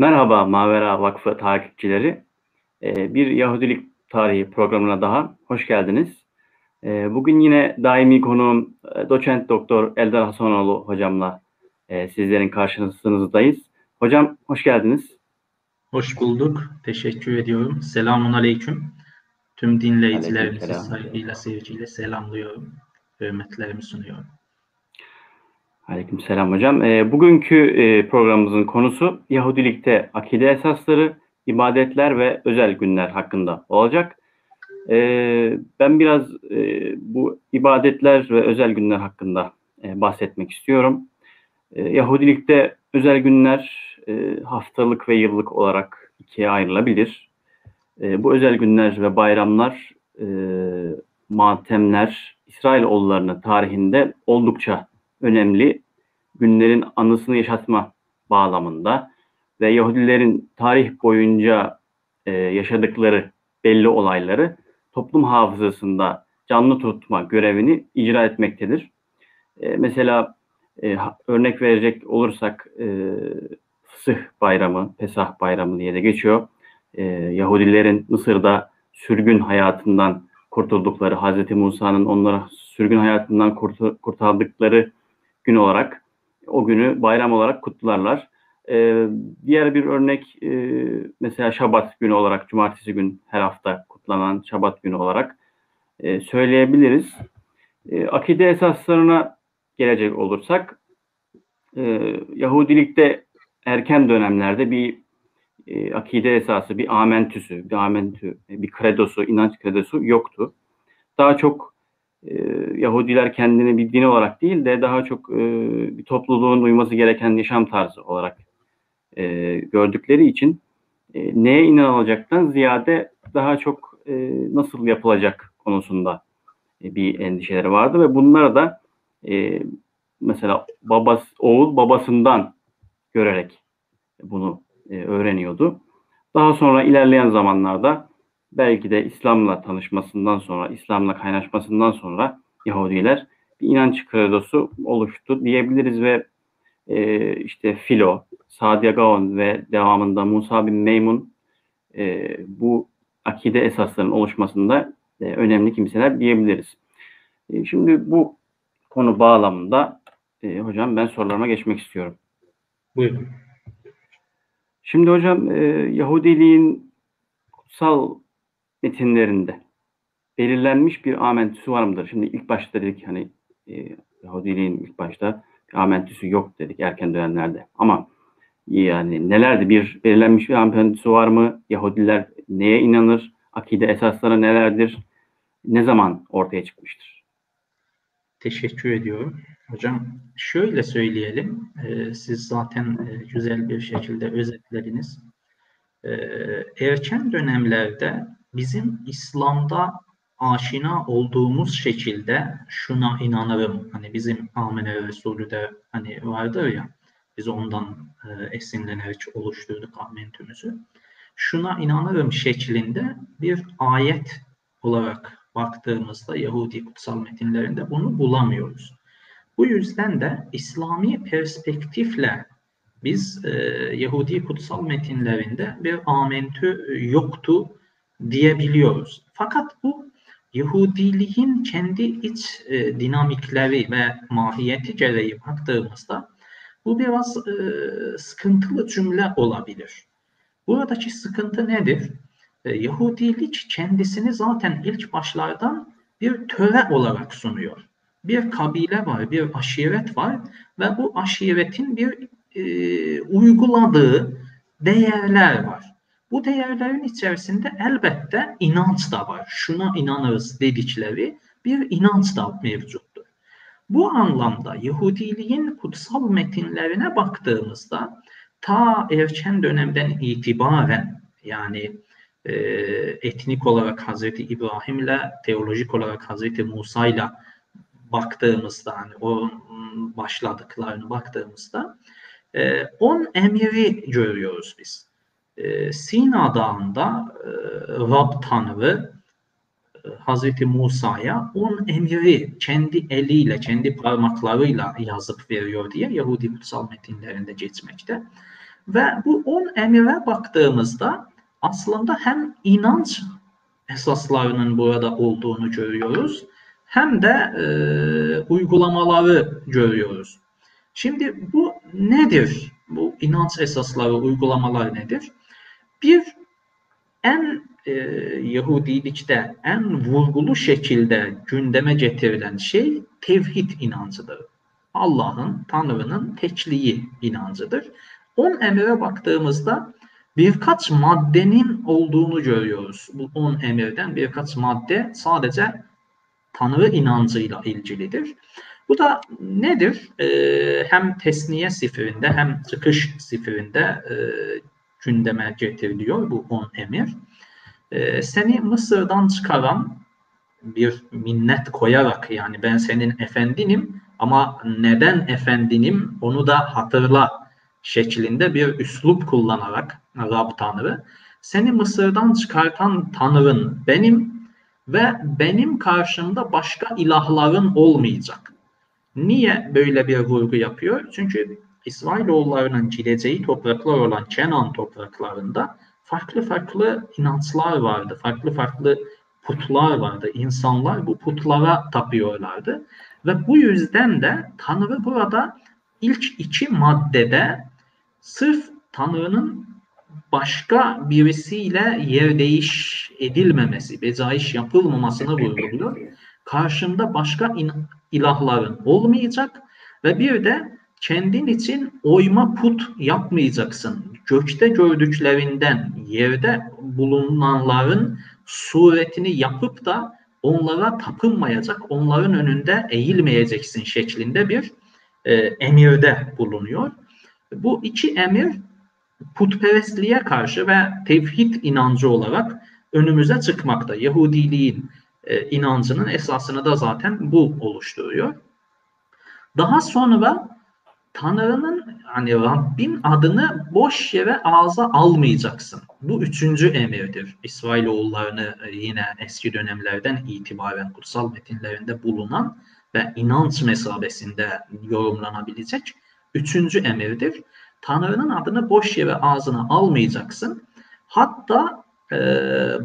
Merhaba Mavera Vakfı takipçileri. Ee, bir Yahudilik tarihi programına daha hoş geldiniz. Ee, bugün yine daimi konuğum e, doçent doktor Eldar Hasanoğlu hocamla e, sizlerin karşınızdayız. Hocam hoş geldiniz. Hoş bulduk. Teşekkür ediyorum. Selamun aleyküm. Tüm dinleyicilerimizi saygıyla, sevgiyle selamlıyorum. Hürmetlerimi sunuyorum. Aleyküm selam hocam. E, bugünkü e, programımızın konusu Yahudilikte akide esasları, ibadetler ve özel günler hakkında olacak. E, ben biraz e, bu ibadetler ve özel günler hakkında e, bahsetmek istiyorum. E, Yahudilikte özel günler e, haftalık ve yıllık olarak ikiye ayrılabilir. E, bu özel günler ve bayramlar, e, matemler, İsrailoğullarının tarihinde oldukça önemli günlerin anısını yaşatma bağlamında ve Yahudilerin tarih boyunca e, yaşadıkları belli olayları toplum hafızasında canlı tutma görevini icra etmektedir. E, mesela e, örnek verecek olursak e, Fısıh Bayramı, Pesah Bayramı diye de geçiyor. E, Yahudilerin Mısır'da sürgün hayatından kurtuldukları, Hz. Musa'nın onlara sürgün hayatından kurtardıkları gün olarak o günü bayram olarak kutlarlar. Ee, diğer bir örnek e, mesela Şabat günü olarak, cumartesi gün her hafta kutlanan Şabat günü olarak e, söyleyebiliriz. E, akide esaslarına gelecek olursak, e, Yahudilikte erken dönemlerde bir e, akide esası, bir amentüsü, bir amentü, bir kredosu, inanç kredosu yoktu. Daha çok e, Yahudiler kendini bir din olarak değil de daha çok e, bir topluluğun uyması gereken yaşam tarzı olarak e, gördükleri için e, neye inanılacaktan ziyade daha çok nasıl yapılacak konusunda bir endişeleri vardı ve bunlar da mesela babas, oğul babasından görerek bunu öğreniyordu. Daha sonra ilerleyen zamanlarda belki de İslam'la tanışmasından sonra, İslam'la kaynaşmasından sonra Yahudiler bir inanç kredosu oluştu diyebiliriz ve e, işte Filo, Sadia Gaon ve devamında Musa bin Meymun e, bu akide esaslarının oluşmasında e, önemli kimseler diyebiliriz. E, şimdi bu konu bağlamında e, hocam ben sorularıma geçmek istiyorum. Buyurun. Şimdi hocam e, Yahudiliğin kutsal metinlerinde belirlenmiş bir amentüsü var mıdır? Şimdi ilk başta dedik hani e, Yahudiliğin ilk başta bir amentüsü yok dedik erken dönemlerde. Ama yani nelerde bir belirlenmiş bir amentüsü var mı? Yahudiler neye inanır? Akide esasları nelerdir? Ne zaman ortaya çıkmıştır? Teşekkür ediyorum. Hocam şöyle söyleyelim. E, siz zaten e, güzel bir şekilde özetlediniz. E, erken dönemlerde bizim İslam'da aşina olduğumuz şekilde şuna inanırım. Hani bizim Amene Resulü de hani vardır ya biz ondan e, esinlenerek oluşturduk amentümüzü. Şuna inanırım şeklinde bir ayet olarak baktığımızda Yahudi kutsal metinlerinde bunu bulamıyoruz. Bu yüzden de İslami perspektifle biz e, Yahudi kutsal metinlerinde bir amentü yoktu diyebiliyoruz. Fakat bu Yahudiliğin kendi iç e, dinamikleri ve mahiyeti gereği baktığımızda bu biraz e, sıkıntılı cümle olabilir. Buradaki sıkıntı nedir? E, Yahudilik kendisini zaten ilk başlardan bir töre olarak sunuyor. Bir kabile var, bir aşiret var ve bu aşiretin bir e, uyguladığı değerler var. Bu değerlerin içerisinde elbette inanç da var. Şuna inanırız dedikleri bir inanç da mevcuttur. Bu anlamda Yahudiliğin kutsal metinlerine baktığımızda ta erken dönemden itibaren yani e, etnik olarak Hazreti İbrahim ile teolojik olarak Hazreti Musa ile baktığımızda hani o başladıklarını baktığımızda e, on emiri görüyoruz biz e, Sina Dağı'nda e, Rab Tanrı e, Hazreti Musa'ya on emri kendi eliyle, kendi parmaklarıyla yazıp veriyor diye Yahudi kutsal metinlerinde geçmekte. Ve bu 10 emire baktığımızda aslında hem inanç esaslarının burada olduğunu görüyoruz hem de e, uygulamaları görüyoruz. Şimdi bu nedir? Bu inanç esasları, uygulamalar nedir? Bir en e, Yahudilikte en vurgulu şekilde gündeme getirilen şey tevhid inancıdır. Allah'ın, Tanrı'nın tekliği inancıdır. On emire baktığımızda birkaç maddenin olduğunu görüyoruz. Bu on emirden birkaç madde sadece Tanrı inancıyla ilgilidir. Bu da nedir? Ee, hem tesniye sifirinde hem çıkış sifirinde e, gündeme getiriliyor bu on emir. Ee, seni Mısır'dan çıkaran bir minnet koyarak yani ben senin efendinim ama neden efendinim onu da hatırla şeklinde bir üslup kullanarak Rab Tanrı seni Mısır'dan çıkartan Tanrın benim ve benim karşımda başka ilahların olmayacak. Niye böyle bir vurgu yapıyor? Çünkü İsrailoğullarının gideceği topraklar olan Kenan topraklarında farklı farklı inançlar vardı. Farklı farklı putlar vardı. İnsanlar bu putlara tapıyorlardı. Ve bu yüzden de Tanrı burada ilk iki maddede sırf Tanrı'nın başka birisiyle yer değiş edilmemesi, becayiş yapılmamasını vurguluyor. Karşında başka ilahların olmayacak ve bir de kendin için oyma put yapmayacaksın. Gökte gördüklerinden yerde bulunanların suretini yapıp da onlara tapınmayacak, onların önünde eğilmeyeceksin şeklinde bir e, emirde bulunuyor. Bu iki emir putperestliğe karşı ve tevhid inancı olarak önümüze çıkmakta. Yahudiliğin e, inancının esasını da zaten bu oluşturuyor. Daha sonra Tanrı'nın hani Rabbin adını boş yere ağza almayacaksın. Bu üçüncü emirdir. İsrailoğullarını e, yine eski dönemlerden itibaren kutsal metinlerinde bulunan ve inanç mesabesinde yorumlanabilecek üçüncü emirdir. Tanrı'nın adını boş yere ağzına almayacaksın. Hatta e,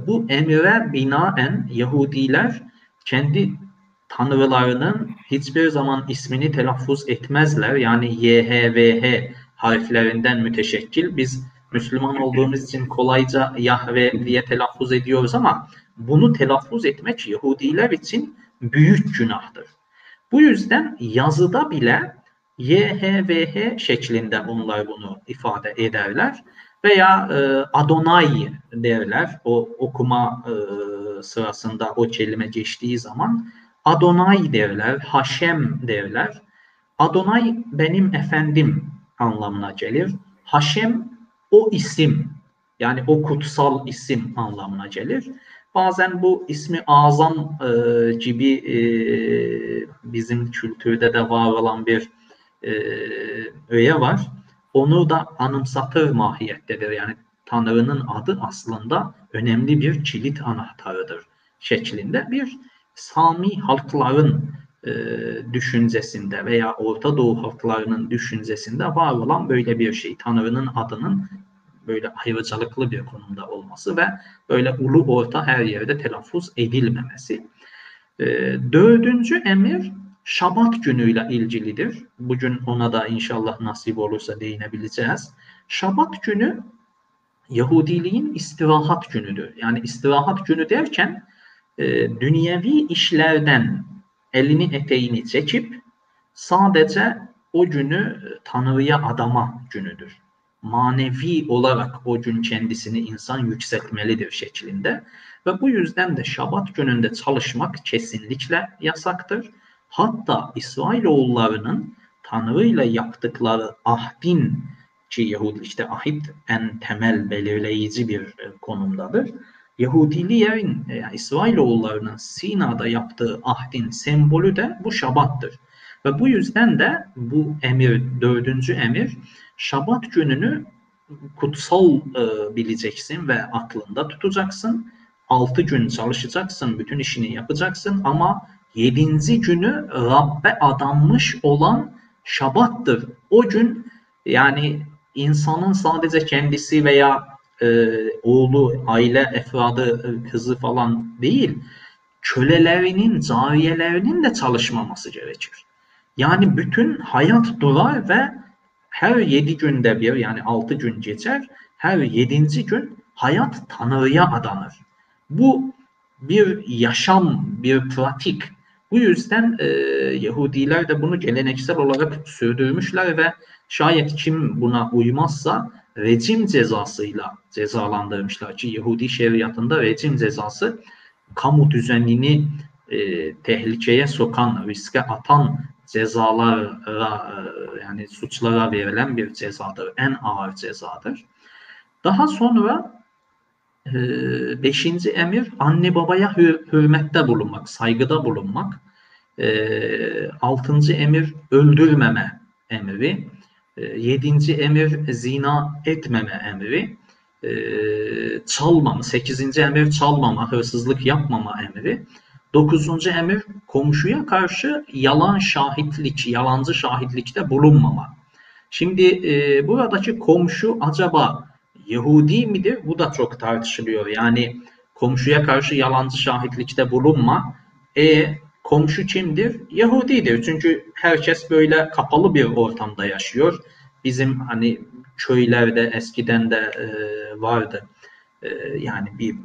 bu emire binaen Yahudiler kendi tanrılarının hiçbir zaman ismini telaffuz etmezler. Yani YHVH harflerinden müteşekkil. Biz Müslüman olduğumuz için kolayca Yahve diye telaffuz ediyoruz ama bunu telaffuz etmek Yahudiler için büyük günahtır. Bu yüzden yazıda bile YHVH şeklinde onlar bunu ifade ederler veya e, Adonai derler. O okuma e, sırasında o kelime geçtiği zaman Adonai derler, Haşem derler. Adonai benim efendim anlamına gelir. Haşem o isim yani o kutsal isim anlamına gelir. Bazen bu ismi azam e, gibi e, bizim kültürde de var olan bir e, öğe var. Onu da anımsatır mahiyettedir. Yani Tanrı'nın adı aslında önemli bir kilit anahtarıdır şeklinde bir Sami halkların e, düşüncesinde veya Orta Doğu halklarının düşüncesinde var olan böyle bir şey. Tanrı'nın adının böyle ayrıcalıklı bir konumda olması ve böyle ulu orta her yerde telaffuz edilmemesi. E, dördüncü emir Şabat günüyle ilgilidir. Bugün ona da inşallah nasip olursa değinebileceğiz. Şabat günü Yahudiliğin istirahat günüdür. Yani istirahat günü derken e, dünyevi işlerden elini eteğini çekip sadece o günü Tanrı'ya adama günüdür. Manevi olarak o gün kendisini insan yükseltmelidir şeklinde. Ve bu yüzden de Şabat gününde çalışmak kesinlikle yasaktır. Hatta İsrailoğullarının Tanrı ile yaptıkları ahdin ki Yahudi işte ahit en temel belirleyici bir e, konumdadır. Yahudiliğin e, yani İsrailoğullarının Sina'da yaptığı ahdin sembolü de bu Şabat'tır. Ve bu yüzden de bu emir, dördüncü emir Şabat gününü kutsal e, bileceksin ve aklında tutacaksın. Altı gün çalışacaksın, bütün işini yapacaksın ama yedinci günü Rabbe adanmış olan Şabat'tır. O gün yani insanın sadece kendisi veya e, oğlu, aile efradı, kızı falan değil, kölelerinin, cariyelerinin de çalışmaması gerekir. Yani bütün hayat durar ve her yedi günde bir yani altı gün geçer, her yedinci gün hayat Tanrı'ya adanır. Bu bir yaşam, bir pratik. Bu yüzden e, Yahudiler de bunu geleneksel olarak sürdürmüşler ve şayet kim buna uymazsa rejim cezasıyla cezalandırmışlar ki Yahudi şeriatında rejim cezası kamu düzenini e, tehlikeye sokan, riske atan cezalara e, yani suçlara verilen bir cezadır. En ağır cezadır. Daha sonra e, beşinci emir anne babaya hür, hürmette bulunmak, saygıda bulunmak. E, altıncı emir öldürmeme emri. E, yedinci emir zina etmeme emri. E, çalmama, sekizinci emir çalmama, hırsızlık yapmama emri. Dokuzuncu emir komşuya karşı yalan şahitlik, yalancı şahitlikte bulunmama. Şimdi e, buradaki komşu acaba Yahudi midir? Bu da çok tartışılıyor. Yani komşuya karşı yalancı şahitlikte bulunma. E komşu kimdir? Yahudidir. Çünkü herkes böyle kapalı bir ortamda yaşıyor. Bizim hani köylerde eskiden de e, vardı. E, yani bir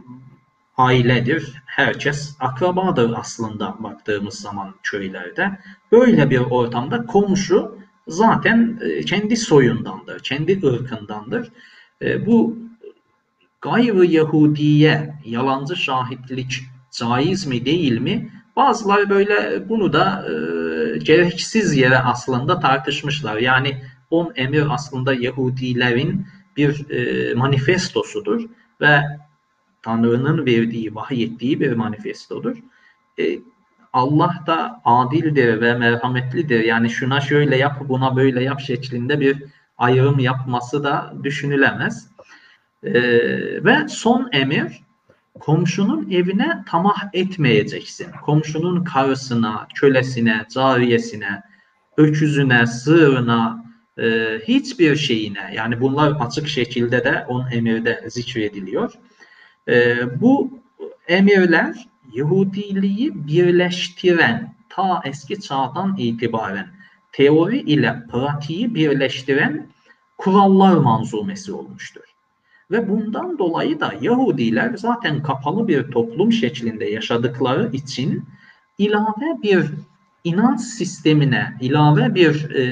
ailedir. Herkes akrabadır aslında baktığımız zaman köylerde. Böyle bir ortamda komşu zaten e, kendi soyundandır, kendi ırkındandır. E, bu gayrı Yahudiye yalancı şahitlik caiz mi değil mi? Bazıları böyle bunu da e, gereksiz yere aslında tartışmışlar. Yani on emir aslında Yahudilerin bir e, manifestosudur ve Tanrı'nın verdiği, vahyettiği bir manifestodur. E, Allah da adildir ve merhametlidir. Yani şuna şöyle yap, buna böyle yap şeklinde bir ayrım yapması da düşünülemez. E, ve son emir, komşunun evine tamah etmeyeceksin. Komşunun karısına, kölesine, cariyesine, öküzüne, sığırına, e, hiçbir şeyine yani bunlar açık şekilde de on emirde zikrediliyor. E, bu emirler Yahudiliği birleştiren ta eski çağdan itibaren teori ile pratiği birleştiren kurallar manzumesi olmuştur. Ve bundan dolayı da Yahudiler zaten kapalı bir toplum şeklinde yaşadıkları için ilave bir inanç sistemine, ilave bir e,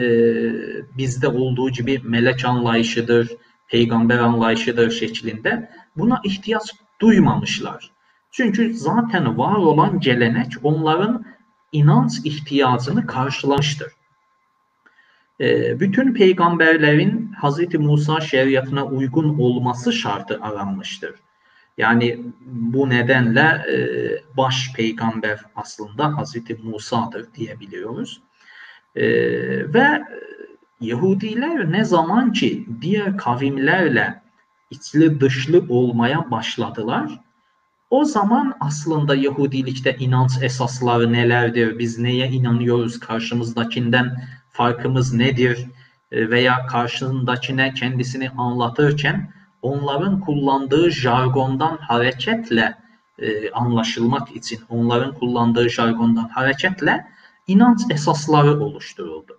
bizde olduğu gibi melek anlayışıdır, peygamber anlayışıdır şeklinde buna ihtiyaç duymamışlar. Çünkü zaten var olan gelenek onların inanç ihtiyacını karşılamıştır. Ee, bütün peygamberlerin Hz. Musa şeriatına uygun olması şartı aranmıştır. Yani bu nedenle e, baş peygamber aslında Hz. Musa'dır diyebiliyoruz. E, ve Yahudiler ne zaman ki diğer kavimlerle içli dışlı olmaya başladılar, o zaman aslında Yahudilikte inanç esasları nelerdir, biz neye inanıyoruz, karşımızdakinden farkımız nedir e, veya karşındakine kendisini anlatırken onların kullandığı jargondan hareketle e, anlaşılmak için, onların kullandığı jargondan hareketle inanç esasları oluşturuldu.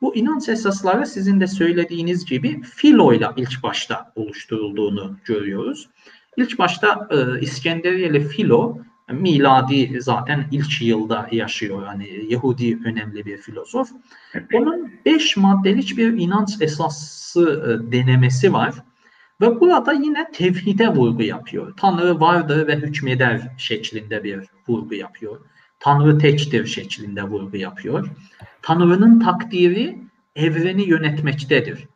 Bu inanç esasları sizin de söylediğiniz gibi filoyla ilk başta oluşturulduğunu görüyoruz. İlk başta e, İskenderiyeli Filo miladi zaten ilk yılda yaşıyor. Yani Yahudi önemli bir filozof. Onun beş maddelik bir inanç esası e, denemesi var. Ve burada yine tevhide vurgu yapıyor. Tanrı vardır ve hükmeder şeklinde bir vurgu yapıyor. Tanrı tektir şeklinde vurgu yapıyor. Tanrı'nın takdiri evreni yönetmektedir.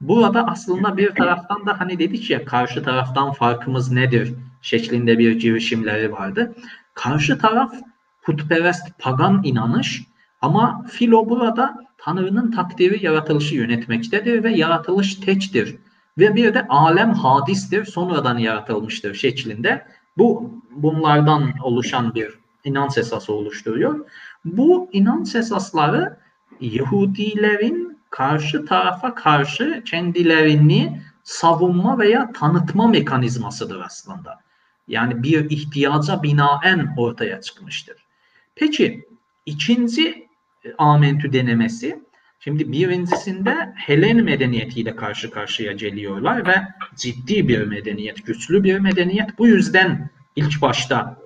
Burada aslında bir taraftan da hani dedik ya karşı taraftan farkımız nedir şeklinde bir girişimleri vardı. Karşı taraf putperest pagan inanış ama Filo burada Tanrı'nın takdiri yaratılışı yönetmektedir ve yaratılış tektir. Ve bir de alem hadistir, sonradan yaratılmıştır şeklinde. Bu bunlardan oluşan bir inanç esası oluşturuyor. Bu inanç esasları Yahudilerin karşı tarafa karşı kendilerini savunma veya tanıtma mekanizmasıdır aslında. Yani bir ihtiyaca binaen ortaya çıkmıştır. Peki ikinci e, amentü denemesi Şimdi birincisinde Helen medeniyetiyle karşı karşıya geliyorlar ve ciddi bir medeniyet, güçlü bir medeniyet. Bu yüzden ilk başta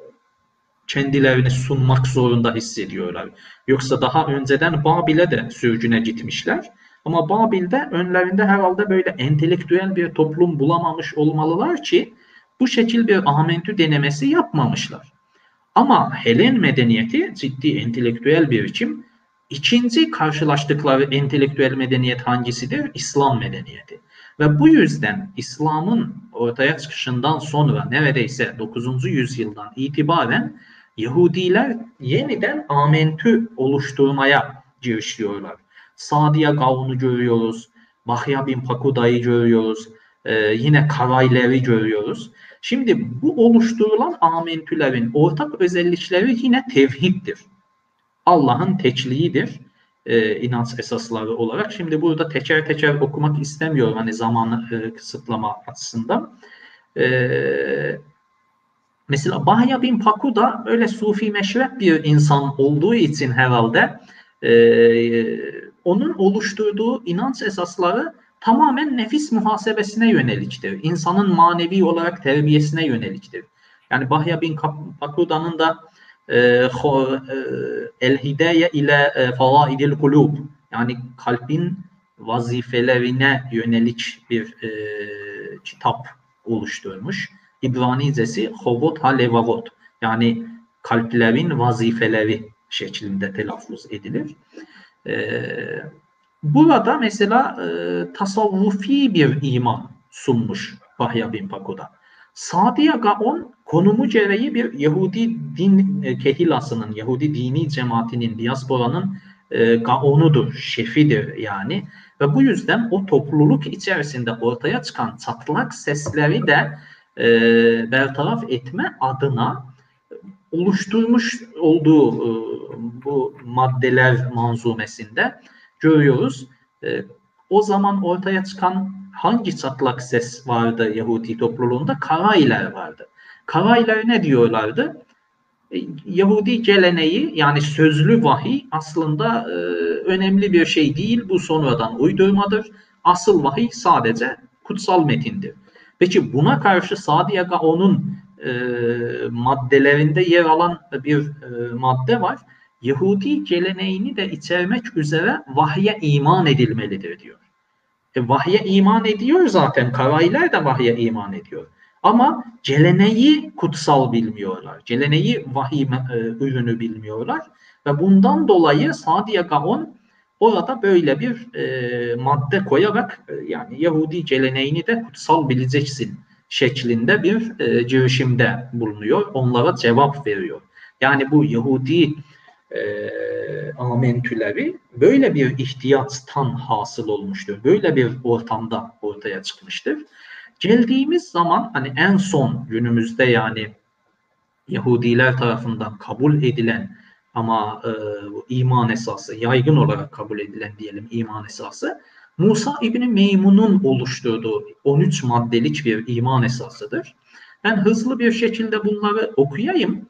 kendilerini sunmak zorunda hissediyorlar. Yoksa daha önceden Babil'e de sürgüne gitmişler. Ama Babil'de önlerinde herhalde böyle entelektüel bir toplum bulamamış olmalılar ki bu şekil bir amentü denemesi yapmamışlar. Ama Helen medeniyeti ciddi entelektüel bir biçim. İkinci karşılaştıkları entelektüel medeniyet hangisidir? İslam medeniyeti. Ve bu yüzden İslam'ın ortaya çıkışından sonra neredeyse 9. yüzyıldan itibaren Yahudiler yeniden amentü oluşturmaya girişiyorlar. Sadia Gavun'u görüyoruz, Bahya bin Pakuda'yı görüyoruz, e, yine Karayler'i görüyoruz. Şimdi bu oluşturulan amentülerin ortak özellikleri yine tevhiddir. Allah'ın teçliğidir e, inanç esasları olarak. Şimdi burada teker teker okumak istemiyorum hani zamanı e, kısıtlama açısından. E, mesela Bahya bin Pakuda böyle sufi meşrep bir insan olduğu için herhalde e, onun oluşturduğu inanç esasları tamamen nefis muhasebesine yöneliktir. İnsanın manevi olarak terbiyesine yöneliktir. Yani Bahya bin Pakuda'nın da e, e, el hidaye ile e, favaidil kulub yani kalbin vazifelerine yönelik bir e, kitap oluşturmuş. İbranicesi Hovot Halevavot yani kalplerin vazifeleri şeklinde telaffuz edilir. E, burada mesela e, tasavvufi bir iman sunmuş Bahya bin Pakuda. Sadiye Gaon konumu gereği bir Yahudi din e, kehilasının, Yahudi dini cemaatinin, diasporanın e, gaonudur, şefidir yani. Ve bu yüzden o topluluk içerisinde ortaya çıkan çatlak sesleri de e, bertaraf etme adına oluşturmuş olduğu e, bu maddeler manzumesinde görüyoruz. E, o zaman ortaya çıkan hangi çatlak ses vardı Yahudi topluluğunda? Karailer vardı. Karailer ne diyorlardı? E, Yahudi geleneği yani sözlü vahiy aslında e, önemli bir şey değil. Bu sonradan uydurmadır. Asıl vahiy sadece kutsal metindir. Peki buna karşı Sadiyaga onun e, maddelerinde yer alan bir e, madde var. Yahudi geleneğini de içermek üzere vahye iman edilmelidir diyor. E, vahye iman ediyor zaten. Karailer de vahye iman ediyor. Ama geleneği kutsal bilmiyorlar. Geleneği vahiy e, ürünü bilmiyorlar. Ve bundan dolayı Sadiye Gaon orada böyle bir e, madde koyarak e, yani Yahudi geleneğini de kutsal bileceksin şeklinde bir e, girişimde bulunuyor. Onlara cevap veriyor. Yani bu Yahudi e, amentüleri böyle bir ihtiyaçtan hasıl olmuştur. Böyle bir ortamda ortaya çıkmıştır. Geldiğimiz zaman hani en son günümüzde yani Yahudiler tarafından kabul edilen ama e, iman esası, yaygın olarak kabul edilen diyelim iman esası Musa İbni Meymun'un oluşturduğu 13 maddelik bir iman esasıdır. Ben hızlı bir şekilde bunları okuyayım.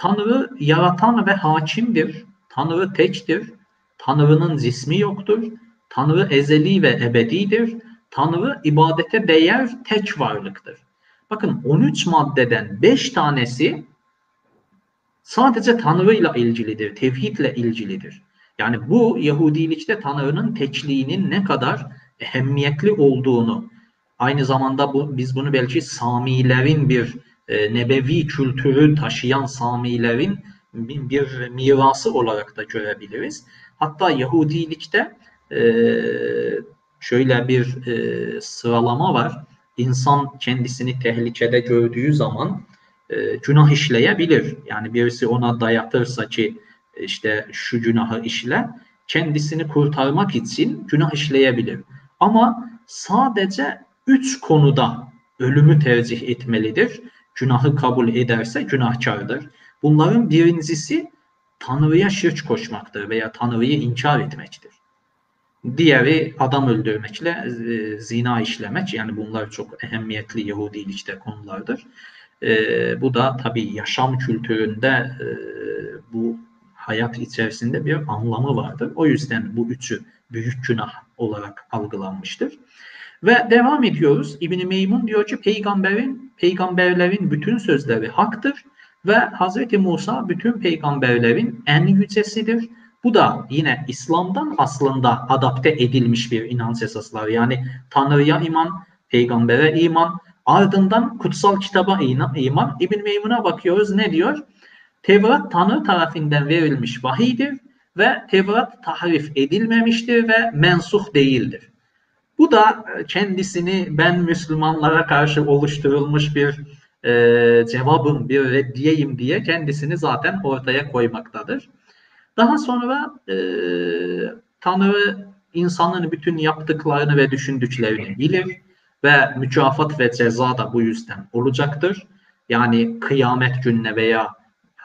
Tanrı yaratan ve hakimdir. Tanrı tektir. Tanrı'nın cismi yoktur. Tanrı ezeli ve ebedidir. Tanrı ibadete değer tek varlıktır. Bakın 13 maddeden 5 tanesi sadece Tanrı ile ilgilidir, tevhidle ilgilidir. Yani bu Yahudilikte Tanrı'nın tekliğinin ne kadar ehemmiyetli olduğunu, aynı zamanda bu biz bunu belki Samilerin bir e, nebevi kültürü taşıyan Samilerin bir mirası olarak da görebiliriz. Hatta Yahudilikte e, şöyle bir e, sıralama var. İnsan kendisini tehlikede gördüğü zaman günah işleyebilir. Yani birisi ona dayatırsa ki işte şu günahı işle, kendisini kurtarmak için günah işleyebilir. Ama sadece üç konuda ölümü tercih etmelidir. Günahı kabul ederse günahkardır. Bunların birincisi Tanrı'ya şirk koşmaktır veya Tanrı'yı inkar etmektir. Diğeri adam öldürmekle e, zina işlemek. Yani bunlar çok ehemmiyetli Yahudilikte konulardır. E, bu da tabii yaşam kültüründe e, bu hayat içerisinde bir anlamı vardır. O yüzden bu üçü büyük günah olarak algılanmıştır. Ve devam ediyoruz. İbn Meymun diyor ki peygamberin peygamberlerin bütün sözleri haktır ve Hazreti Musa bütün peygamberlerin en yücesidir. Bu da yine İslam'dan aslında adapte edilmiş bir inanç esasları. Yani Tanrı'ya iman, peygambere iman, ardından kutsal kitaba iman. İbn Meymun'a bakıyoruz ne diyor? Tevrat Tanrı tarafından verilmiş vahiydir ve Tevrat tahrif edilmemiştir ve mensuh değildir. Bu da kendisini ben Müslümanlara karşı oluşturulmuş bir e, cevabım, bir reddiyeyim diye kendisini zaten ortaya koymaktadır. Daha sonra e, Tanrı insanın bütün yaptıklarını ve düşündüklerini bilir ve mükafat ve ceza da bu yüzden olacaktır. Yani kıyamet gününe veya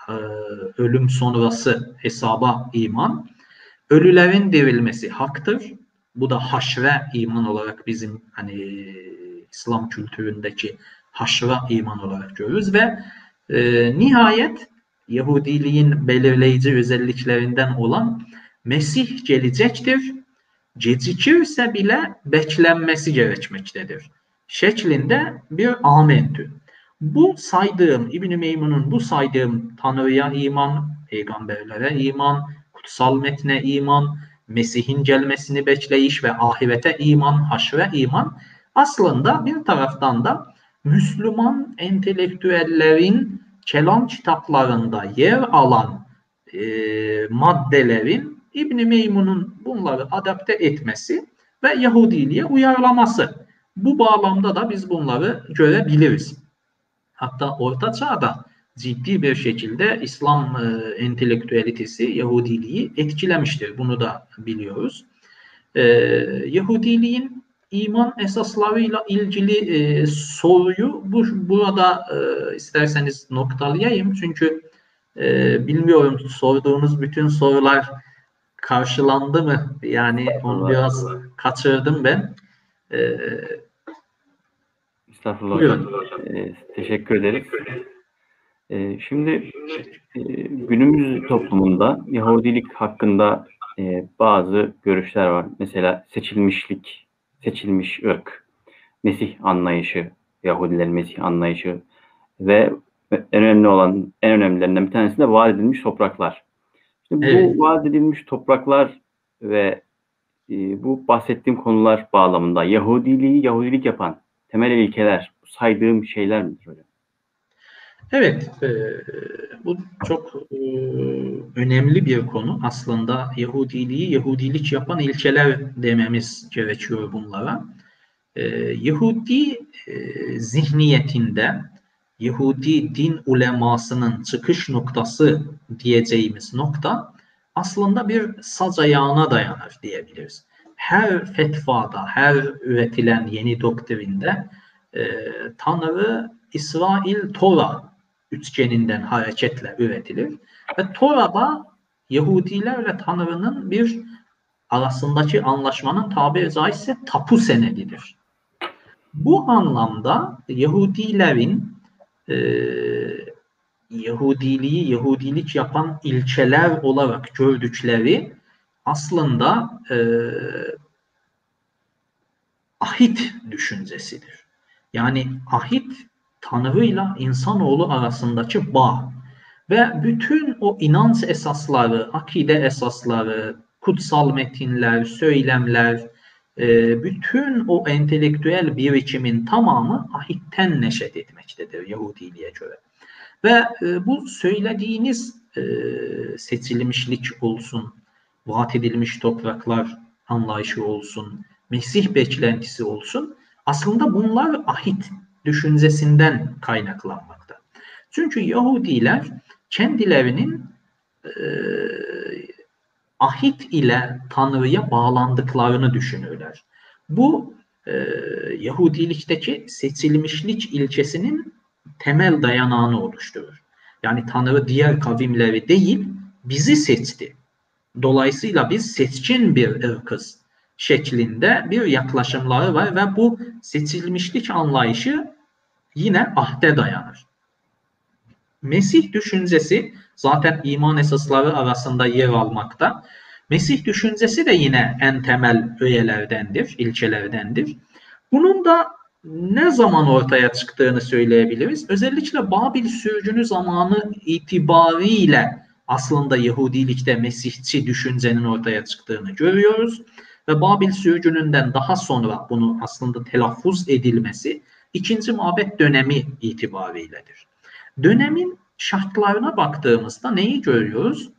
e, ölüm sonrası hesaba iman. Ölülerin dirilmesi haktır. Bu da haşre iman olarak bizim hani İslam kültüründeki haşra iman olarak görürüz ve e, nihayet Yahudiliğin belirleyici özelliklerinden olan Mesih gelecektir. Gecikirse bile beklenmesi gerekmektedir. Şeklinde bir amentü. Bu saydığım, İbn-i Meymun'un bu saydığım Tanrı'ya iman, peygamberlere iman, kutsal metne iman, Mesih'in gelmesini bekleyiş ve ahirete iman, haşre iman aslında bir taraftan da Müslüman entelektüellerin kelam kitaplarında yer alan e, maddelerin İbn Meymun'un bunları adapte etmesi ve Yahudiliğe uyarlaması. Bu bağlamda da biz bunları görebiliriz. Hatta Orta Çağ'da ciddi bir şekilde İslam e, entelektüelitesi Yahudiliği etkilemiştir. Bunu da biliyoruz. E, Yahudiliğin iman esaslarıyla ilgili e, soruyu bu, burada e, isterseniz noktalayayım. Çünkü e, bilmiyorum sorduğunuz bütün sorular karşılandı mı? Yani onu biraz kaçırdım ben. E, Estağfurullah hocam. E, teşekkür ederiz. E, şimdi e, günümüz toplumunda Yahudilik hakkında e, bazı görüşler var. Mesela seçilmişlik seçilmiş ırk, Mesih anlayışı, Yahudilerin Mesih anlayışı ve en önemli olan, en önemlilerinden bir tanesi de vaat edilmiş topraklar. Şimdi evet. bu vaat edilmiş topraklar ve e, bu bahsettiğim konular bağlamında Yahudiliği Yahudilik yapan temel ilkeler, saydığım şeyler midir hocam? Evet, e, bu çok e, önemli bir konu. Aslında Yahudiliği Yahudilik yapan ilkeler dememiz gerekiyor bunlara. E, Yahudi e, zihniyetinde Yahudi din ulemasının çıkış noktası diyeceğimiz nokta aslında bir sac ayağına dayanır diyebiliriz. Her fetvada, her üretilen yeni doktrinde e, Tanrı İsrail Tora üçgeninden hareketle üretilir. Ve Tora'da Yahudilerle Tanrı'nın bir arasındaki anlaşmanın tabiri caizse tapu senedidir. Bu anlamda Yahudilerin e, Yahudiliği, Yahudilik yapan ilçeler olarak gördükleri aslında e, ahit düşüncesidir. Yani ahit Tanrı'yla insanoğlu arasındaki bağ ve bütün o inanç esasları, akide esasları, kutsal metinler, söylemler, e, bütün o entelektüel birikimin tamamı ahitten neşet etmektedir Yahudiliğe göre. Ve e, bu söylediğiniz e, seçilmişlik olsun, vaat edilmiş topraklar anlayışı olsun, Mesih beklentisi olsun, aslında bunlar ahit düşüncesinden kaynaklanmakta. Çünkü Yahudiler kendilerinin e, ahit ile Tanrı'ya bağlandıklarını düşünürler. Bu e, Yahudilikteki seçilmişlik ilkesinin temel dayanağını oluşturur. Yani Tanrı diğer kavimleri değil, bizi seçti. Dolayısıyla biz seçkin bir ırkız. şeklinde bir yaklaşımları var ve bu seçilmişlik anlayışı yine ahde dayanır. Mesih düşüncesi zaten iman esasları arasında yer almakta. Mesih düşüncesi de yine en temel öğelerdendir, ilçelerdendir. Bunun da ne zaman ortaya çıktığını söyleyebiliriz. Özellikle Babil sürgünü zamanı itibariyle aslında Yahudilikte Mesihçi düşüncenin ortaya çıktığını görüyoruz. Ve Babil sürgününden daha sonra bunu aslında telaffuz edilmesi ikinci mabet dönemi itibariyledir. Dönemin şartlarına baktığımızda neyi görüyoruz?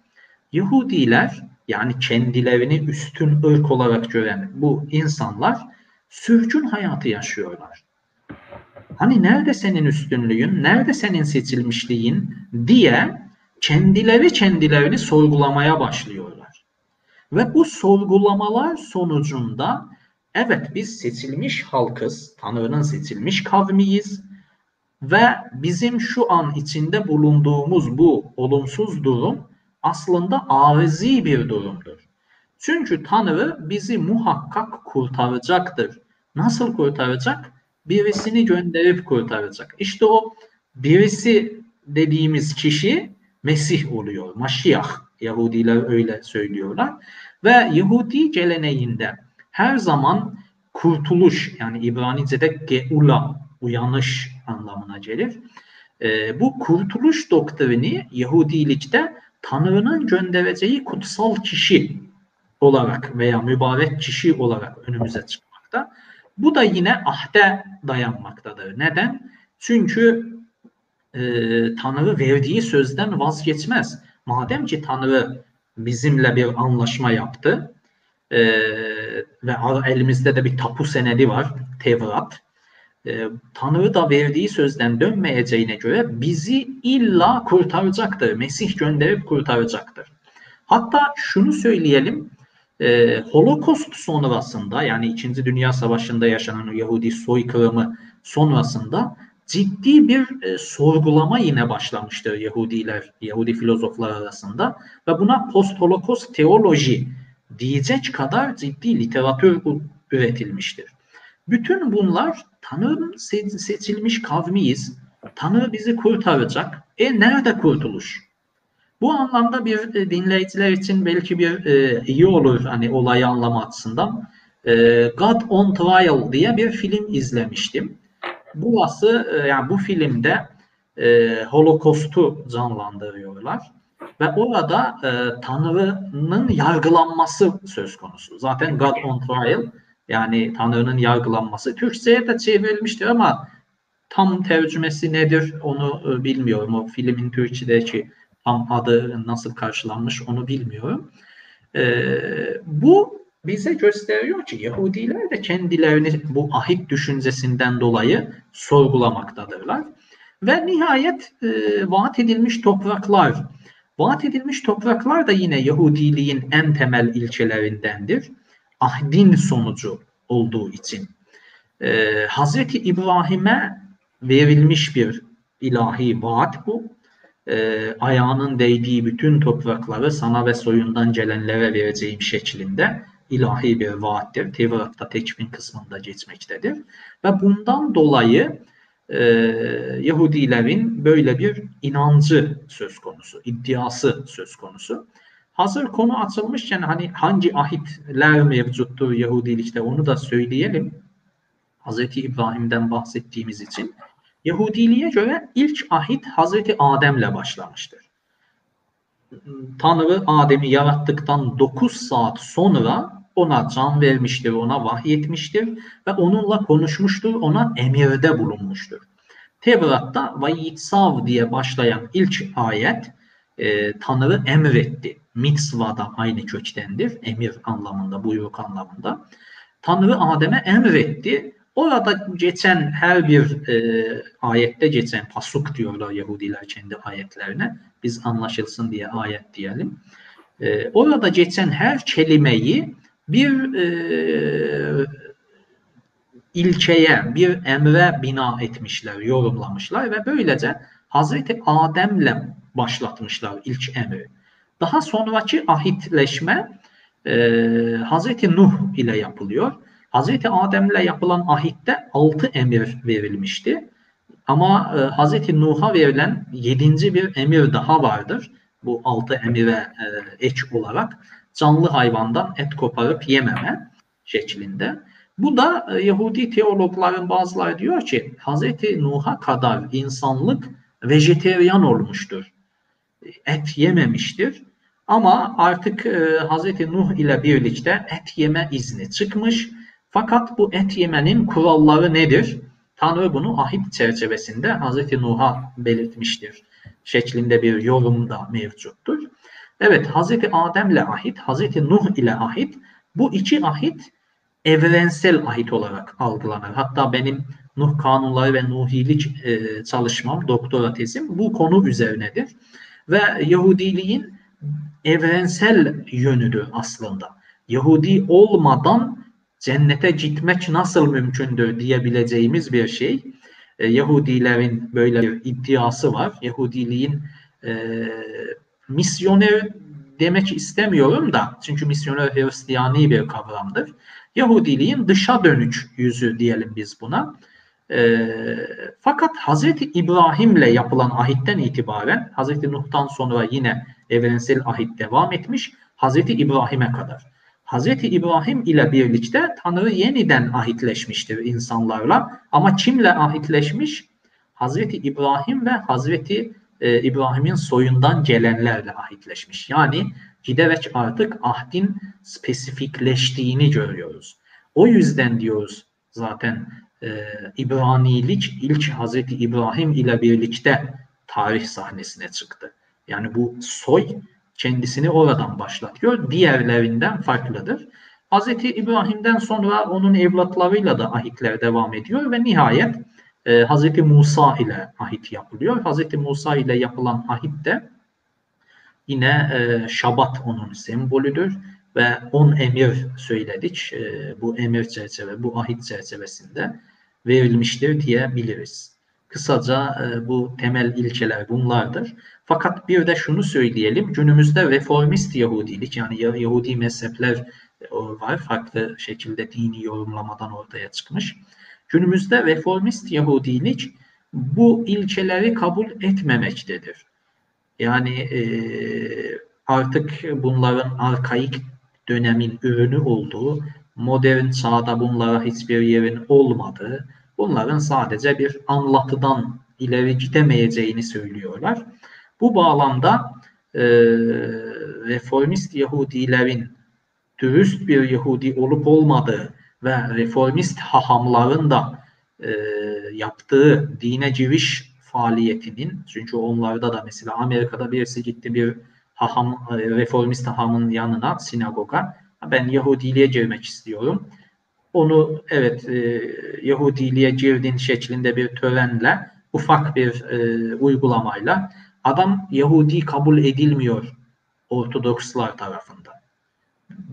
Yahudiler yani kendilerini üstün ırk olarak gören bu insanlar sürgün hayatı yaşıyorlar. Hani nerede senin üstünlüğün, nerede senin seçilmişliğin diye kendileri kendilerini sorgulamaya başlıyorlar. Ve bu sorgulamalar sonucunda evet biz seçilmiş halkız, Tanrı'nın seçilmiş kavmiyiz ve bizim şu an içinde bulunduğumuz bu olumsuz durum aslında arızi bir durumdur. Çünkü Tanrı bizi muhakkak kurtaracaktır. Nasıl kurtaracak? Birisini gönderip kurtaracak. İşte o birisi dediğimiz kişi Mesih oluyor. Maşiyah. Yahudiler öyle söylüyorlar. Ve Yahudi geleneğinde her zaman kurtuluş yani İbranice'de geula uyanış anlamına gelir. E, bu kurtuluş doktrini Yahudilikte Tanrı'nın göndereceği kutsal kişi olarak veya mübarek kişi olarak önümüze çıkmakta. Bu da yine ahde dayanmaktadır. Neden? Çünkü e, Tanrı verdiği sözden vazgeçmez. Madem ki Tanrı bizimle bir anlaşma yaptı e, ve elimizde de bir tapu senedi var, Tevrat. E, Tanrı da verdiği sözden dönmeyeceğine göre bizi illa kurtaracaktır. Mesih gönderip kurtaracaktır. Hatta şunu söyleyelim, e, Holocaust sonrasında yani 2. Dünya Savaşı'nda yaşanan Yahudi soykırımı sonrasında ciddi bir e, sorgulama yine başlamıştır Yahudiler, Yahudi filozoflar arasında ve buna post-Holocaust teoloji diyecek kadar ciddi literatür üretilmiştir. Bütün bunlar Tanrı'nın seçilmiş kavmiyiz. Tanrı bizi kurtaracak. E nerede kurtuluş? Bu anlamda bir e, dinleyiciler için belki bir e, iyi olur hani olayı anlama açısından. E, God on Trial diye bir film izlemiştim. Burası e, yani bu filmde e, Holocaust'u canlandırıyorlar ve orada e, Tanrı'nın yargılanması söz konusu. Zaten God on Trial yani Tanrı'nın yargılanması Türkçe'ye de çevrilmiştir ama tam tercümesi nedir onu e, bilmiyorum. O filmin Türkçedeki tam adı nasıl karşılanmış onu bilmiyorum. E, bu bize gösteriyor ki Yahudiler de kendilerini bu ahit düşüncesinden dolayı sorgulamaktadırlar. Ve nihayet e, vaat edilmiş topraklar. Vaat edilmiş topraklar da yine Yahudiliğin en temel ilçelerindendir. Ahdin sonucu olduğu için. E, Hazreti İbrahim'e verilmiş bir ilahi vaat bu e, ayağının değdiği bütün toprakları sana ve soyundan gelenlere vereceğim şeklinde ilahi bir vaattir. Tevrat'ta tekvin kısmında geçmektedir. Ve bundan dolayı e, Yahudilerin böyle bir inancı söz konusu, iddiası söz konusu. Hazır konu açılmışken hani hangi ahitler mevcuttur Yahudilikte onu da söyleyelim. Hz. İbrahim'den bahsettiğimiz için. Yahudiliğe göre ilk ahit Hazreti Adem'le başlamıştır. Tanrı Adem'i yarattıktan 9 saat sonra ona can vermiştir, ona vahyetmiştir ve onunla konuşmuştur, ona emirde bulunmuştur. Tevrat'ta Vayitsav diye başlayan ilk ayet e, Tanrı emretti. Mitzva da aynı köktendir. Emir anlamında, buyruk anlamında. Tanrı Adem'e emretti Orada geçen her bir e, ayette geçen pasuk diyorlar Yahudiler kendi ayetlerine. Biz anlaşılsın diye ayet diyelim. E, orada geçen her kelimeyi bir e, ilçeye, bir emre bina etmişler, yorumlamışlar ve böylece Hazreti Adem'le başlatmışlar ilk emri. Daha sonraki ahitleşme e, Hazreti Nuh ile yapılıyor. Hazreti Adem'le yapılan ahitte altı emir verilmişti. Ama e, Hazreti Nuh'a verilen yedinci bir emir daha vardır. Bu altı emire e, eç olarak canlı hayvandan et koparıp yememe şeklinde. Bu da e, Yahudi teologların bazıları diyor ki Hazreti Nuh'a kadar insanlık vejeteryan olmuştur. Et yememiştir. Ama artık e, Hazreti Nuh ile birlikte et yeme izni çıkmış. Fakat bu et yemenin kuralları nedir? Tanrı bunu ahit çerçevesinde Hazreti Nuh'a belirtmiştir. Şeklinde bir yorum da mevcuttur. Evet Hazreti Adem ile ahit, Hazreti Nuh ile ahit bu iki ahit evrensel ahit olarak algılanır. Hatta benim Nuh kanunları ve Nuhilik e, çalışmam, doktora tezim bu konu üzerinedir. Ve Yahudiliğin evrensel yönüdür aslında. Yahudi olmadan cennete gitmek nasıl mümkündür diyebileceğimiz bir şey. E, Yahudilerin böyle bir iddiası var. Yahudiliğin e, misyoner demek istemiyorum da çünkü misyoner Hristiyani bir kavramdır. Yahudiliğin dışa dönük yüzü diyelim biz buna. E, fakat Hazreti İbrahim'le yapılan ahitten itibaren Hazreti Nuh'tan sonra yine evrensel ahit devam etmiş. Hazreti İbrahim'e kadar. Hazreti İbrahim ile birlikte Tanrı yeniden ahitleşmiştir insanlarla. Ama kimle ahitleşmiş? Hazreti İbrahim ve Hazreti e, İbrahim'in soyundan gelenlerle ahitleşmiş. Yani giderek artık ahdin spesifikleştiğini görüyoruz. O yüzden diyoruz zaten e, İbranilik ilk Hazreti İbrahim ile birlikte tarih sahnesine çıktı. Yani bu soy kendisini oradan başlatıyor. Diğerlerinden farklıdır. Hz. İbrahim'den sonra onun evlatlarıyla da ahitler devam ediyor ve nihayet e, Hz. Musa ile ahit yapılıyor. Hz. Musa ile yapılan ahit de yine e, Şabat onun sembolüdür ve on emir söyledik. E, bu emir çerçeve, bu ahit çerçevesinde verilmiştir diyebiliriz. Kısaca e, bu temel ilkeler bunlardır. Fakat bir de şunu söyleyelim. Günümüzde reformist Yahudilik yani Yahudi mezhepler e, var. Farklı şekilde dini yorumlamadan ortaya çıkmış. Günümüzde reformist Yahudilik bu ilkeleri kabul etmemektedir. Yani e, artık bunların arkaik dönemin ürünü olduğu, modern çağda bunlara hiçbir yerin olmadığı, bunların sadece bir anlatıdan ileri gidemeyeceğini söylüyorlar. Bu bağlamda e, reformist Yahudilerin dürüst bir Yahudi olup olmadığı ve reformist hahamların da e, yaptığı dine giriş faaliyetinin çünkü onlarda da mesela Amerika'da birisi gitti bir haham, e, reformist hahamın yanına sinagoga ben Yahudiliğe girmek istiyorum. Onu evet e, Yahudiliğe girdin şeklinde bir törenle ufak bir e, uygulamayla adam Yahudi kabul edilmiyor Ortodokslar tarafından.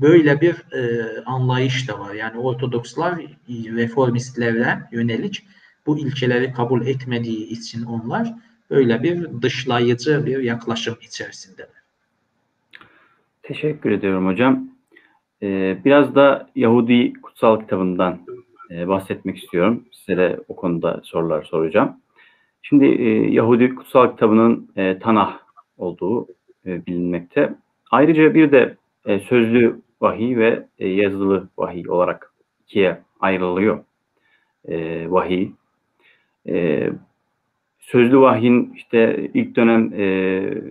Böyle bir e, anlayış da var. Yani Ortodokslar reformistlere yönelik bu ilkeleri kabul etmediği için onlar böyle bir dışlayıcı bir yaklaşım içerisindeler. Teşekkür ediyorum hocam. Ee, biraz da Yahudi kutsal kitabından e, bahsetmek istiyorum. Size de o konuda sorular soracağım. Şimdi e, Yahudi kutsal kitabının e, Tanah olduğu e, bilinmekte. Ayrıca bir de e, sözlü vahiy ve e, yazılı vahiy olarak ikiye ayrılıyor e, vahiy. E, sözlü vahyin işte ilk dönem e,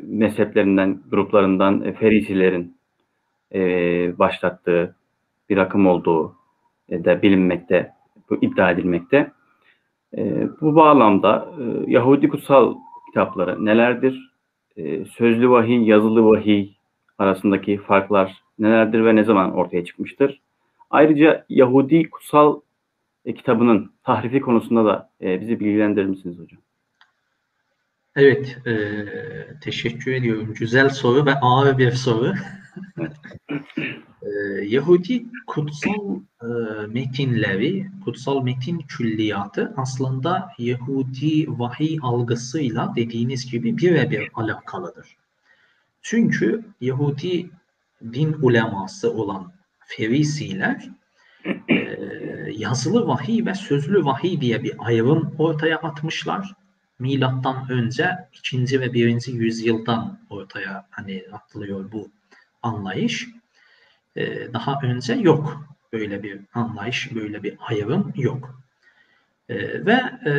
mezheplerinden, gruplarından e, Ferisilerin e, başlattığı bir akım olduğu e, da bilinmekte, bu iddia edilmekte. E, bu bağlamda e, Yahudi kutsal kitapları nelerdir? E, sözlü vahiy, yazılı vahiy arasındaki farklar nelerdir ve ne zaman ortaya çıkmıştır? Ayrıca Yahudi kutsal e, kitabının tahrifi konusunda da e, bizi bilgilendirir misiniz hocam? Evet, e, teşekkür ediyorum. Güzel soru ve ağır bir soru. e, Yahudi kutsal e, metinleri, kutsal metin külliyatı aslında Yahudi vahiy algısıyla dediğiniz gibi birebir alakalıdır. Çünkü Yahudi din uleması olan Ferisiler e, yazılı vahiy ve sözlü vahiy diye bir ayrım ortaya atmışlar. Milattan önce 2. ve 1. yüzyıldan ortaya hani atılıyor bu anlayış. E, daha önce yok böyle bir anlayış, böyle bir ayrım yok. E, ve e,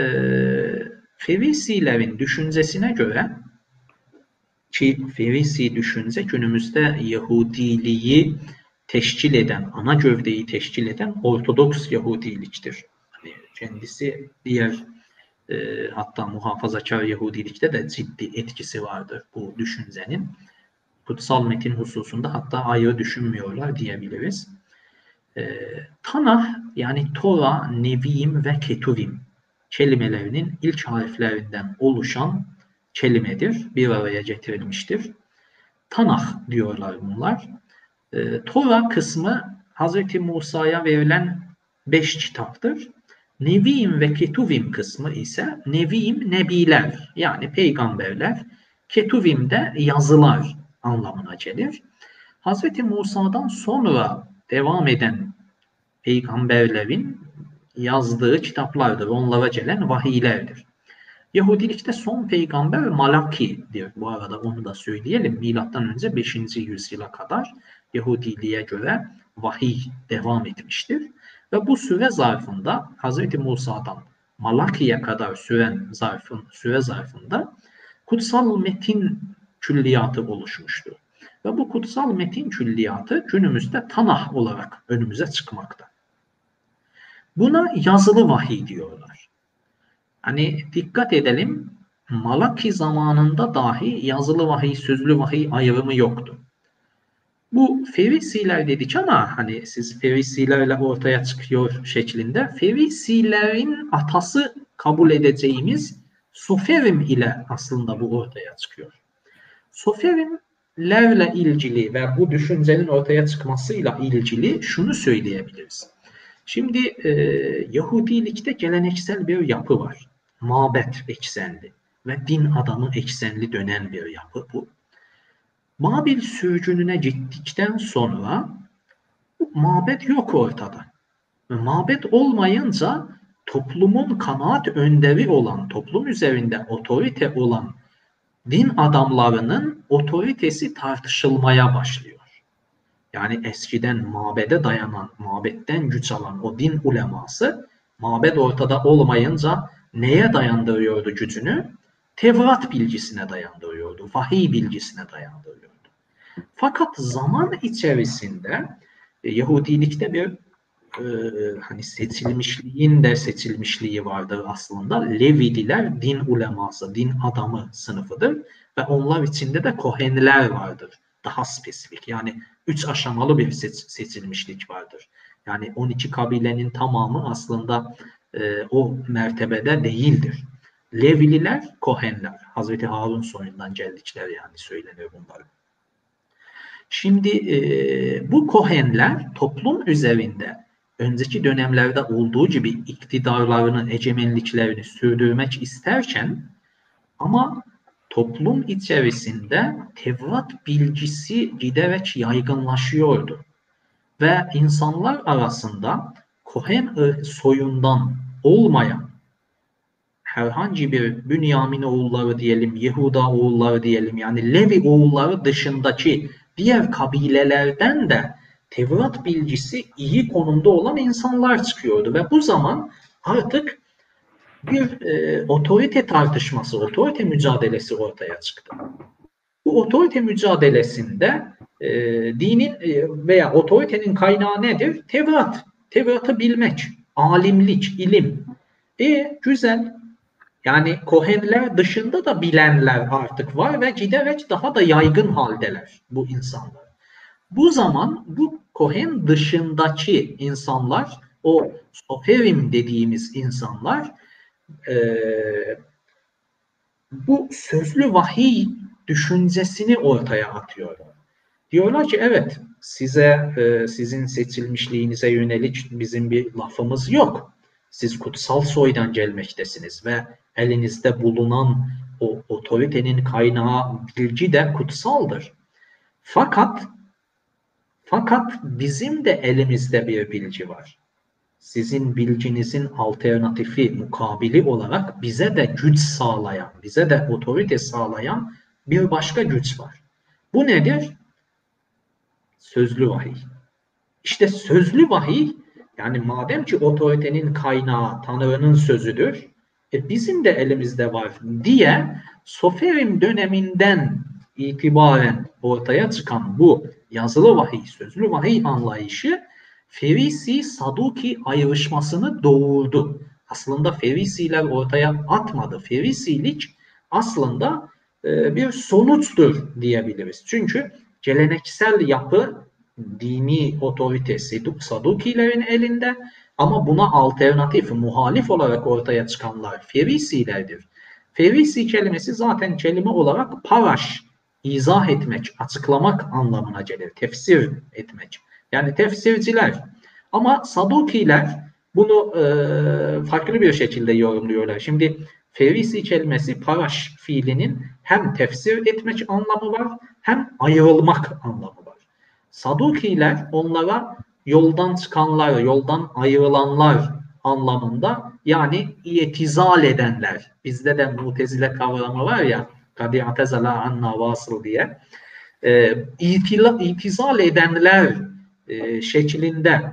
Ferisilerin düşüncesine göre ki Ferisi düşünce günümüzde Yahudiliği teşkil eden, ana gövdeyi teşkil eden Ortodoks Yahudiliktir. Hani kendisi diğer e, hatta muhafazakar Yahudilikte de ciddi etkisi vardır bu düşüncenin. Kutsal metin hususunda hatta ayrı düşünmüyorlar diyebiliriz. E, Tanah yani Tora, Nevi'im ve Ketuvim kelimelerinin ilk harflerinden oluşan kelimedir. Bir araya getirilmiştir. Tanah diyorlar bunlar. E, Tora kısmı Hz. Musa'ya verilen beş kitaptır. Nevi'im ve Ketuvim kısmı ise Nevi'im nebiler yani peygamberler. Ketuvim de yazılar anlamına gelir. Hz. Musa'dan sonra devam eden peygamberlerin yazdığı kitaplardır. Onlara gelen vahiylerdir. Yahudilikte son peygamber Malaki'dir. Bu arada onu da söyleyelim. Milattan önce 5. yüzyıla kadar Yahudiliğe göre vahiy devam etmiştir. Ve bu süre zarfında Hz. Musa'dan Malaki'ye kadar süren zarfın, süre zarfında kutsal metin külliyatı oluşmuştur. Ve bu kutsal metin külliyatı günümüzde Tanah olarak önümüze çıkmakta. Buna yazılı vahiy diyorlar. Hani dikkat edelim Malaki zamanında dahi yazılı vahiy, sözlü vahiy ayrımı yoktu. Bu Ferisiler dedik ama hani siz Ferisilerle ortaya çıkıyor şeklinde Ferisilerin atası kabul edeceğimiz Soferim ile aslında bu ortaya çıkıyor. Soferimlerle ilgili ve bu düşüncenin ortaya çıkmasıyla ilgili şunu söyleyebiliriz. Şimdi e, Yahudilikte geleneksel bir yapı var. Mabet eksenli ve din adamı eksenli dönen bir yapı bu. Babil sürgününe gittikten sonra mabet yok ortada. Ve mabet olmayınca toplumun kanaat önderi olan, toplum üzerinde otorite olan din adamlarının otoritesi tartışılmaya başlıyor. Yani eskiden mabede dayanan, mabetten güç alan o din uleması mabed ortada olmayınca neye dayandırıyordu gücünü? Tevrat bilgisine dayandırıyordu, vahiy bilgisine dayandırıyordu. Fakat zaman içerisinde e, Yahudilikte bir e, hani seçilmişliğin de seçilmişliği vardır aslında. Levililer din uleması, din adamı sınıfıdır ve onlar içinde de Kohenler vardır. Daha spesifik yani üç aşamalı bir seç, seçilmişlik vardır. Yani 12 kabilenin tamamı aslında e, o mertebede değildir. Levililer Kohenler. Hazreti Harun soyundan geldikler yani söylenir bunlar. Şimdi e, bu Kohenler toplum üzerinde önceki dönemlerde olduğu gibi iktidarlarını, egemenliklerini sürdürmek isterken ama toplum içerisinde Tevrat bilgisi giderek yaygınlaşıyordu. Ve insanlar arasında Kohen soyundan olmayan herhangi bir Bünyamin oğulları diyelim, Yehuda oğulları diyelim yani Levi oğulları dışındaki diğer kabilelerden de Tevrat bilgisi iyi konumda olan insanlar çıkıyordu ve bu zaman artık bir e, otorite tartışması, otorite mücadelesi ortaya çıktı. Bu otorite mücadelesinde e, dinin e, veya otoritenin kaynağı nedir? Tevrat. Tevrat'ı bilmek, alimlik, ilim. E güzel. Yani Kohenler dışında da bilenler artık var ve giderek daha da yaygın haldeler bu insanlar. Bu zaman bu Kohen dışındaki insanlar, o Soferim dediğimiz insanlar e, bu sözlü vahiy düşüncesini ortaya atıyorlar. Diyorlar ki evet size e, sizin seçilmişliğinize yönelik bizim bir lafımız yok. Siz kutsal soydan gelmektesiniz ve elinizde bulunan o otoritenin kaynağı bilgi de kutsaldır. Fakat Fakat bizim de elimizde bir bilgi var. Sizin bilginizin alternatifi, mukabili olarak bize de güç sağlayan, bize de otorite sağlayan bir başka güç var. Bu nedir? Sözlü vahiy. İşte sözlü vahiy yani madem ki otoritenin kaynağı Tanrı'nın sözüdür, e bizim de elimizde var diye Soferim döneminden itibaren ortaya çıkan bu yazılı vahiy, sözlü vahiy anlayışı Ferisi Saduki ayrışmasını doğurdu. Aslında Ferisiler ortaya atmadı. Ferisilik aslında e, bir sonuçtur diyebiliriz. Çünkü geleneksel yapı dini otorite Sadukilerin elinde ama buna alternatif, muhalif olarak ortaya çıkanlar Ferisilerdir. Ferisi kelimesi zaten kelime olarak paraş, izah etmek, açıklamak anlamına gelir. Tefsir etmek. Yani tefsirciler. Ama Sadukiler bunu e, farklı bir şekilde yorumluyorlar. Şimdi Ferisi kelimesi paraş fiilinin hem tefsir etmek anlamı var hem ayrılmak anlamı var. Sadukiler onlara yoldan çıkanlar, yoldan ayrılanlar anlamında yani itizal edenler. Bizde de mutezile kavramı var ya kadi atezala anna vasıl diye. E, itila, itizal edenler e, şeklinde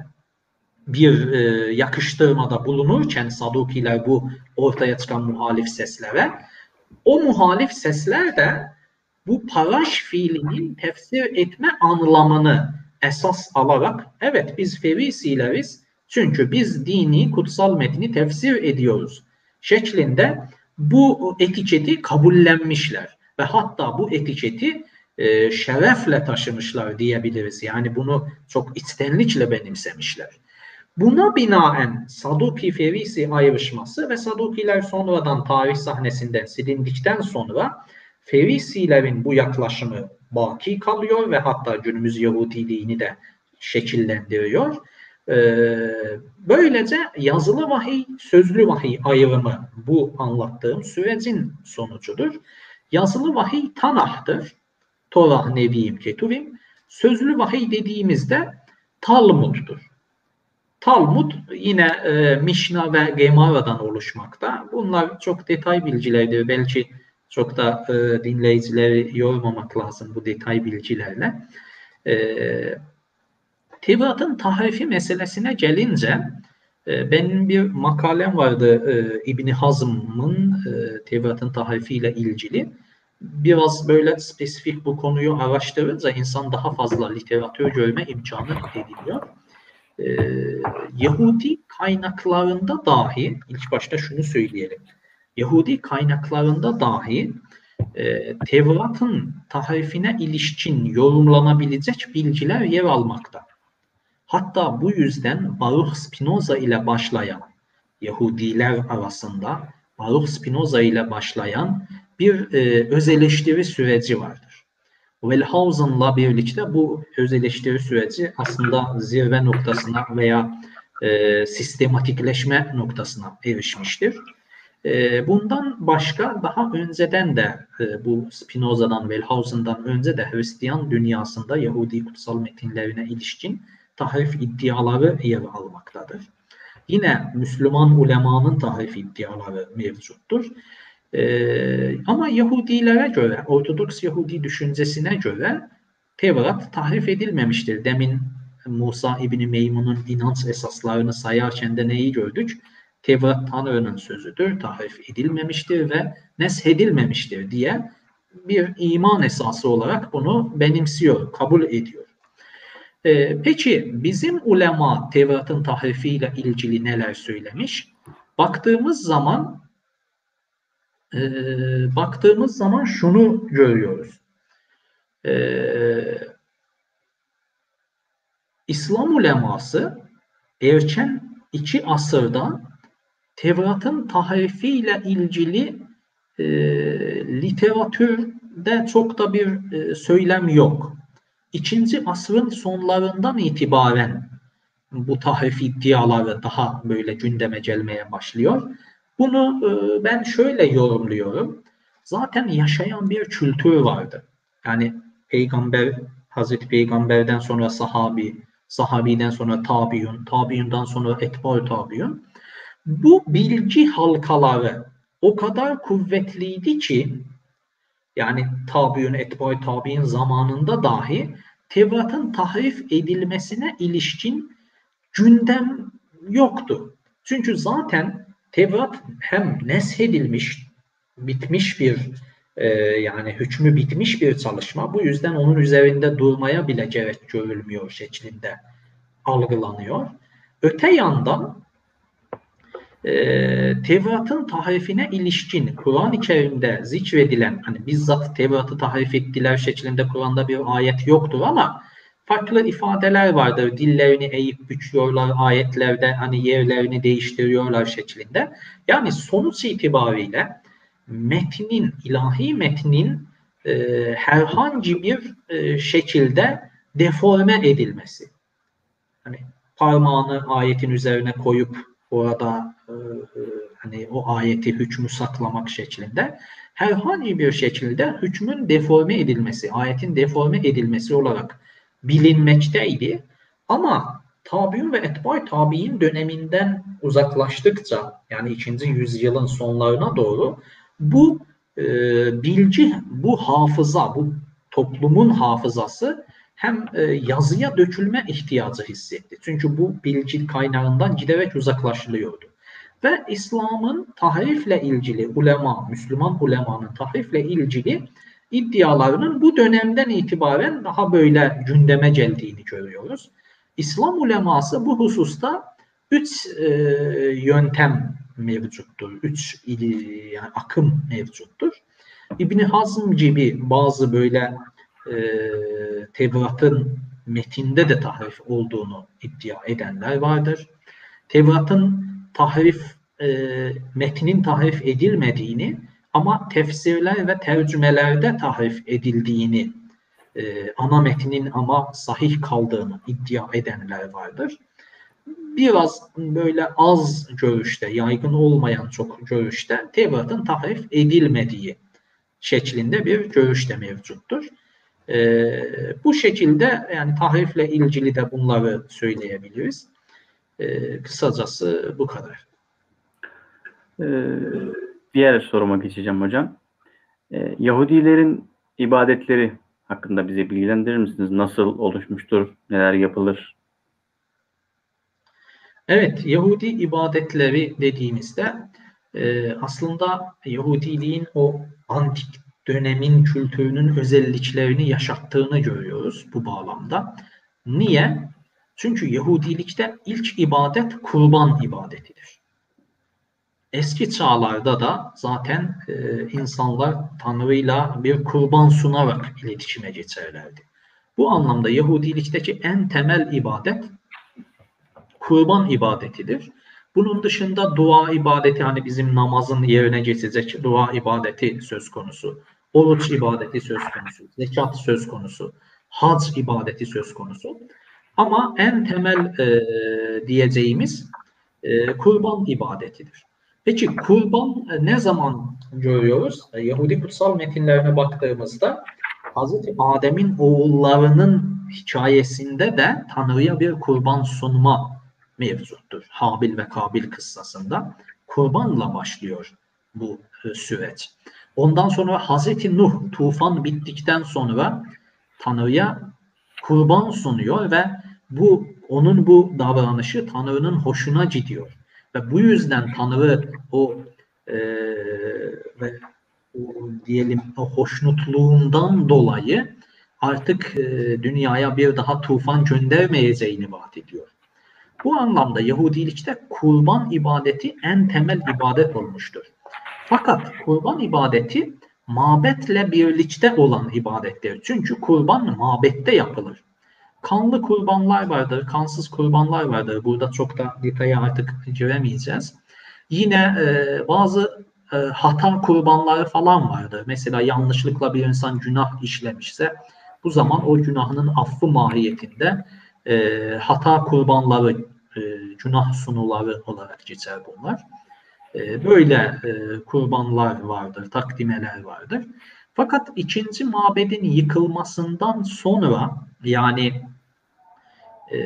bir e, yakıştırmada bulunurken Sadukiler bu ortaya çıkan muhalif seslere o muhalif sesler de bu paraş fiilinin tefsir etme anlamını esas alarak evet biz Ferisileriz çünkü biz dini kutsal metni tefsir ediyoruz şeklinde bu etiketi kabullenmişler ve hatta bu etiketi e, şerefle taşımışlar diyebiliriz. Yani bunu çok içtenlikle benimsemişler. Buna binaen Saduki Ferisi ayrışması ve Sadukiler sonradan tarih sahnesinden silindikten sonra Ferisilerin bu yaklaşımı baki kalıyor ve hatta günümüz Yahudiliğini de şekillendiriyor. Ee, böylece yazılı vahiy, sözlü vahiy ayrımı bu anlattığım sürecin sonucudur. Yazılı vahiy Tanah'tır. Torah, Nevi'im, Ketuvim. Sözlü vahiy dediğimizde Talmud'dur. Talmud yine e, Mişna ve Gemara'dan oluşmakta. Bunlar çok detay bilgilerdir. Belki çok da e, dinleyicileri yormamak lazım bu detay bilgilerle. E, Tevrat'ın tahrifi meselesine gelince e, benim bir makalem vardı e, İbni Hazm'ın e, Tevrat'ın tahrifiyle ilgili. Biraz böyle spesifik bu konuyu araştırınca insan daha fazla literatür görme imkanı ediliyor. Ee, Yahudi kaynaklarında dahi, ilk başta şunu söyleyelim. Yahudi kaynaklarında dahi e, Tevrat'ın tahrifine ilişkin yorumlanabilecek bilgiler yer almakta. Hatta bu yüzden Baruch Spinoza ile başlayan Yahudiler arasında Baruch Spinoza ile başlayan bir e, öz eleştiri süreci vardır. Wellhausen'la birlikte bu öz eleştiri süreci aslında zirve noktasına veya e, sistematikleşme noktasına erişmiştir. E, bundan başka daha önceden de e, bu Spinoza'dan, Wellhausen'dan önce de Hristiyan dünyasında Yahudi kutsal metinlerine ilişkin tahrif iddiaları yer almaktadır. Yine Müslüman ulemanın tahrif iddiaları mevcuttur. Ee, ama Yahudilere göre, Ortodoks Yahudi düşüncesine göre Tevrat tahrif edilmemiştir. Demin Musa İbni Meymun'un inanç esaslarını sayarken de neyi gördük? Tevrat Tanrı'nın sözüdür, tahrif edilmemiştir ve neshedilmemiştir diye bir iman esası olarak bunu benimsiyor, kabul ediyor. Ee, peki bizim ulema Tevrat'ın tahrifiyle ilgili neler söylemiş? Baktığımız zaman e, baktığımız zaman şunu görüyoruz. E, İslam uleması erken iki asırda Tevrat'ın tahrifiyle ilgili e, literatürde çok da bir e, söylem yok. İkinci asrın sonlarından itibaren bu tahrif iddiaları daha böyle gündeme gelmeye başlıyor. Bunu e, ben şöyle yorumluyorum. Zaten yaşayan bir kültür vardı. Yani peygamber Hazreti Peygamber'den sonra sahabi, sahabiden sonra tabiun, tabiundan sonra etbar tabiun. Bu bilgi halkaları o kadar kuvvetliydi ki yani tabiun, etbar tabiun zamanında dahi Tevrat'ın tahrif edilmesine ilişkin gündem yoktu. Çünkü zaten Tevrat hem neshedilmiş, bitmiş bir e, yani hükmü bitmiş bir çalışma. Bu yüzden onun üzerinde durmaya bile gerek görülmüyor şeklinde algılanıyor. Öte yandan e, Tevrat'ın tahrifine ilişkin Kur'an-ı Kerim'de zikredilen hani bizzat Tevrat'ı tahrif ettiler şeklinde Kur'an'da bir ayet yoktur ama farklı ifadeler vardır. Dillerini eğip büküyorlar ayetlerde hani yerlerini değiştiriyorlar şeklinde. Yani sonuç itibariyle metnin, ilahi metnin e, herhangi bir e, şekilde deforme edilmesi. Hani parmağını ayetin üzerine koyup orada e, e, hani o ayeti hükmü saklamak şeklinde herhangi bir şekilde hükmün deforme edilmesi, ayetin deforme edilmesi olarak bilinmekteydi. Ama tabiun ve etbay tabi'in döneminden uzaklaştıkça yani 2. yüzyılın sonlarına doğru bu e, bilgi, bu hafıza, bu toplumun hafızası hem e, yazıya dökülme ihtiyacı hissetti. Çünkü bu bilgi kaynağından giderek uzaklaşılıyordu. Ve İslam'ın tahrifle ilgili ulema, Müslüman ulemanın tahrifle ilgili iddialarının bu dönemden itibaren daha böyle gündeme geldiğini görüyoruz. İslam uleması bu hususta üç e, yöntem mevcuttur. Üç yani akım mevcuttur. İbni Hazm gibi bazı böyle e, Tevrat'ın metinde de tahrif olduğunu iddia edenler vardır. Tevrat'ın tahrif e, metnin tahrif edilmediğini ama tefsirler ve tercümelerde tahrif edildiğini e, ana metnin ama sahih kaldığını iddia edenler vardır. Biraz böyle az görüşte, yaygın olmayan çok görüşte Tevrat'ın tahrif edilmediği şeklinde bir görüş de mevcuttur. E, bu şekilde yani tahrifle ilgili de bunları söyleyebiliriz. E, kısacası bu kadar. Ee, diğer soruma geçeceğim hocam. Ee, Yahudilerin ibadetleri hakkında bize bilgilendirir misiniz? Nasıl oluşmuştur? Neler yapılır? Evet, Yahudi ibadetleri dediğimizde e, aslında Yahudiliğin o antik dönemin kültürünün özelliklerini yaşattığını görüyoruz bu bağlamda. Niye? Çünkü Yahudilikte ilk ibadet kurban ibadetidir. Eski çağlarda da zaten e, insanlar Tanrı'yla bir kurban sunarak iletişime geçerlerdi. Bu anlamda Yahudilikteki en temel ibadet kurban ibadetidir. Bunun dışında dua ibadeti hani bizim namazın yerine geçecek dua ibadeti söz konusu. Oruç ibadeti söz konusu. Zekat söz konusu. Hac ibadeti söz konusu. Ama en temel e, diyeceğimiz e, kurban ibadetidir. Peki kurban e, ne zaman görüyoruz? E, Yahudi kutsal metinlerine baktığımızda Hazreti Adem'in oğullarının hikayesinde de Tanrı'ya bir kurban sunma mevcuttur. Habil ve Kabil kıssasında kurbanla başlıyor bu e, süreç. Ondan sonra Hazreti Nuh tufan bittikten sonra Tanrı'ya kurban sunuyor ve bu onun bu davranışı Tanrı'nın hoşuna gidiyor. Ve bu yüzden Tanrı o e, ve diyelim o hoşnutluğundan dolayı artık e, dünyaya bir daha tufan göndermeyeceğini vaat ediyor. Bu anlamda Yahudilikte kurban ibadeti en temel ibadet olmuştur. Fakat kurban ibadeti mabetle birlikte olan ibadettir. Çünkü kurban mabette yapılır. Kanlı kurbanlar vardır, kansız kurbanlar vardır. Burada çok da detaya artık giremeyeceğiz. Yine e, bazı e, hata kurbanları falan vardır. Mesela yanlışlıkla bir insan günah işlemişse bu zaman o günahının affı mahiyetinde e, hata kurbanları, e, günah sunuları olarak geçer bunlar. E, böyle e, kurbanlar vardır, takdimeler vardır. Fakat ikinci mabedin yıkılmasından sonra yani e,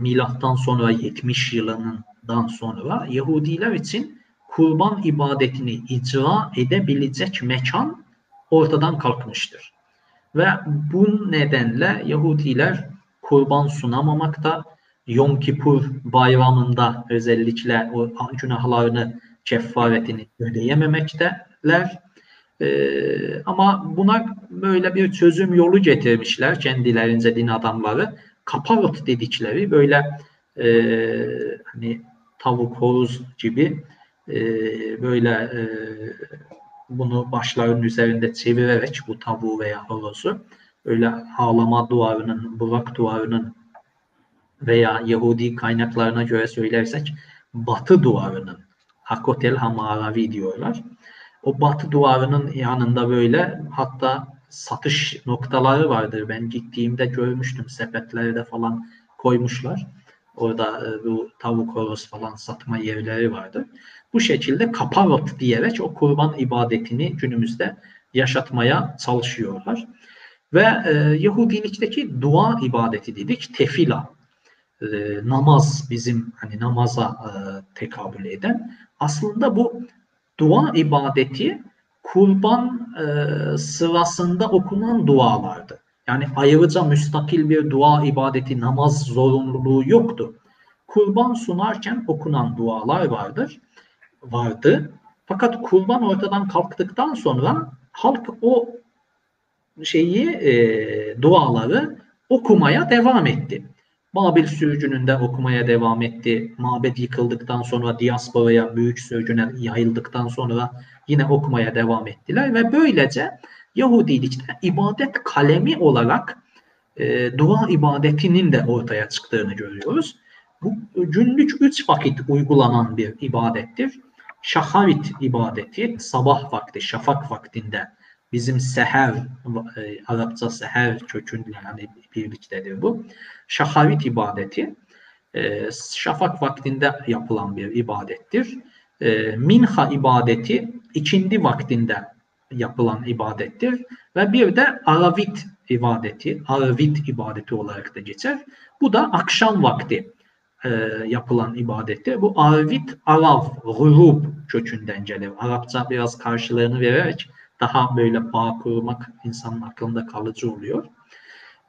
milattan sonra 70 yılından sonra Yahudiler için kurban ibadetini icra edebilecek mekan ortadan kalkmıştır. Ve bu nedenle Yahudiler kurban sunamamakta, Yom Kippur bayramında özellikle o günahlarını, kefaretini ödeyememekteler. Ee, ama buna böyle bir çözüm yolu getirmişler kendilerince din adamları. Kaparot dedikleri böyle e, hani tavuk horoz gibi e, böyle e, bunu başlarının üzerinde çevirerek bu tavuğu veya horozu öyle ağlama duvarının, burak duvarının veya Yahudi kaynaklarına göre söylersek batı duvarının Hakotel Hamaravi diyorlar. O batı duvarının yanında böyle hatta satış noktaları vardır. Ben gittiğimde görmüştüm. Sepetlerde falan koymuşlar. Orada e, bu tavuk horoz falan satma yerleri vardı. Bu şekilde kaparot diyerek o kurban ibadetini günümüzde yaşatmaya çalışıyorlar. Ve e, Yahudilikteki dua ibadeti dedik, tefila. E, namaz bizim hani namaza e, tekabül eden. Aslında bu dua ibadeti kurban e, sırasında okunan dualardı. Yani ayrıca müstakil bir dua ibadeti, namaz zorunluluğu yoktu. Kurban sunarken okunan dualar vardır, vardı. Fakat kurban ortadan kalktıktan sonra halk o şeyi e, duaları okumaya devam etti. Babil sürgününde okumaya devam etti. Mabed yıkıldıktan sonra diasporaya büyük sürgüne yayıldıktan sonra yine okumaya devam ettiler ve böylece Yahudilikte ibadet kalemi olarak e, dua ibadetinin de ortaya çıktığını görüyoruz. Bu günlük üç vakit uygulanan bir ibadettir. Şahavit ibadeti sabah vakti, şafak vaktinde bizim seher, e, Arapça seher kökünde yani birliktedir bu. Şahavit ibadeti e, şafak vaktinde yapılan bir ibadettir. E, minha ibadeti ikindi vaktinde yapılan ibadettir. Ve bir de aravit ibadeti, aravit ibadeti olarak da geçer. Bu da akşam vakti yapılan ibadettir. Bu aravit, arav, gurub kökünden gelir. Arapça biraz karşılığını vererek daha böyle bağ kurmak insanın aklında kalıcı oluyor.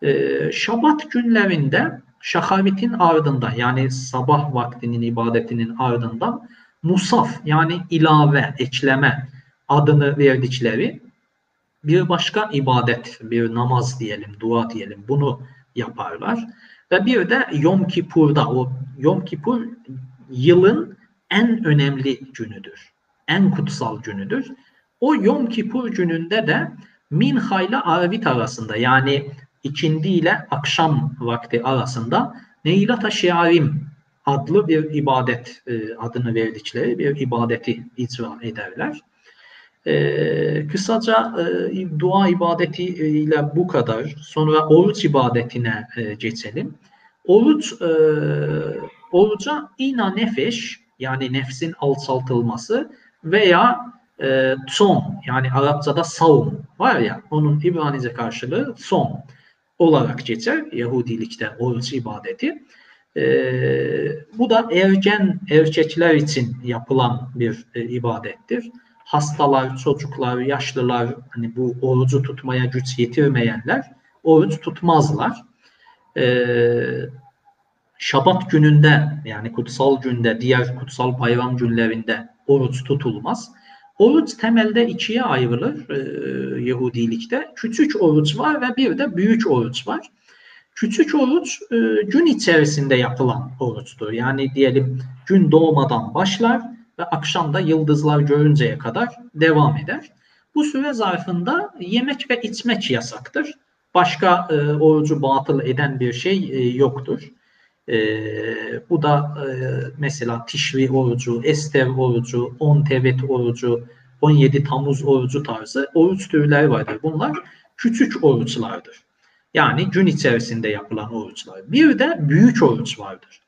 Ee, Şabat günlerinde şahavitin ardında yani sabah vaktinin ibadetinin ardından musaf yani ilave, ekleme adını verdikleri bir başka ibadet, bir namaz diyelim, dua diyelim bunu yaparlar. Ve bir de Yom Kippur'da, o Yom Kippur yılın en önemli günüdür. En kutsal günüdür. O Yom Kippur gününde de Minha ile Arvit arasında yani ikindi ile akşam vakti arasında Neylata Şiarim adlı bir ibadet e, adını verdikleri bir ibadeti icra ederler. E, kısaca e, dua ibadeti ile bu kadar. Sonra oruç ibadetine e, geçelim. Oruç, e, oruca ina nefeş yani nefsin alçaltılması veya e, son yani Arapçada savun var ya onun İbranice karşılığı son olarak geçer Yahudilikte oruç ibadeti. E, bu da ergen erkekler için yapılan bir e, ibadettir. Hastalar, çocuklar, yaşlılar hani bu orucu tutmaya güç yetirmeyenler oruç tutmazlar. E, Şabat gününde yani kutsal günde, diğer kutsal bayram günlerinde oruç tutulmaz. Oruç temelde ikiye ayrılır e, Yahudilikte. Küçük oruç var ve bir de büyük oruç var. Küçük oruç e, gün içerisinde yapılan oruçtur. Yani diyelim gün doğmadan başlar ve akşamda yıldızlar görünceye kadar devam eder. Bu süre zarfında yemek ve içmek yasaktır. Başka e, orucu batıl eden bir şey e, yoktur. E, bu da e, mesela Tişri orucu, Ester orucu, 10 Tevet orucu, 17 Temmuz orucu tarzı oruç türleri vardır. Bunlar küçük oruçlardır. Yani gün içerisinde yapılan oruçlar. Bir de büyük oruç vardır.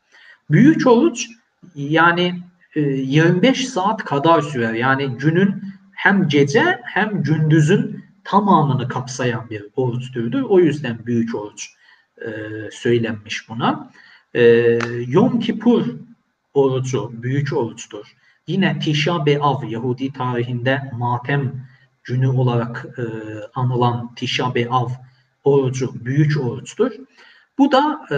Büyük oruç yani e, 25 saat kadar sürer. Yani günün hem gece hem gündüzün tamamını kapsayan bir oruç türüdür. O yüzden büyük oruç e, söylenmiş buna. E, Yom Kippur orucu büyük oruçtur. Yine Tisha B'Av Yahudi tarihinde matem günü olarak e, anılan Tisha B'Av orucu büyük oruçtur. Bu da e,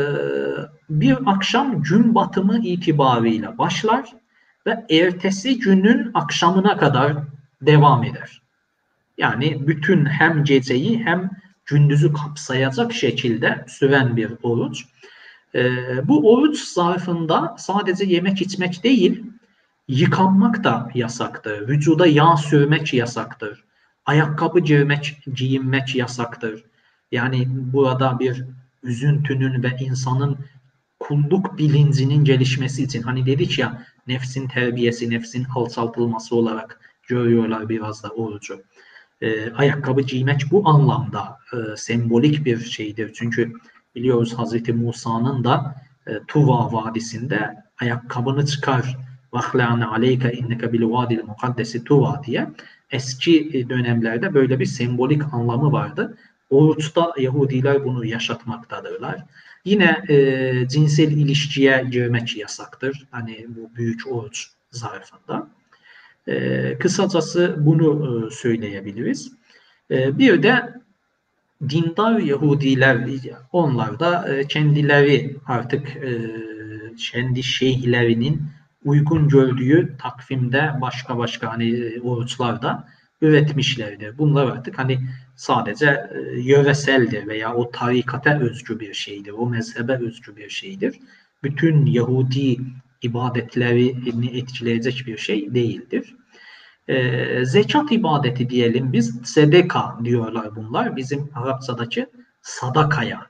bir akşam gün batımı itibarıyla başlar ve ertesi günün akşamına kadar devam eder. Yani bütün hem geceyi hem gündüzü kapsayacak şekilde süren bir oruç. E, bu oruç zarfında sadece yemek içmek değil, yıkanmak da yasaktır. Vücuda yağ sürmek yasaktır. Ayakkabı giymek, giyinmek yasaktır. Yani burada bir üzüntünün ve insanın kulluk bilincinin gelişmesi için hani dedik ya nefsin terbiyesi, nefsin alçaltılması olarak görüyorlar biraz da orucu. Ee, ayakkabı giymek bu anlamda e, sembolik bir şeydir. Çünkü biliyoruz Hazreti Musa'nın da e, Tuva Vadisi'nde ayakkabını çıkar vahlâne aleyke inneke bil vadil mukaddesi Tuva diye eski dönemlerde böyle bir sembolik anlamı vardı. Oruçta Yahudiler bunu yaşatmaktadırlar. Yine e, cinsel ilişkiye girmek yasaktır. Hani bu büyük oruç zarfında. E, kısacası bunu e, söyleyebiliriz. E, bir de dindar Yahudiler, onlar da e, kendileri artık e, kendi şeyhlerinin uygun gördüğü takvimde başka başka hani e, oruçlarda üretmişlerdir. Bunlar artık hani sadece e, yöreseldir veya o tarikata özgü bir şeydir, o mezhebe özgü bir şeydir. Bütün Yahudi ibadetlerini etkileyecek bir şey değildir. E, zekat ibadeti diyelim biz, sedeka diyorlar bunlar. Bizim Arapçadaki sadakaya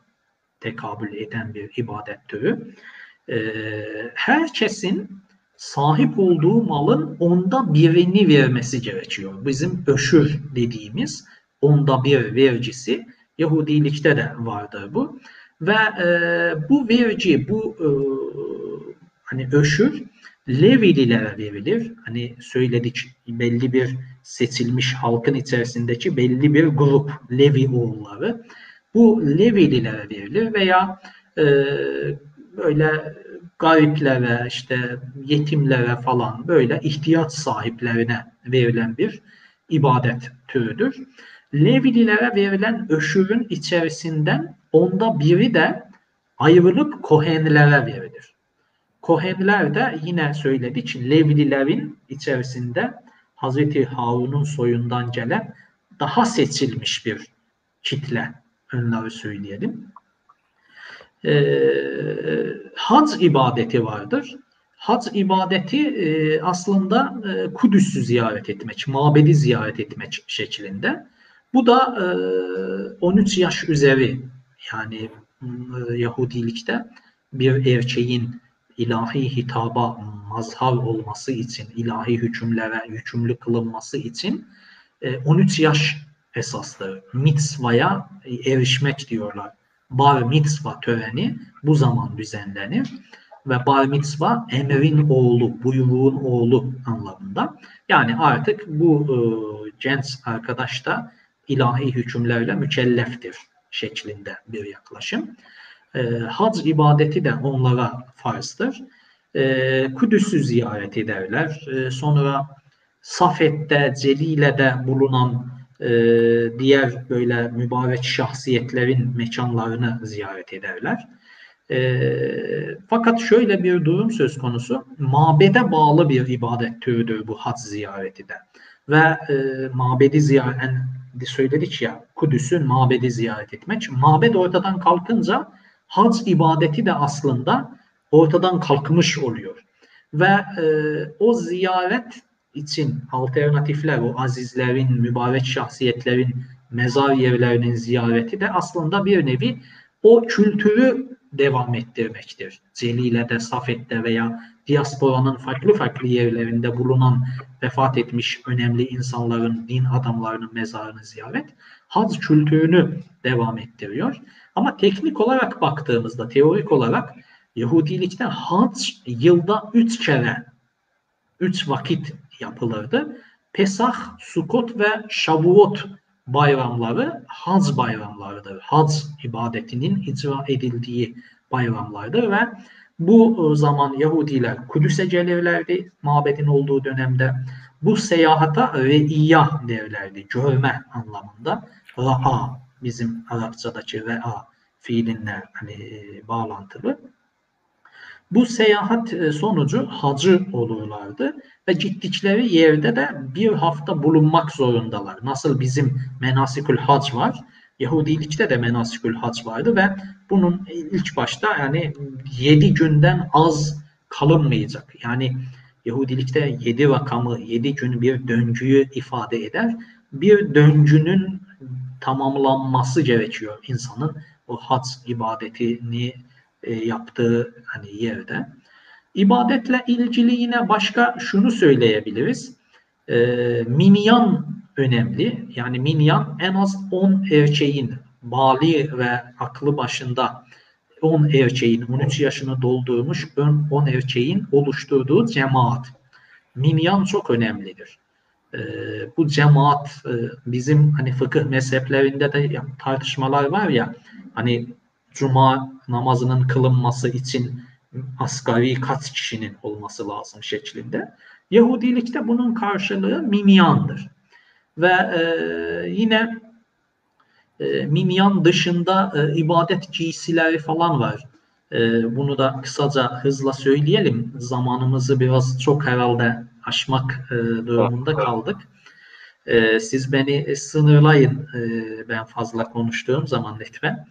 tekabül eden bir ibadet türü. E, herkesin sahip olduğu malın onda birini vermesi gerekiyor. Bizim öşür dediğimiz onda bir vergisi Yahudilikte de vardır bu. Ve e, bu vergi, bu e, hani öşür Levililere verilir. Hani söyledik belli bir seçilmiş halkın içerisindeki belli bir grup Levi oğulları. Bu Levililere verilir veya e, böyle gariplere, işte yetimlere falan böyle ihtiyaç sahiplerine verilen bir ibadet türüdür. Levililere verilen öşürün içerisinden onda biri de ayrılıp Kohenlere verilir. Kohenler de yine söyledik Levlilerin içerisinde Hazreti Harun'un soyundan gelen daha seçilmiş bir kitle onları söyleyelim. Ee, hac ibadeti vardır. Hac ibadeti e, aslında e, Kudüs'ü ziyaret etmek, mabedi ziyaret etmek şeklinde. Bu da e, 13 yaş üzeri yani e, Yahudilikte bir erkeğin ilahi hitaba mazhar olması için, ilahi hükümlere hükümlü kılınması için e, 13 yaş esastır. Mitzvaya erişmek diyorlar. Bar mitzva töreni bu zaman düzenlenir ve bar mitzva emrin oğlu, buyruğun oğlu anlamında. Yani artık bu e, genç arkadaş da ilahi hükümlerle mükelleftir şeklinde bir yaklaşım. E, hac ibadeti de onlara farzdır. E, Kudüs'ü ziyaret ederler. E, sonra Safet'te, Celile'de bulunan e, diğer böyle mübarek şahsiyetlerin mekanlarını ziyaret ederler. E, fakat şöyle bir durum söz konusu. Mabede bağlı bir ibadet türüdür bu hac ziyareti de. Ve e, mabedi ziyaret, yani söyledik ya Kudüs'ün mabedi ziyaret etmek. Mabed ortadan kalkınca hac ibadeti de aslında ortadan kalkmış oluyor. Ve e, o ziyaret için alternatifler, o azizlerin, mübarek şahsiyetlerin mezar yerlerinin ziyareti de aslında bir nevi o kültürü devam ettirmektir. Celile'de, Safet'te veya diasporanın farklı farklı yerlerinde bulunan vefat etmiş önemli insanların, din adamlarının mezarını ziyaret, hac kültürünü devam ettiriyor. Ama teknik olarak baktığımızda, teorik olarak Yahudilikte hac yılda üç kere, üç vakit yapılırdı. Pesah, Sukot ve Şavuot bayramları hac bayramlarıdır. Hac ibadetinin icra edildiği bayramlardır ve bu zaman Yahudiler Kudüs'e gelirlerdi mabedin olduğu dönemde. Bu seyahata re'iyya derlerdi. Görme anlamında. Ra'a bizim Arapçadaki re'a fiilinle hani e, bağlantılı. Bu seyahat e, sonucu hacı olurlardı ve gittikleri yerde de bir hafta bulunmak zorundalar. Nasıl bizim menasikül hac var, Yahudilikte de menasikül hac vardı ve bunun ilk başta yani 7 günden az kalınmayacak. Yani Yahudilikte 7 rakamı, 7 gün bir döngüyü ifade eder. Bir döngünün tamamlanması gerekiyor insanın o hac ibadetini e, yaptığı hani yerde. İbadetle ilgili yine başka şunu söyleyebiliriz. E, minyan önemli. Yani minyan en az 10 erkeğin bali ve aklı başında 10 erkeğin 13 yaşını doldurmuş 10 erkeğin oluşturduğu cemaat. Minyan çok önemlidir. Ee, bu cemaat e, bizim hani fıkıh mezheplerinde de tartışmalar var ya hani cuma namazının kılınması için asgari kaç kişinin olması lazım şeklinde. Yahudilikte bunun karşılığı minyandır. Ve e, yine e, minyan dışında e, ibadet giysileri falan var. E, bunu da kısaca hızla söyleyelim. Zamanımızı biraz çok herhalde aşmak e, durumunda kaldık. E, siz beni sınırlayın e, ben fazla konuştuğum zaman lütfen.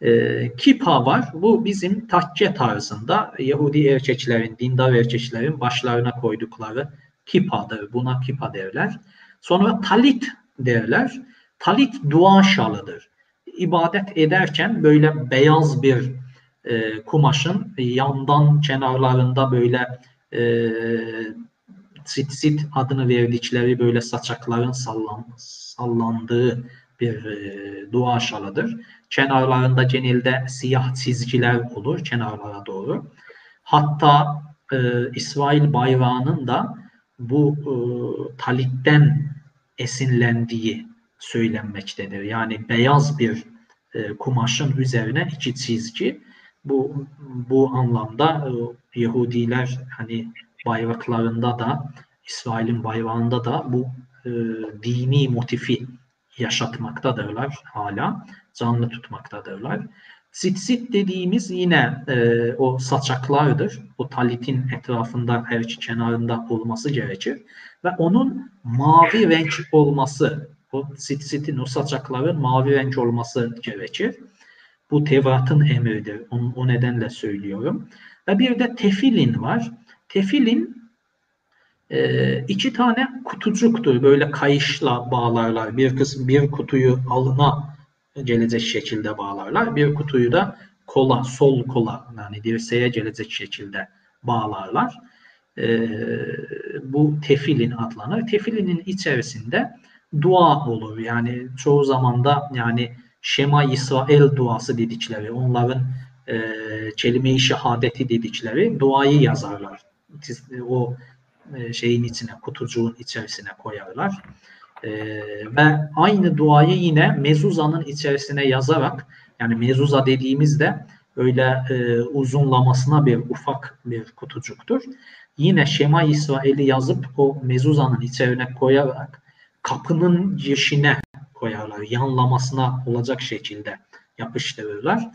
E, kipa var. Bu bizim takke tarzında Yahudi erkeklerin, dindar erkeklerin başlarına koydukları kipadır. Buna kipa derler. Sonra talit derler. Talit dua şalıdır. İbadet ederken böyle beyaz bir e, kumaşın yandan kenarlarında böyle e, sit sit adını verdikleri böyle saçakların sallan, sallandığı bir e, dua şalıdır. Kenarlarında genelde siyah çizgiler olur kenarlara doğru. Hatta e, İsrail bayrağının da bu e, talitten esinlendiği söylenmektedir. Yani beyaz bir e, kumaşın üzerine iki çizgi. Bu bu anlamda e, Yahudiler hani bayraklarında da İsrail'in bayrağında da bu e, dini motifi yaşatmaktadırlar hala. Canlı tutmaktadırlar. Sit dediğimiz yine e, o saçaklardır. O talitin etrafında her iki kenarında olması gerekir. Ve onun mavi renk olması, o sit o saçakların mavi renk olması gerekir. Bu Tevrat'ın emridir. O, o nedenle söylüyorum. Ve bir de tefilin var. Tefilin e, iki tane kutucuktur. Böyle kayışla bağlarlar. Bir kısım bir kutuyu alına gelecek şekilde bağlarlar. Bir kutuyu da kola, sol kola yani dirseğe gelecek şekilde bağlarlar. Ee, bu tefilin adlanır. Tefilinin içerisinde dua olur. Yani çoğu zaman da yani Şema İsrail duası dedikleri, onların e, kelime-i şehadeti dedikleri duayı yazarlar. O e, şeyin içine, kutucuğun içerisine koyarlar. E, ve aynı duayı yine mezuzanın içerisine yazarak yani mezuza dediğimizde öyle e, uzunlamasına bir ufak bir kutucuktur. Yine Şema İsrail'i yazıp o mezuzanın içerine koyarak kapının girişine koyarlar. Yanlamasına olacak şekilde yapıştırırlar.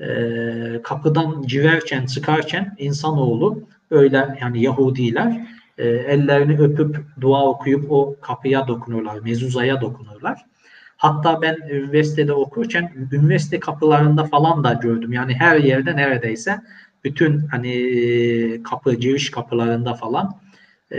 E, kapıdan girerken çıkarken insanoğlu öyle yani Yahudiler e, ellerini öpüp dua okuyup o kapıya dokunurlar, mezuzaya dokunurlar. Hatta ben üniversitede okurken üniversite kapılarında falan da gördüm. Yani her yerde neredeyse bütün hani kapı, giriş kapılarında falan e,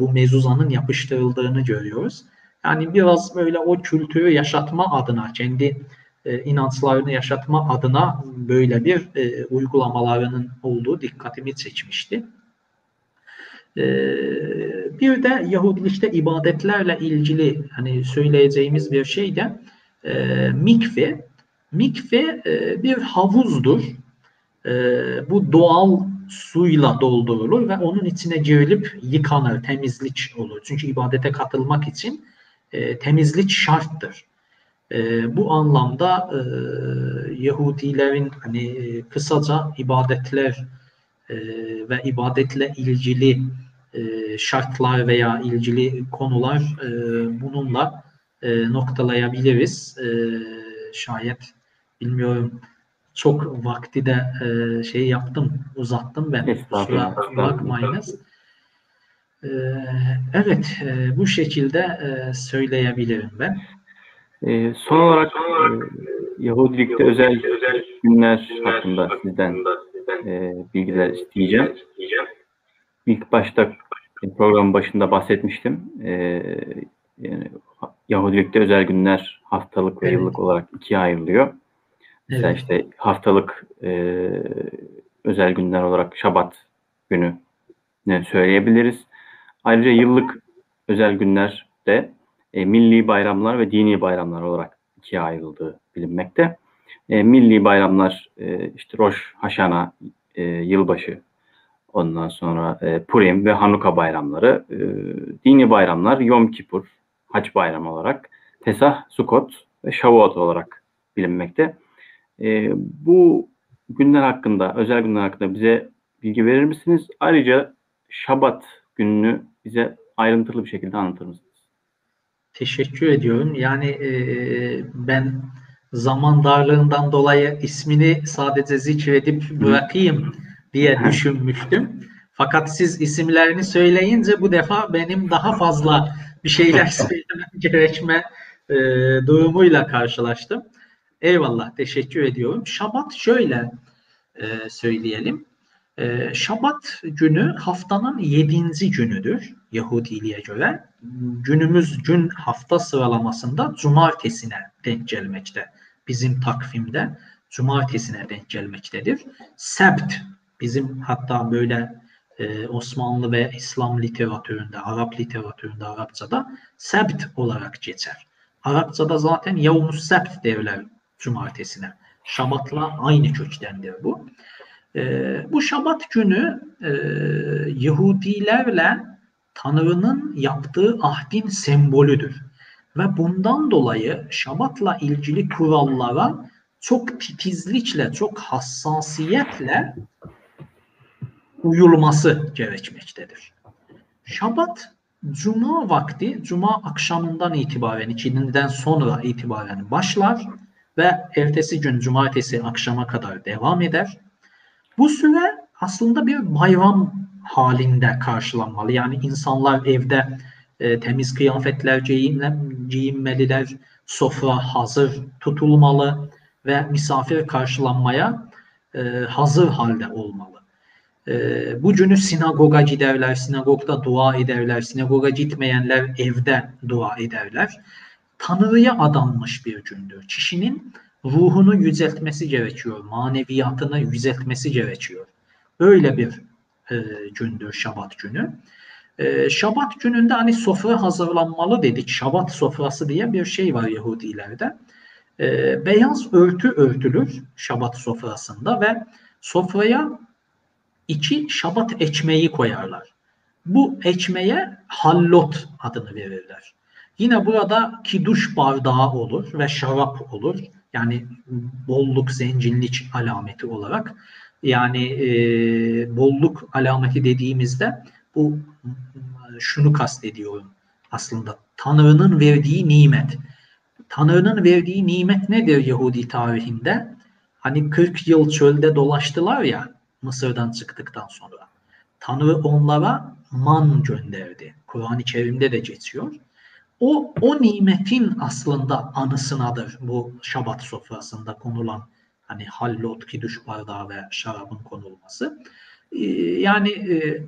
bu mezuzanın yapıştırıldığını görüyoruz. Yani biraz böyle o kültürü yaşatma adına, kendi e, inançlarını yaşatma adına böyle bir e, uygulamalarının olduğu dikkatimi çekmişti. Ee, bir de Yahudilikte ibadetlerle ilgili hani söyleyeceğimiz bir şey de e, mikve. Mikve e, bir havuzdur. E, bu doğal suyla doldurulur ve onun içine girilip yıkanır, temizlik olur. Çünkü ibadete katılmak için e, temizlik şarttır. E, bu anlamda e, Yahudilerin hani e, kısaca ibadetler e, ve ibadetle ilgili e, şartlar veya ilgili konular e, bununla e, noktalayabiliriz. E, şayet bilmiyorum çok vakti de e, şey yaptım, uzattım ben. Kusura bakmayınız. E, evet, e, bu şekilde e, söyleyebilirim ben. E, son olarak e, Yahudilikte özel günler hakkında sizden e, bilgiler isteyeceğim. İlk başta programın başında bahsetmiştim. E, yani Yahudilikte özel günler haftalık ve yıllık olarak ikiye ayrılıyor. Mesela evet. işte haftalık e, özel günler olarak Şabat günü ne söyleyebiliriz. Ayrıca yıllık özel günler de e, milli bayramlar ve dini bayramlar olarak ikiye ayrıldığı bilinmekte. E, milli bayramlar e, işte Roş Haşana e, yılbaşı ondan sonra e, Purim ve Hanuka bayramları. E, dini bayramlar Yom Kipur, Hac bayramı olarak, Pesah, Sukot ve Shavuot olarak bilinmekte. E, bu günler hakkında, özel günler hakkında bize bilgi verir misiniz? Ayrıca Şabat gününü bize ayrıntılı bir şekilde anlatır mısınız? Teşekkür ediyorum. Yani e, ben zaman darlığından dolayı ismini sadece zikredip bırakayım diye düşünmüştüm. Fakat siz isimlerini söyleyince bu defa benim daha fazla bir şeyler söylemem gerekme e, durumuyla karşılaştım. Eyvallah, teşekkür ediyorum. Şabat şöyle e, söyleyelim. E, Şabat günü haftanın yedinci günüdür Yahudiliğe göre. Günümüz gün hafta sıralamasında cumartesine denk gelmekte. Bizim takvimde cumartesine denk gelmektedir. Sebt bizim hatta böyle e, Osmanlı ve İslam literatüründe, Arap literatüründe, Arapçada sebt olarak geçer. Arapçada zaten yavmus sebt derler cumartesine. Şabatla aynı köktendir bu. E, bu Şabat günü e, Yahudilerle Tanrı'nın yaptığı ahdin sembolüdür. Ve bundan dolayı Şabat'la ilgili kurallara çok titizlikle, çok hassasiyetle uyulması gerekmektedir. Şabat Cuma vakti, Cuma akşamından itibaren, ikindiden sonra itibaren başlar ve ertesi gün Cumartesi akşama kadar devam eder. Bu süre aslında bir bayram halinde karşılanmalı. Yani insanlar evde e, temiz kıyafetler giyinmeliler, sofra hazır tutulmalı ve misafir karşılanmaya e, hazır halde olmalı. E, bu günü sinagoga giderler, sinagogda dua ederler, sinagoga gitmeyenler evde dua ederler. Tanrı'ya adanmış bir gündür. Kişinin ruhunu yüceltmesi gerekiyor, maneviyatını yüceltmesi gerekiyor. Öyle bir e, gündür Şabat günü. E, Şabat gününde hani sofra hazırlanmalı dedik. Şabat sofrası diye bir şey var Yahudilerde. E, beyaz örtü örtülür Şabat sofrasında ve sofraya içi Şabat ekmeği koyarlar. Bu ekmeğe hallot adını verirler. Yine burada kiduş bardağı olur ve şarap olur. Yani bolluk, zenginlik alameti olarak. Yani e, bolluk alameti dediğimizde bu şunu kastediyorum aslında. Tanrı'nın verdiği nimet. Tanrı'nın verdiği nimet nedir Yahudi tarihinde? Hani 40 yıl çölde dolaştılar ya Mısır'dan çıktıktan sonra. Tanrı onlara man gönderdi. Kur'an-ı Kerim'de de geçiyor. O, o nimetin aslında anısınadır bu Şabat sofrasında konulan hani hallot, kiduş bardağı ve şarabın konulması. Ee, yani e,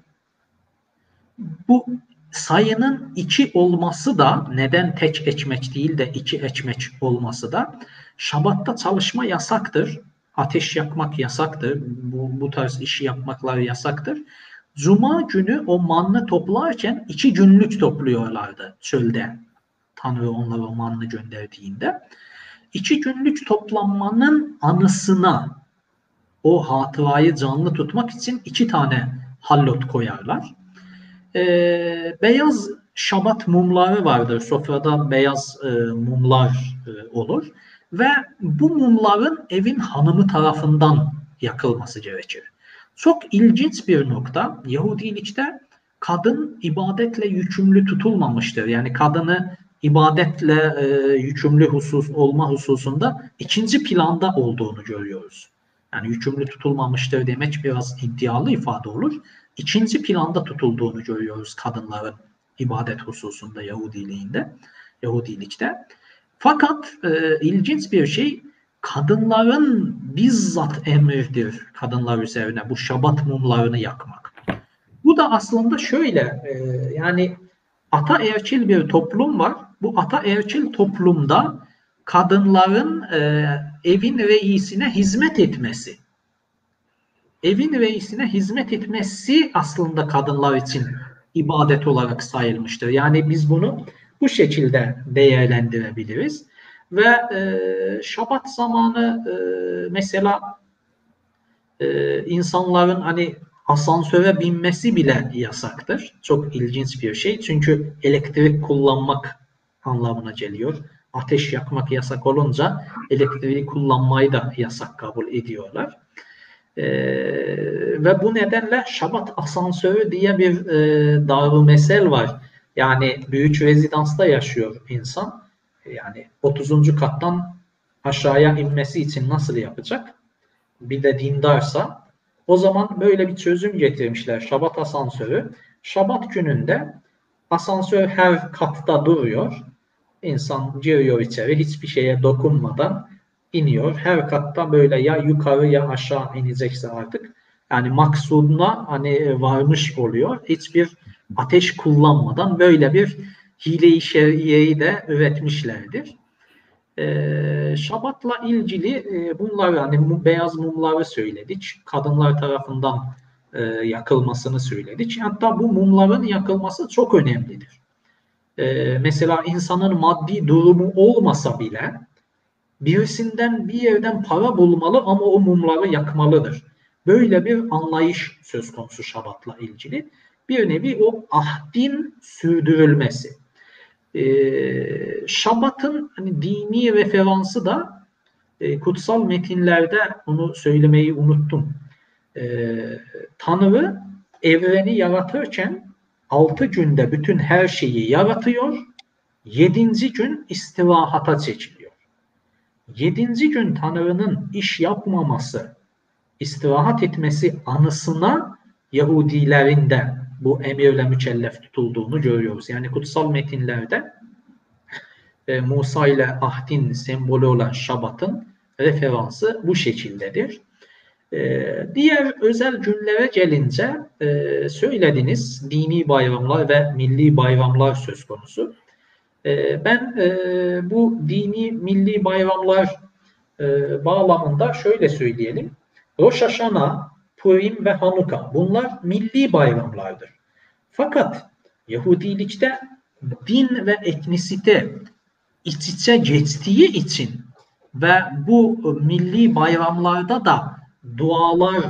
bu sayının iki olması da neden tek ekmek değil de iki ekmek olması da Şabat'ta çalışma yasaktır. Ateş yakmak yasaktır. Bu, bu tarz işi yapmaklar yasaktır. Cuma günü o manlı toplarken iki günlük topluyorlardı çölde. Tanrı onlara o manlı gönderdiğinde. İki günlük toplanmanın anısına o hatırayı canlı tutmak için iki tane hallot koyarlar. E, beyaz şabat mumları vardır. Sofrada beyaz e, mumlar e, olur. Ve bu mumların evin hanımı tarafından yakılması gerekir. Çok ilginç bir nokta. Yahudilikte kadın ibadetle yükümlü tutulmamıştır. Yani kadını ibadetle e, yükümlü husus olma hususunda ikinci planda olduğunu görüyoruz. Yani yükümlü tutulmamıştır demek biraz iddialı ifade olur. İkinci planda tutulduğunu görüyoruz kadınların ibadet hususunda Yahudiliğinde, Yahudilikte. Fakat e, ilginç bir şey kadınların bizzat emridir kadınlar üzerine bu şabat mumlarını yakmak. Bu da aslında şöyle e, yani ataerkil bir toplum var. Bu ataerkil toplumda kadınların e, evin reisine hizmet etmesi. Evin reisine hizmet etmesi aslında kadınlar için ibadet olarak sayılmıştır. Yani biz bunu bu şekilde değerlendirebiliriz. Ve e, Şabat zamanı e, mesela e, insanların hani asansöre binmesi bile yasaktır. Çok ilginç bir şey. Çünkü elektrik kullanmak anlamına geliyor. Ateş yakmak yasak olunca elektriği kullanmayı da yasak kabul ediyorlar. Ee, ve bu nedenle Şabat asansörü diye bir e, darı mesel var. Yani büyük rezidansta yaşıyor insan. Yani 30. kattan aşağıya inmesi için nasıl yapacak? Bir de dindarsa o zaman böyle bir çözüm getirmişler. Şabat asansörü. Şabat gününde asansör her katta duruyor. İnsan giriyor içeri hiçbir şeye dokunmadan iniyor. Her katta böyle ya yukarı ya aşağı inecekse artık yani maksuduna hani varmış oluyor. Hiçbir ateş kullanmadan böyle bir hile-i şer'iyeyi de üretmişlerdir. Ee, Şabat'la ilgili e, bunlar yani beyaz mumları söyledik. Kadınlar tarafından e, yakılmasını söyledik. Hatta bu mumların yakılması çok önemlidir. E, mesela insanın maddi durumu olmasa bile birisinden bir yerden para bulmalı ama o mumları yakmalıdır. Böyle bir anlayış söz konusu Şabat'la ilgili. Bir nevi o ahdin sürdürülmesi. Ee, Şabat'ın hani dini referansı da e, kutsal metinlerde onu söylemeyi unuttum. E, Tanrı evreni yaratırken altı günde bütün her şeyi yaratıyor. Yedinci gün istirahata çekiliyor. Yedinci gün Tanrı'nın iş yapmaması, istirahat etmesi anısına Yahudilerin de bu emirle mükellef tutulduğunu görüyoruz. Yani kutsal metinlerde e, Musa ile ahdin sembolü olan Şabat'ın referansı bu şekildedir. E, diğer özel günlere gelince e, söylediniz dini bayramlar ve milli bayramlar söz konusu. E, ben e, bu dini milli bayramlar e, bağlamında şöyle söyleyelim. Rosh Purim ve Hanuka bunlar milli bayramlardır. Fakat Yahudilikte din ve etnisite iç içe geçtiği için ve bu milli bayramlarda da dualar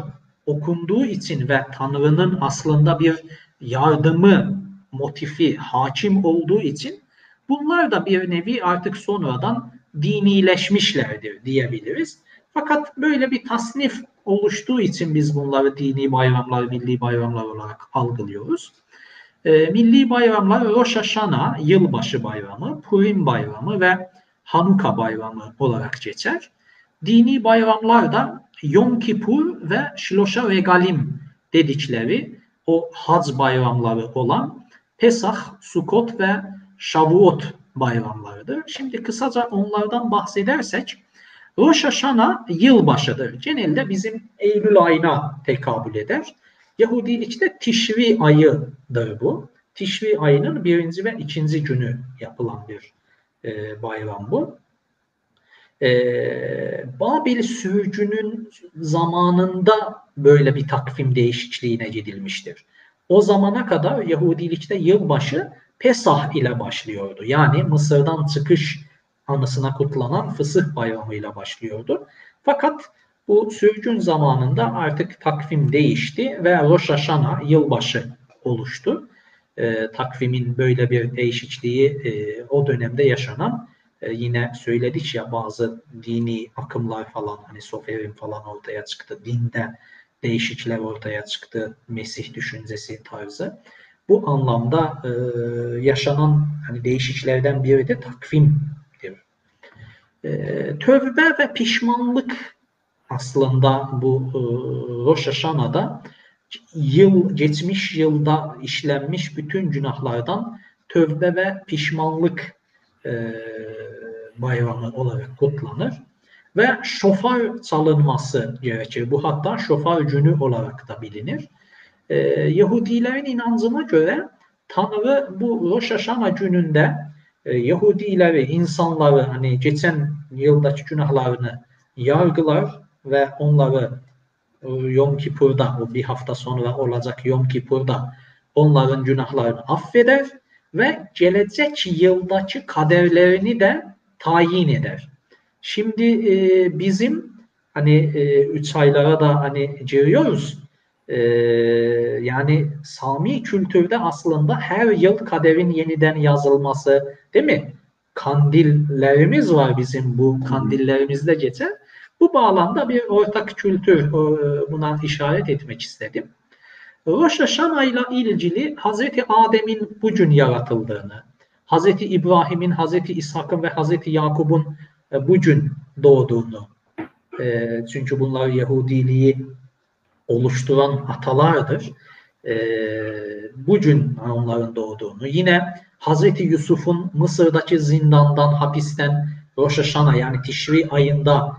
okunduğu için ve Tanrı'nın aslında bir yardımı motifi hakim olduğu için bunlar da bir nevi artık sonradan dinileşmişlerdir diyebiliriz. Fakat böyle bir tasnif oluştuğu için biz bunları dini bayramlar, milli bayramlar olarak algılıyoruz. E, milli bayramlar Rosh Hashanah, yılbaşı bayramı, Purim bayramı ve Hanuka bayramı olarak geçer. Dini bayramlar da Yom Kippur ve Şloşa Regalim dedikleri o hac bayramları olan Pesah, Sukot ve Shavuot bayramlarıdır. Şimdi kısaca onlardan bahsedersek Rosh Hashanah yılbaşıdır. Genelde bizim Eylül ayına tekabül eder. Yahudilikte Tişri ayıdır bu. Tişri ayının birinci ve ikinci günü yapılan bir e, bayram bu. E, Babil sürgünün zamanında böyle bir takvim değişikliğine gidilmiştir. O zamana kadar Yahudilikte yılbaşı Pesah ile başlıyordu. Yani Mısır'dan çıkış anısına kutlanan Fısıh bayramıyla başlıyordu. Fakat Bu sürgün zamanında artık takvim değişti ve Rosh Hashanah yılbaşı oluştu. E, takvimin böyle bir değişikliği e, o dönemde yaşanan e, yine söyledik ya bazı dini akımlar falan hani soferin falan ortaya çıktı. Dinde değişiklikler ortaya çıktı. Mesih düşüncesi tarzı. Bu anlamda e, yaşanan hani değişikliklerden biri de takvimdir. E, tövbe ve pişmanlık aslında bu e, Rosh Hashanah'da yıl geçmiş yılda işlenmiş bütün günahlardan tövbe ve pişmanlık e, bayramı olarak kutlanır ve şofar çalınması gerekir. Bu hatta şofar günü olarak da bilinir. Ee, Yahudilerin inancına göre Tanrı bu Rosh Hashanah gününde e, Yahudileri, insanları hani geçen yıldaki günahlarını yargılar ve onları e, Yom Kippur'da, o bir hafta sonra olacak Yom Kippur'da onların günahlarını affeder ve gelecek yıldaki kaderlerini de tayin eder. Şimdi e, bizim hani e, üç aylara da hani giriyoruz. E, yani Sami kültürde aslında her yıl kaderin yeniden yazılması değil mi? Kandillerimiz var bizim bu kandillerimizde geçer. Bu bağlamda bir ortak kültür e, buna işaret etmek istedim. Rosh Hashanah ile ilgili Hazreti Adem'in bugün yaratıldığını, Hazreti İbrahim'in, Hazreti İshak'ın ve Hazreti Yakub'un e, bugün doğduğunu, e, çünkü bunlar Yahudiliği oluşturan atalardır. E, bugün onların doğduğunu, yine Hazreti Yusuf'un Mısır'daki zindandan, hapisten Rosh Hashanah yani Tişri ayında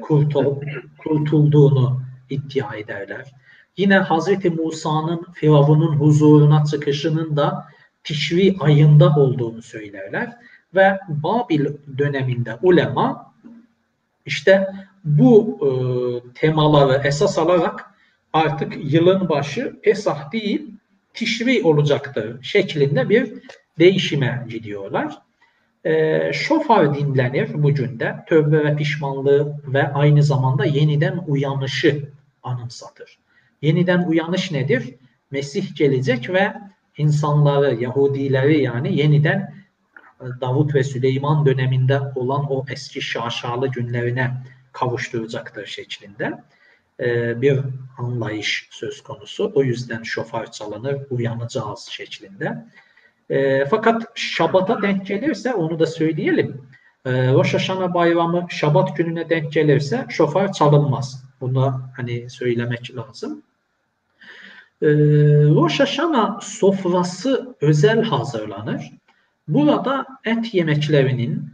kurtul, kurtulduğunu iddia ederler. Yine Hazreti Musa'nın Firavun'un huzuruna çıkışının da Tişri ayında olduğunu söylerler. Ve Babil döneminde ulema işte bu e, temaları esas alarak artık yılın başı Pesah değil Tişri olacaktır şeklinde bir değişime gidiyorlar. E, şofar dinlenir bugün de tövbe ve pişmanlığı ve aynı zamanda yeniden uyanışı anımsatır. Yeniden uyanış nedir? Mesih gelecek ve insanları, Yahudileri yani yeniden e, Davut ve Süleyman döneminde olan o eski şaşalı günlerine kavuşturacaktır şeklinde e, bir anlayış söz konusu. O yüzden şofar çalınır, uyanacağız şeklinde. E, fakat Şabat'a denk gelirse onu da söyleyelim. Rosh Hashanah bayramı Şabat gününe denk gelirse şofar çalınmaz. Bunu hani söylemek lazım. E, Rosh Hashanah sofrası özel hazırlanır. Burada et yemeklerinin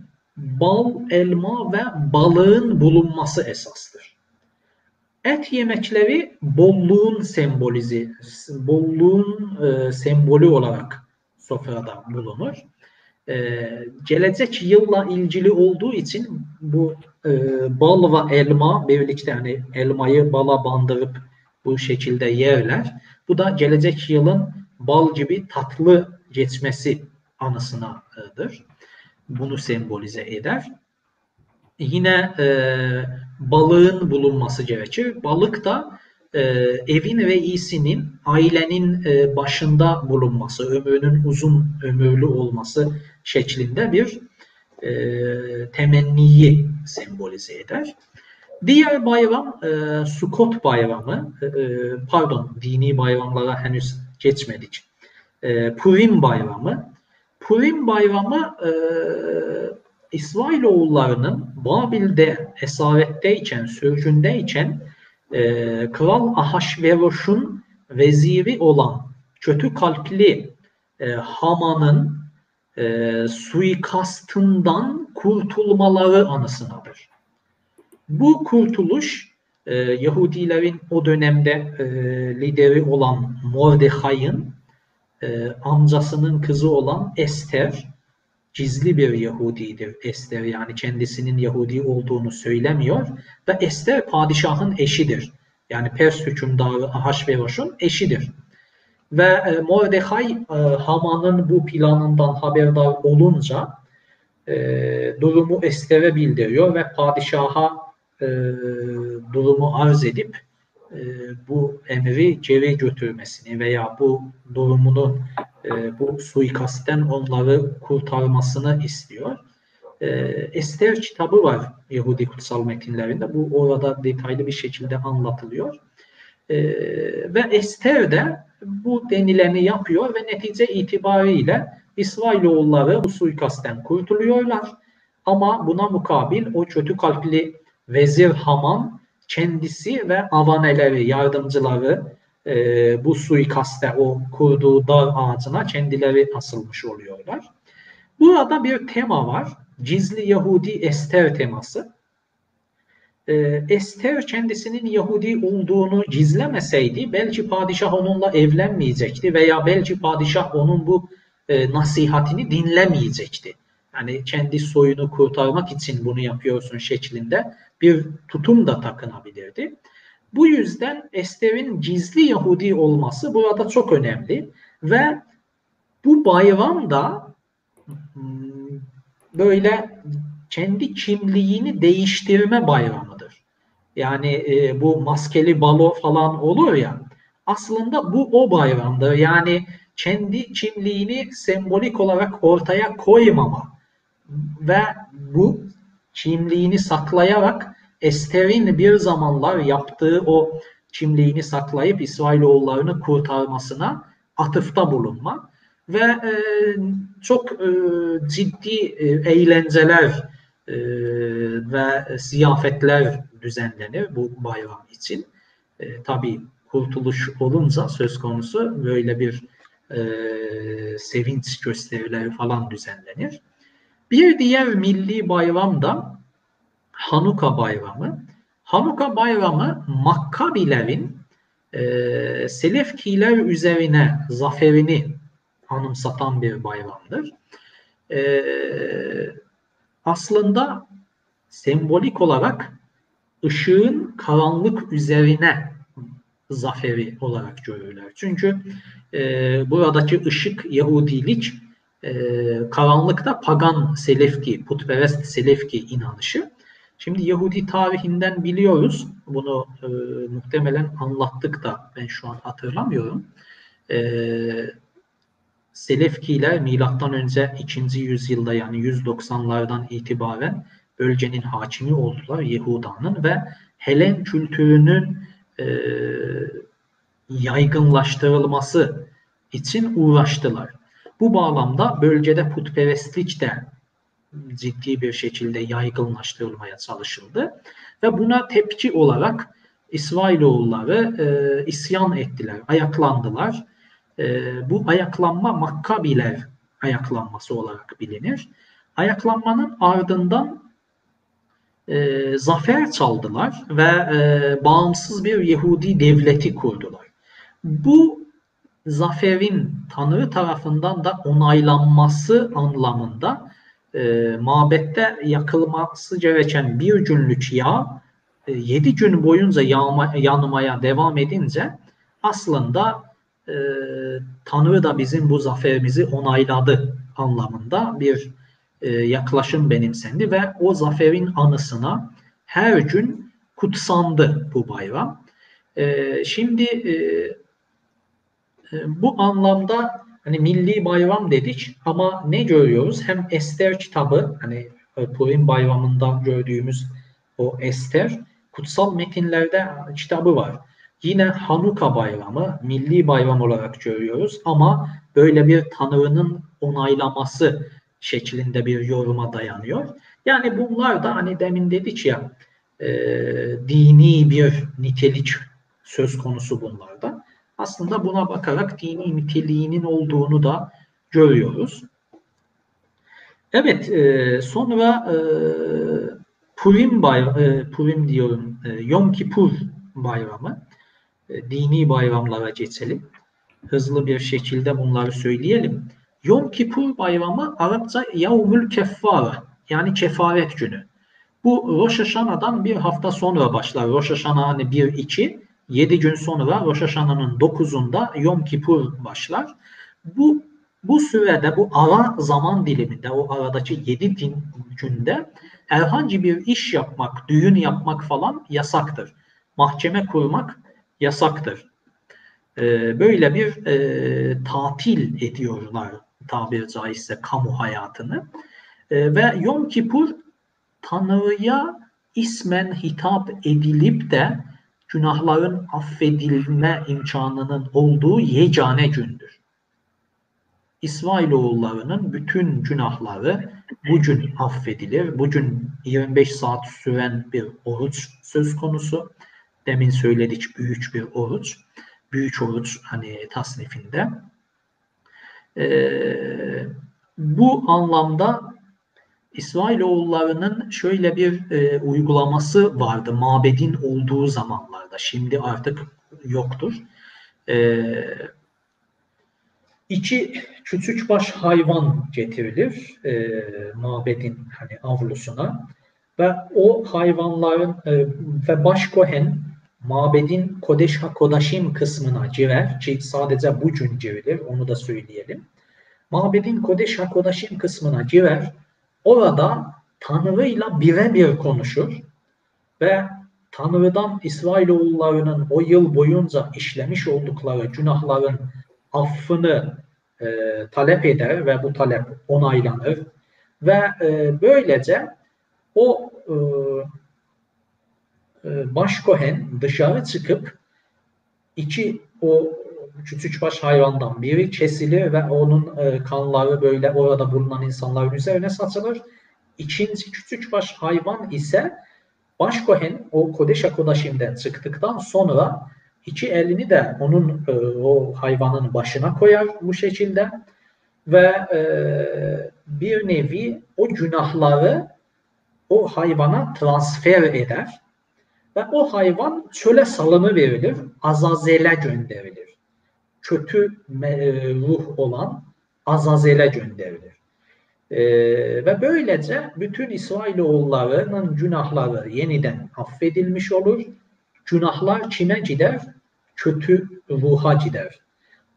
bal, elma ve balığın bulunması esastır. Et yemekleri bolluğun sembolizi, bolluğun e, sembolü olarak sofrada bulunur. E, gelecek yılla ilgili olduğu için bu e, bal ve elma birlikte hani elmayı bala bandırıp bu şekilde yerler. Bu da gelecek yılın bal gibi tatlı geçmesi anısınadır. Bunu sembolize eder. Yine e, balığın bulunması gerekir. Balık da e, evin reisinin, ailenin e, başında bulunması, ömrünün uzun ömürlü olması şeklinde bir e, temenniyi sembolize eder. Diğer bayram e, Sukot bayramı, e, e, pardon dini bayramlara henüz geçmedik. E, Purim bayramı. Purim bayramı e, İsrailoğullarının Babil'de esaretteyken, sürgündeyken e, Kral Ahasveroş'un veziri olan kötü kalpli e, Haman'ın e, suikastından kurtulmaları anısınadır. Bu kurtuluş e, Yahudilerin o dönemde e, lideri olan Mordechai'ın e, amcasının kızı olan Ester gizli bir Yahudidir Ester yani kendisinin Yahudi olduğunu söylemiyor ve Ester padişahın eşidir. Yani Pers hükümdarı Ahasveroş'un eşidir. Ve e, Mordechai e, Haman'ın bu planından haberdar olunca e, durumu Ester'e bildiriyor ve padişaha e, durumu arz edip e, bu emri geri götürmesini veya bu durumunun e, bu suikastten onları kurtarmasını istiyor. E, Ester kitabı var Yahudi kutsal metinlerinde. Bu orada detaylı bir şekilde anlatılıyor. E, ve Ester de bu denileni yapıyor ve netice itibariyle İsrailoğulları bu suikastten kurtuluyorlar. Ama buna mukabil o kötü kalpli vezir Haman kendisi ve avaneleri, yardımcıları e, bu suikaste o kurduğu dar ağacına kendileri asılmış oluyorlar. Burada bir tema var. Gizli Yahudi Ester teması. E, Ester kendisinin Yahudi olduğunu gizlemeseydi belki padişah onunla evlenmeyecekti veya belki padişah onun bu e, nasihatini dinlemeyecekti. Yani kendi soyunu kurtarmak için bunu yapıyorsun şeklinde bir tutum da takınabilirdi. Bu yüzden Ester'in gizli Yahudi olması burada çok önemli ve bu bayram da hmm, böyle kendi kimliğini değiştirme bayramıdır. Yani e, bu maskeli balo falan olur ya aslında bu o bayramdır. Yani kendi kimliğini sembolik olarak ortaya koymama ve bu kimliğini saklayarak Ester'in bir zamanlar yaptığı o kimliğini saklayıp İsrailoğullarını kurtarmasına atıfta bulunma ve e, çok e, ciddi e, eğlenceler e, ve ziyafetler düzenlenir bu bayram için. E, tabii kurtuluş olunca söz konusu böyle bir e, sevinç gösterileri falan düzenlenir. Bir diğer milli bayram da Hanuka bayramı. Hanuka bayramı Makkabilerin e, Selefkiler üzerine zaferini anımsatan bir bayramdır. E, aslında sembolik olarak ışığın karanlık üzerine zaferi olarak görürler. Çünkü e, buradaki ışık Yahudilik e, karanlıkta pagan Selefki, putperest Selefki inanışı. Şimdi Yahudi tarihinden biliyoruz. Bunu e, muhtemelen anlattık da ben şu an hatırlamıyorum. E, Selefkiler milattan önce 2. yüzyılda yani 190'lardan itibaren bölgenin hakimi oldular Yahuda'nın ve Helen kültürünün e, yaygınlaştırılması için uğraştılar. Bu bağlamda bölgede putperestlik de ciddi bir şekilde yaygınlaştırılmaya çalışıldı. Ve buna tepki olarak İsrailoğulları e, isyan ettiler, ayaklandılar. E, bu ayaklanma Makkabiler ayaklanması olarak bilinir. Ayaklanmanın ardından e, zafer çaldılar ve e, bağımsız bir Yahudi devleti kurdular. Bu zaferin Tanrı tarafından da onaylanması anlamında e, mabette yakılması gereken bir günlük yağ e, 7 gün boyunca yağma, yanmaya devam edince aslında e, Tanrı da bizim bu zaferimizi onayladı anlamında bir e, yaklaşım benimsendi ve o zaferin anısına her gün kutsandı bu bayram. E, şimdi e, bu anlamda hani milli bayram dedik ama ne görüyoruz? Hem Ester kitabı hani Purim bayramında gördüğümüz o Ester kutsal metinlerde kitabı var. Yine Hanuka bayramı milli bayram olarak görüyoruz ama böyle bir Tanrı'nın onaylaması şeklinde bir yoruma dayanıyor. Yani bunlar da hani demin dedik ya e, dini bir nitelik söz konusu bunlarda. Aslında buna bakarak dini niteliğinin olduğunu da görüyoruz. Evet, e, sonra e, Purim bayramı, e, Purim diyorum, e, Yom Kippur bayramı, e, dini bayramlara geçelim. Hızlı bir şekilde bunları söyleyelim. Yom Kippur bayramı Arapça Yavmül Keffara yani kefaret günü. Bu Rosh Hashanah'dan bir hafta sonra başlar. Rosh Hashanah hani 1-2, 7 gün sonra Rosh Hashanah'ın 9'unda Yom Kippur başlar. Bu bu sürede bu ara zaman diliminde o aradaki 7 din günde herhangi bir iş yapmak, düğün yapmak falan yasaktır. Mahkeme kurmak yasaktır. Ee, böyle bir e, tatil ediyorlar tabiri caizse kamu hayatını. E, ve Yom Kippur Tanrı'ya ismen hitap edilip de günahların affedilme imkanının olduğu yegane gündür. İsrailoğullarının bütün günahları bugün affedilir. Bugün 25 saat süren bir oruç söz konusu. Demin söyledik büyük bir oruç. Büyük oruç hani tasnifinde. Ee, bu anlamda İsrailoğullarının şöyle bir e, uygulaması vardı mabedin olduğu zamanlarda. Şimdi artık yoktur. E, iki küçük baş hayvan getirilir e, mabedin hani avlusuna ve o hayvanların e, ve baş kohen mabedin Kodeş HaKodaşim kısmına girer ki sadece bu gün girilir onu da söyleyelim. Mabedin Kodeş HaKodaşim kısmına girer orada Tanrı'yla birebir konuşur ve Tanrı'dan İsrailoğullarının o yıl boyunca işlemiş oldukları günahların affını e, talep eder ve bu talep onaylanır. Ve e, böylece o e, e, baş kohen dışarı çıkıp iki o küçük baş hayvandan biri kesilir ve onun e, kanları böyle orada bulunan insanların üzerine satılır. İkinci küçük baş hayvan ise baş kohen o Kodeşa Kodaşim'den çıktıktan sonra iki elini de onun e, o hayvanın başına koyar bu şekilde ve e, bir nevi o günahları o hayvana transfer eder ve o hayvan çöle salını verilir, Azazel'e gönderilir kötü e, ruh olan Azazel'e gönderilir. Ee, ve böylece bütün İsrailoğullarının günahları yeniden affedilmiş olur. Günahlar kime gider? Kötü ruha gider.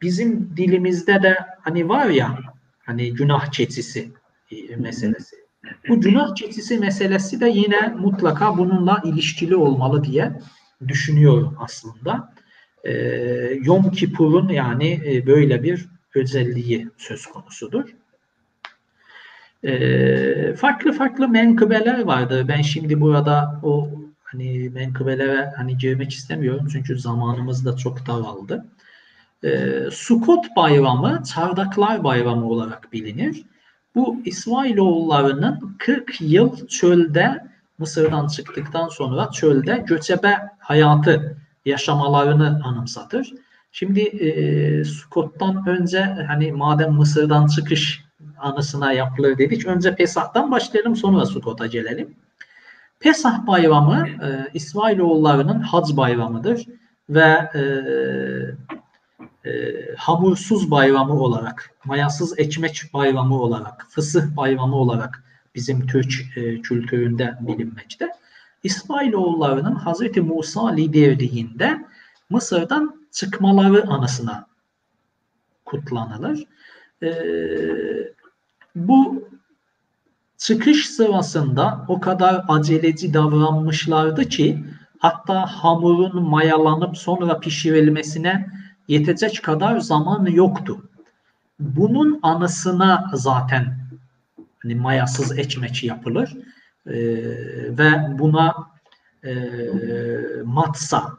Bizim dilimizde de hani var ya hani günah keçisi e, meselesi. Bu günah keçisi meselesi de yine mutlaka bununla ilişkili olmalı diye düşünüyorum aslında e, Yom Kippur'un yani e, böyle bir özelliği söz konusudur. E, farklı farklı menkıbeler vardı. Ben şimdi burada o hani menkıbelere hani girmek istemiyorum çünkü zamanımız da çok daraldı. E, Sukot bayramı Çardaklar bayramı olarak bilinir. Bu İsrailoğullarının 40 yıl çölde Mısır'dan çıktıktan sonra çölde göçebe hayatı yaşamalarını anımsatır. Şimdi e, Scott'tan önce hani madem Mısır'dan çıkış anısına yapılır dedik. Önce Pesah'tan başlayalım sonra Sukkot'a gelelim. Pesah bayramı e, İsrailoğullarının hac bayramıdır ve e, e, hamursuz bayramı olarak, mayasız ekmek bayramı olarak, fısıh bayramı olarak bizim Türk e, kültüründe bilinmekte. İsrailoğullarının Hazreti Musa liderliğinde Mısır'dan çıkmaları anısına kutlanılır. Ee, bu çıkış sırasında o kadar aceleci davranmışlardı ki hatta hamurun mayalanıp sonra pişirilmesine yetecek kadar zaman yoktu. Bunun anısına zaten hani mayasız ekmek yapılır e, ve buna e, matsa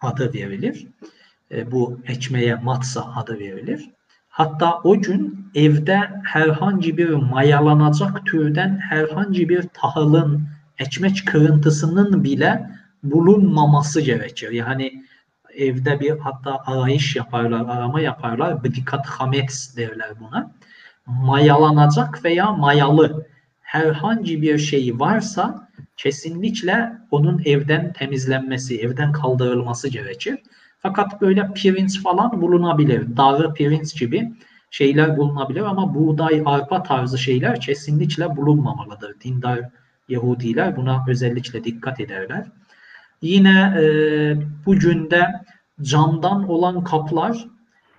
adı verilir. E, bu ekmeğe matsa adı verilir. Hatta o gün evde herhangi bir mayalanacak türden herhangi bir tahılın, ekmek kırıntısının bile bulunmaması gerekir. Yani evde bir hatta arayış yaparlar, arama yaparlar. Bedikat hamet derler buna. Mayalanacak veya mayalı herhangi bir şey varsa kesinlikle onun evden temizlenmesi, evden kaldırılması gerekir. Fakat böyle pirinç falan bulunabilir. Darı pirinç gibi şeyler bulunabilir ama buğday, arpa tarzı şeyler kesinlikle bulunmamalıdır. Dindar Yahudiler buna özellikle dikkat ederler. Yine e, bugün de camdan olan kaplar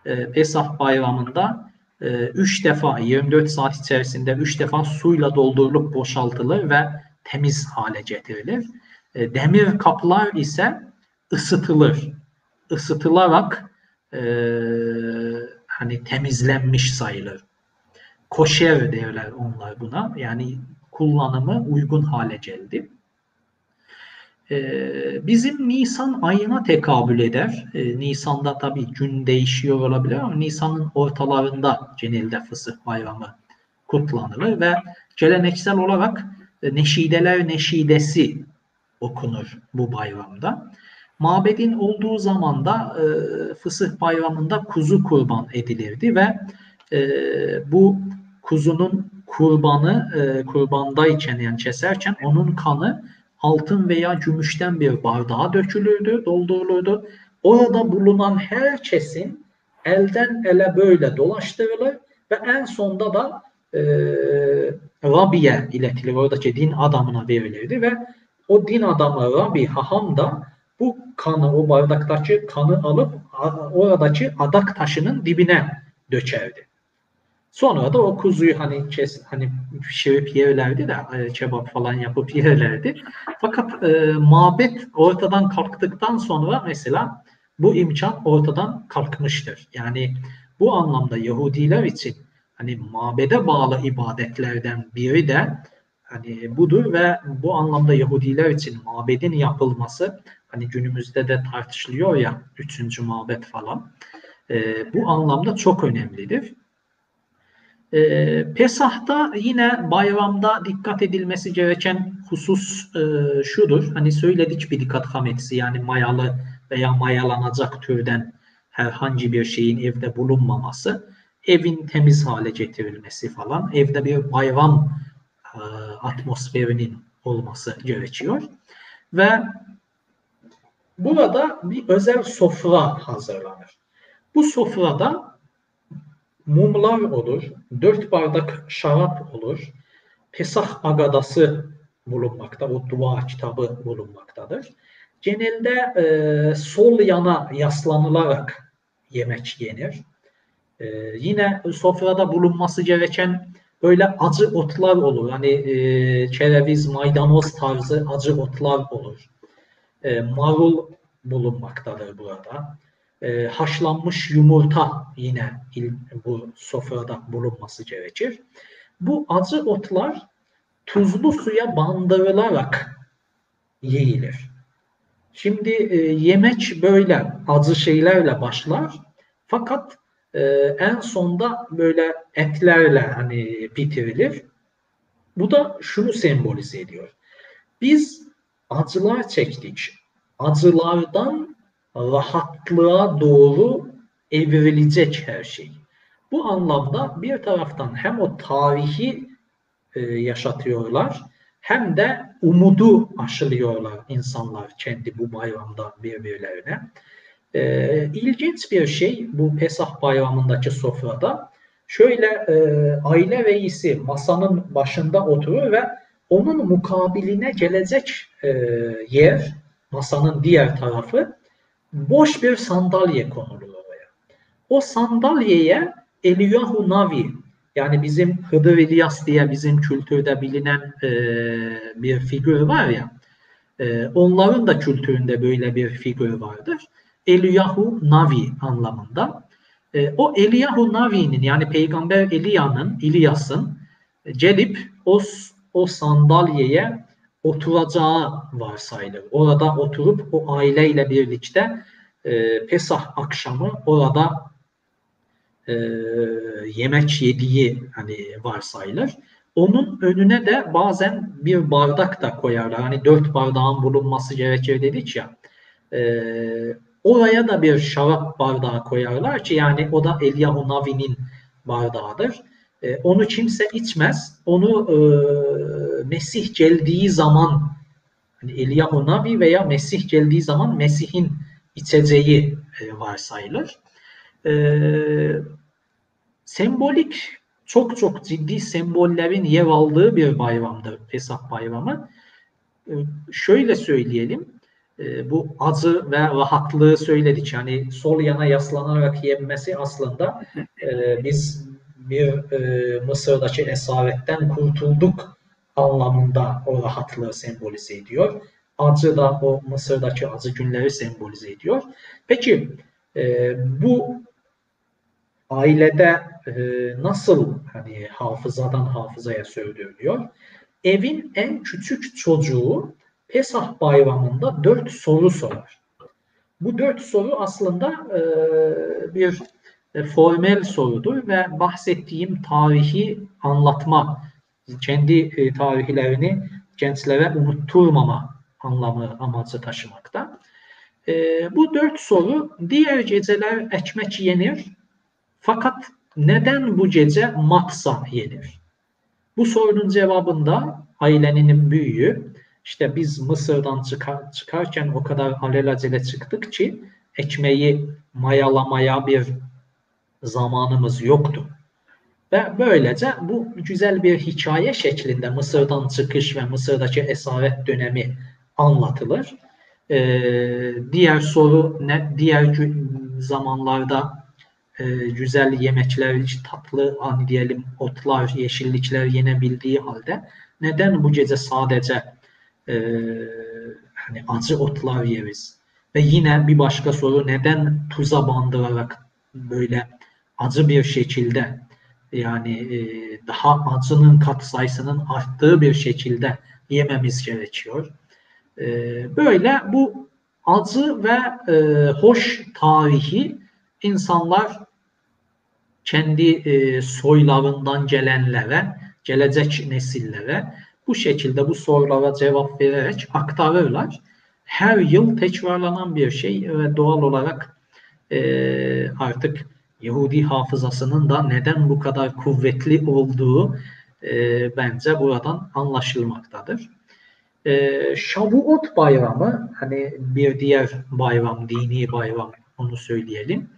e, Pesah bayramında 3 defa 24 saat içerisinde 3 defa suyla doldurulup boşaltılır ve temiz hale getirilir. E, demir kaplar ise ısıtılır. Isıtılarak e, hani temizlenmiş sayılır. Koşer derler onlar buna. Yani kullanımı uygun hale geldi. Ee, bizim Nisan ayına tekabül eder. Ee, Nisan'da tabii gün değişiyor olabilir ama Nisan'ın ortalarında genelde Fısıh Bayramı kutlanır ve geleneksel olarak e, Neşideler Neşidesi okunur bu bayramda. Mabedin olduğu zaman da e, Fısıh Bayramı'nda kuzu kurban edilirdi ve e, bu kuzunun kurbanı e, kurbandayken yani keserken onun kanı altın veya gümüşten bir bardağa dökülürdü, doldurulurdu. Orada bulunan herkesin elden ele böyle dolaştırılır ve en sonda da e, Rabi'ye iletilir. Oradaki din adamına verilirdi ve o din adamı Rabi Haham da bu kanı, o bardaktaki kanı alıp oradaki adak taşının dibine dökerdi. Sonra da o kuzuyu hani kes, hani pişirip yerlerdi de e, kebap falan yapıp yerlerdi. Fakat e, mabet ortadan kalktıktan sonra mesela bu imkan ortadan kalkmıştır. Yani bu anlamda Yahudiler için hani mabede bağlı ibadetlerden biri de hani budur ve bu anlamda Yahudiler için mabedin yapılması hani günümüzde de tartışılıyor ya üçüncü mabet falan. E, bu anlamda çok önemlidir. E, Pesah'ta yine bayramda dikkat edilmesi gereken husus e, şudur. Hani söyledik bir dikkat hametsi yani mayalı veya mayalanacak türden herhangi bir şeyin evde bulunmaması, evin temiz hale getirilmesi falan, evde bir bayram e, atmosferinin olması gerekiyor. Ve burada bir özel sofra hazırlanır. Bu sofrada mumlar olur, dört bardak şarap olur, Pesah agadası bulunmakta, o dua kitabı bulunmaktadır. Genelde e, sol yana yaslanılarak yemek yenir. E, yine sofrada bulunması gereken böyle acı otlar olur. Hani e, kereviz, maydanoz tarzı acı otlar olur. E, marul bulunmaktadır burada e, haşlanmış yumurta yine bu sofrada bulunması gerekir. Bu acı otlar tuzlu suya bandırılarak yiyilir. Şimdi e, yemek böyle acı şeylerle başlar. Fakat e, en sonda böyle etlerle hani bitirilir. Bu da şunu sembolize ediyor. Biz acılar çektik. Acılardan rahatlığa doğru evrilecek her şey. Bu anlamda bir taraftan hem o tarihi e, yaşatıyorlar hem de umudu aşılıyorlar insanlar kendi bu bayramda birbirlerine. E, ilginç bir şey bu Pesah bayramındaki sofrada. Şöyle e, aile reisi masanın başında oturur ve onun mukabiline gelecek e, yer, masanın diğer tarafı boş bir sandalye konulur oraya. O sandalyeye Eliyahu Navi yani bizim Hıdır İlyas diye bizim kültürde bilinen e, bir figür var ya e, onların da kültüründe böyle bir figür vardır. Eliyahu Navi anlamında. E, o Eliyahu Navi'nin yani Peygamber Eliya'nın, İlyas'ın gelip o, o sandalyeye oturacağı varsayılır. Orada oturup o aileyle birlikte e, Pesah akşamı orada e, yemek yediği hani varsayılır. Onun önüne de bazen bir bardak da koyarlar. Hani dört bardağın bulunması gerekir dedik ya. E, oraya da bir şarap bardağı koyarlar ki yani o da Eliyahu Navi'nin bardağıdır. E, onu kimse içmez. Onu e, Mesih geldiği zaman hani Eliyahu Nabi veya Mesih geldiği zaman Mesih'in içeceği e, varsayılır. E, sembolik çok çok ciddi sembollerin yer aldığı bir bayramdır Pesah bayramı. E, şöyle söyleyelim. E, bu acı ve rahatlığı söyledik. Yani sol yana yaslanarak yenmesi aslında e, biz bir e, Mısır'daki esaretten kurtulduk anlamında o rahatlığı sembolize ediyor. Acı da o Mısır'daki acı günleri sembolize ediyor. Peki e, bu ailede e, nasıl hani hafızadan hafızaya sürdürülüyor? Evin en küçük çocuğu Pesah bayramında dört soru sorar. Bu dört soru aslında e, bir formel sorudur ve bahsettiğim tarihi anlatma, kendi e, tarihlerini gençlere unutturmama anlamı amacı taşımakta. E, bu dört soru diğer geceler ekmek yenir fakat neden bu gece matsa yenir? Bu sorunun cevabında ailenin büyüğü işte biz Mısır'dan çıkar, çıkarken o kadar alelacele çıktık ki ekmeği mayalamaya bir zamanımız yoktu. Ve böylece bu güzel bir hikaye şeklinde Mısır'dan çıkış ve Mısır'daki esaret dönemi anlatılır. Ee, diğer soru ne diğer zamanlarda e, güzel yemekler, tatlı hani diyelim otlar, yeşillikler yenebildiği halde neden bu gece sadece e, hani acı otlar yeriz? Ve yine bir başka soru neden tuza bandırarak böyle acı bir şekilde yani e, daha acının kat sayısının arttığı bir şekilde yememiz gerekiyor. E, böyle bu acı ve e, hoş tarihi insanlar kendi e, soylarından gelenlere, gelecek nesillere bu şekilde bu sorulara cevap vererek aktarırlar. Her yıl tekrarlanan bir şey ve doğal olarak e, artık Yahudi hafızasının da neden bu kadar kuvvetli olduğu e, bence buradan anlaşılmaktadır. E, Şavuot bayramı hani bir diğer bayram, dini bayram onu söyleyelim.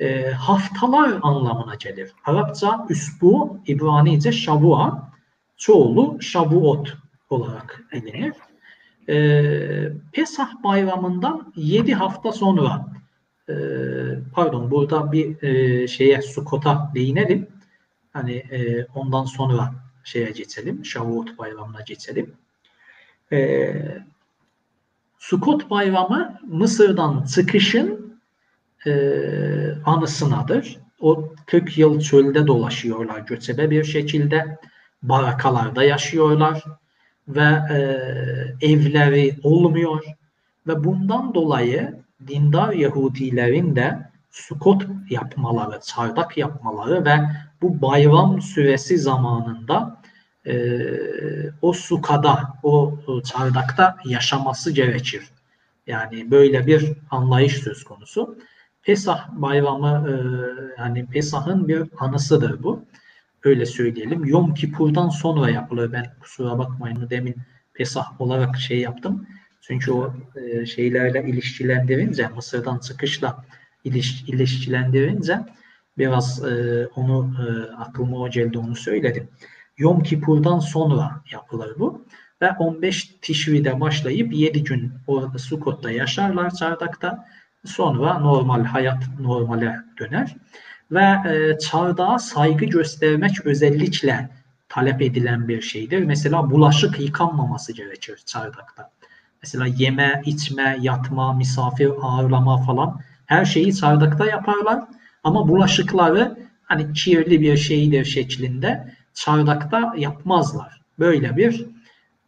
E, haftalar anlamına gelir. Arapça üsbu, İbranice şavua, çoğulu şavuot olarak elinir. E, Pesah bayramından 7 hafta sonra e, pardon burada bir e, şeye Sukot'a değinelim. Hani e, ondan sonra şeye geçelim. Şavuot bayramına geçelim. E, Sukot bayramı Mısır'dan çıkışın e, anısınadır. O 40 yıl çölde dolaşıyorlar göçebe bir şekilde. Barakalarda yaşıyorlar ve e, evleri olmuyor ve bundan dolayı dindar Yahudilerin de sukot yapmaları, çardak yapmaları ve bu bayram süresi zamanında e, o sukada, o çardakta yaşaması gerekir. Yani böyle bir anlayış söz konusu. Pesah bayramı e, yani Pesah'ın bir anısıdır bu. Öyle söyleyelim. Yom Kipur'dan sonra yapılır. Ben kusura bakmayın demin Pesah olarak şey yaptım. Çünkü o e, şeylerle ilişkilendirince, Mısır'dan çıkışla iliş, ilişkilendirince biraz e, onu e, aklıma o geldi onu söyledim. Yom Kipur'dan sonra yapılır bu. Ve 15 Tişri'de başlayıp 7 gün orada Sukot'ta yaşarlar çardakta. Sonra normal hayat normale döner. Ve e, çardağa saygı göstermek özellikle talep edilen bir şeydir. Mesela bulaşık yıkanmaması gerekir çardakta. Mesela yeme, içme, yatma, misafir ağırlama falan her şeyi çardakta yaparlar. Ama bulaşıkları hani kirli bir şeydir şeklinde çardakta yapmazlar. Böyle bir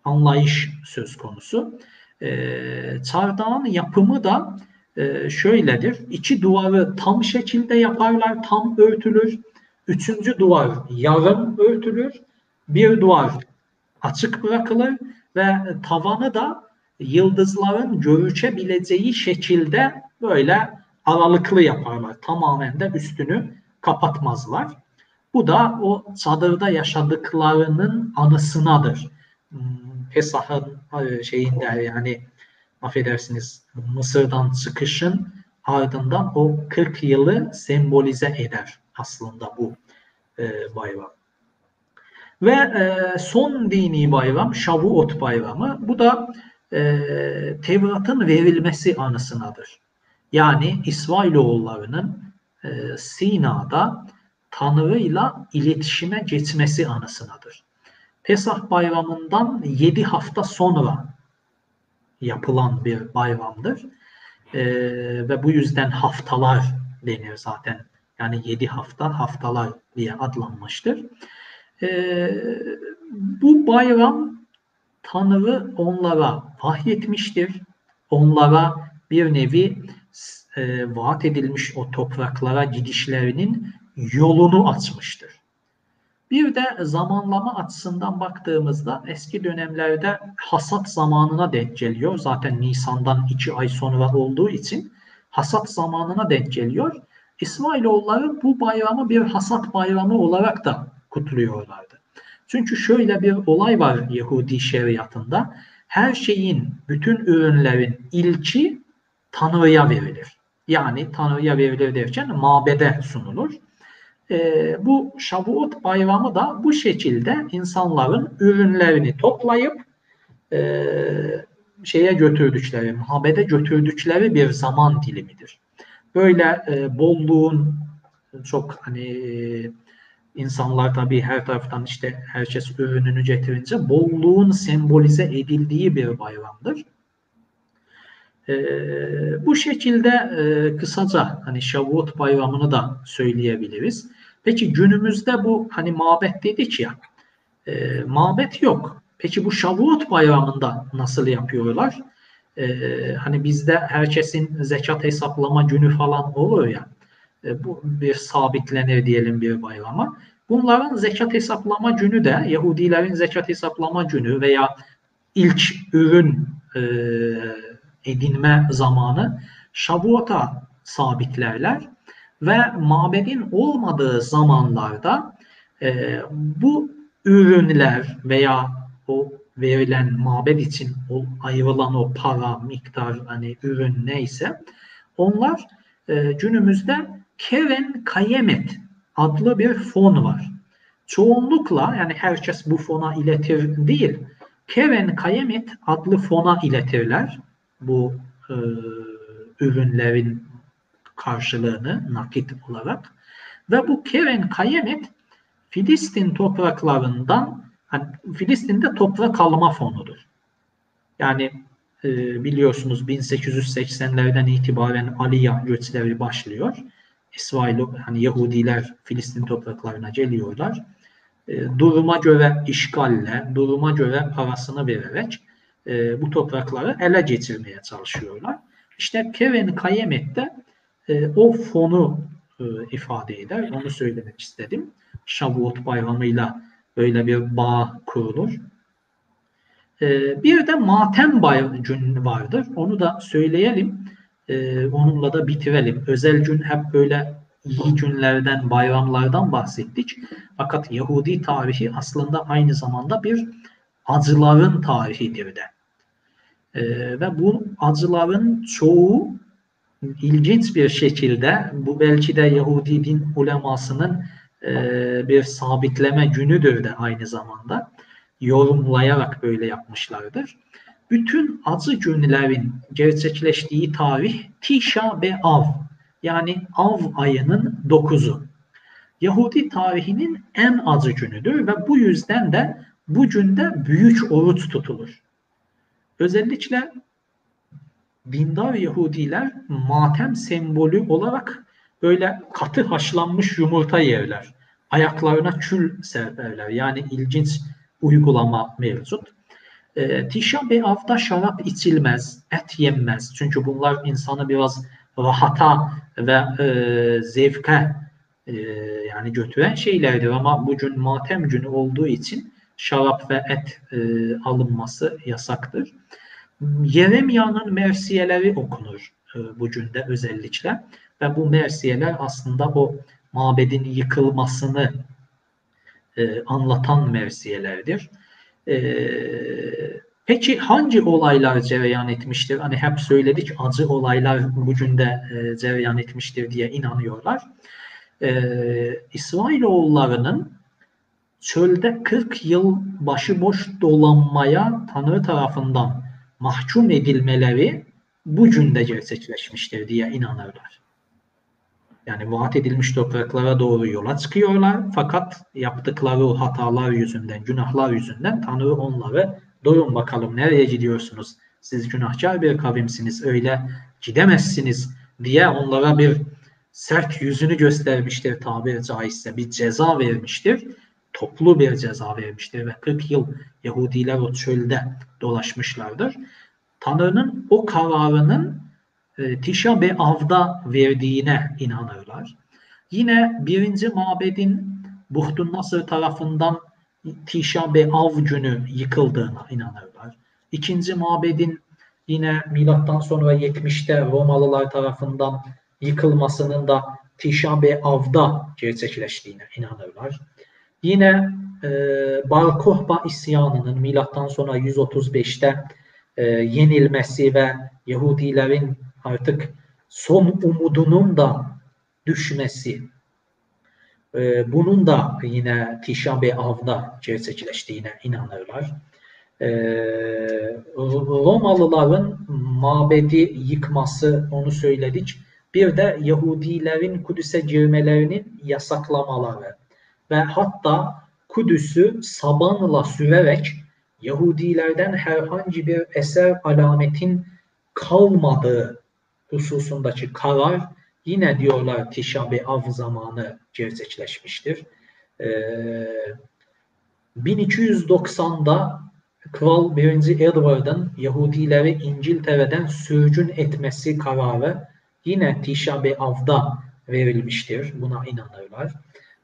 anlayış söz konusu. Ee, çardağın yapımı da e, şöyledir. İki duvarı tam şekilde yaparlar, tam örtülür. Üçüncü duvar yarım örtülür. Bir duvar açık bırakılır ve tavanı da yıldızların görüçebileceği şekilde böyle aralıklı yaparlar. Tamamen de üstünü kapatmazlar. Bu da o çadırda yaşadıklarının anısınadır. Hmm, Pesah'ın e, şeyinde yani affedersiniz Mısır'dan çıkışın ardından o 40 yılı sembolize eder aslında bu e, bayram. Ve e, son dini bayram Şavuot bayramı. Bu da e, Tevrat'ın verilmesi anısınadır. Yani İsrailoğullarının e, Sina'da Tanrı'yla iletişime geçmesi anısınadır. Pesah bayramından 7 hafta sonra yapılan bir bayramdır. Ee, ve bu yüzden haftalar denir zaten. Yani 7 hafta haftalar diye adlanmıştır. Ee, bu bayram Tanrı onlara vahyetmiştir. Onlara bir nevi e, vaat edilmiş o topraklara gidişlerinin yolunu açmıştır. Bir de zamanlama açısından baktığımızda eski dönemlerde hasat zamanına denk geliyor. Zaten Nisan'dan iki ay sonra olduğu için hasat zamanına denk geliyor. İsrailoğulları bu bayramı bir hasat bayramı olarak da kutluyorlardı. Çünkü şöyle bir olay var Yahudi şeriatında. Her şeyin, bütün ürünlerin ilki Tanrı'ya verilir. Yani Tanrı'ya verilir derken mabede sunulur. E, bu Şavuot bayramı da bu şekilde insanların ürünlerini toplayıp e, şeye götürdükleri, mabede götürdükleri bir zaman dilimidir. Böyle e, bolluğun çok hani insanlar tabii her taraftan işte herkes ürününü getirince bolluğun sembolize edildiği bir bayramdır. E, bu şekilde e, kısaca hani Şavuot bayramını da söyleyebiliriz. Peki günümüzde bu hani mabet dedik ya e, mabet yok. Peki bu Şavuot bayramında nasıl yapıyorlar? E, hani bizde herkesin zekat hesaplama günü falan olur ya. E, bu bir sabitlenir diyelim bir bayrama. Bunların zekat hesaplama günü de Yahudilerin zekat hesaplama günü veya ilk ürün e, edinme zamanı Şavuot'a sabitlerler ve mabedin olmadığı zamanlarda e, bu ürünler veya o verilen mabed için o ayrılan o para, miktar, hani ürün neyse onlar e, günümüzde Keren Kayemet adlı bir fon var. Çoğunlukla yani herkes bu fona iletir değil. Keren Kayemet adlı fona iletirler bu e, ürünlerin karşılığını nakit olarak ve bu Keren Kayemet Filistin topraklarından hani Filistin'de toprak alma fonudur. Yani e, biliyorsunuz 1880'lerden itibaren Aliya göçleri başlıyor. İsrail hani Yahudiler Filistin topraklarına geliyorlar. E, duruma göre işgalle, duruma göre parasını vererek e, bu toprakları ele geçirmeye çalışıyorlar. İşte Keren Kayemet'te e, o fonu e, ifade eder. Onu söylemek istedim. Şavuot bayramıyla böyle bir bağ kurulur. E, bir de Matem bayramı vardır. Onu da söyleyelim. E, onunla da bitirelim. Özel gün hep böyle iyi günlerden, bayramlardan bahsettik. Fakat Yahudi tarihi aslında aynı zamanda bir acıların tarihidir de. E, ve bu acıların çoğu ilginç bir şekilde bu belki de Yahudi din ulemasının e, bir sabitleme günüdür de aynı zamanda yorumlayarak böyle yapmışlardır. Bütün acı günlerin gerçekleştiği tarih Tişa ve Av yani Av ayının 9'u. Yahudi tarihinin en acı günüdür ve bu yüzden de bu günde büyük oruç tutulur. Özellikle dindar Yahudiler matem sembolü olarak böyle katı haşlanmış yumurta yerler. Ayaklarına kül serperler. Yani ilginç uygulama mevcut. E, Tişa Beyav'da şarap içilmez, et yenmez. Çünkü bunlar insanı biraz rahata ve e, zevke e, yani götüren şeylerdir. Ama bugün matem günü olduğu için şarap ve et e, alınması yasaktır. Yeremya'nın mersiyeleri okunur e, bu günde özellikle ve bu mersiyeler aslında o mabedin yıkılmasını e, anlatan mersiyelerdir. E, peki hangi olaylar cereyan etmiştir? Hani hep söyledik acı olaylar bugün de e, cereyan etmiştir diye inanıyorlar. E, İsrailoğullarının çölde 40 yıl başıboş dolanmaya Tanrı tarafından mahkum edilmeleri bu günde gerçekleşmiştir diye inanırlar. Yani vaat edilmiş topraklara doğru yola çıkıyorlar. Fakat yaptıkları hatalar yüzünden, günahlar yüzünden Tanrı onları durun bakalım nereye gidiyorsunuz? Siz günahkar bir kavimsiniz. Öyle gidemezsiniz diye onlara bir sert yüzünü göstermiştir tabiri caizse. Bir ceza vermiştir. Toplu bir ceza vermiştir ve 40 yıl Yahudiler o çölde dolaşmışlardır. Tanrı'nın o kararının e, Tişa Av'da verdiğine inanırlar. Yine birinci mabedin Buhtun Nasır tarafından Tişa Av günü yıkıldığına inanırlar. İkinci mabedin yine milattan sonra 70'te Romalılar tarafından yıkılmasının da Tişa Av'da gerçekleştiğine inanırlar. Yine e, Bar Kohba isyanının milattan sonra 135'te e, yenilmesi ve Yahudilerin artık son umudunun da düşmesi e, bunun da yine Tişa Av'da gerçekleştiğine inanırlar. E, Romalıların mabedi yıkması onu söyledik. Bir de Yahudilerin Kudüs'e girmelerini yasaklamaları ve hatta Kudüs'ü sabanla sürerek Yahudilerden herhangi bir eser alametin kalmadığı hususundaki karar yine diyorlar Tişabi Av zamanı gerçekleşmiştir. Ee, 1290'da Kral 1. Edward'ın Yahudileri İngiltere'den sürgün etmesi kararı yine Tişabi Av'da verilmiştir. Buna inanırlar.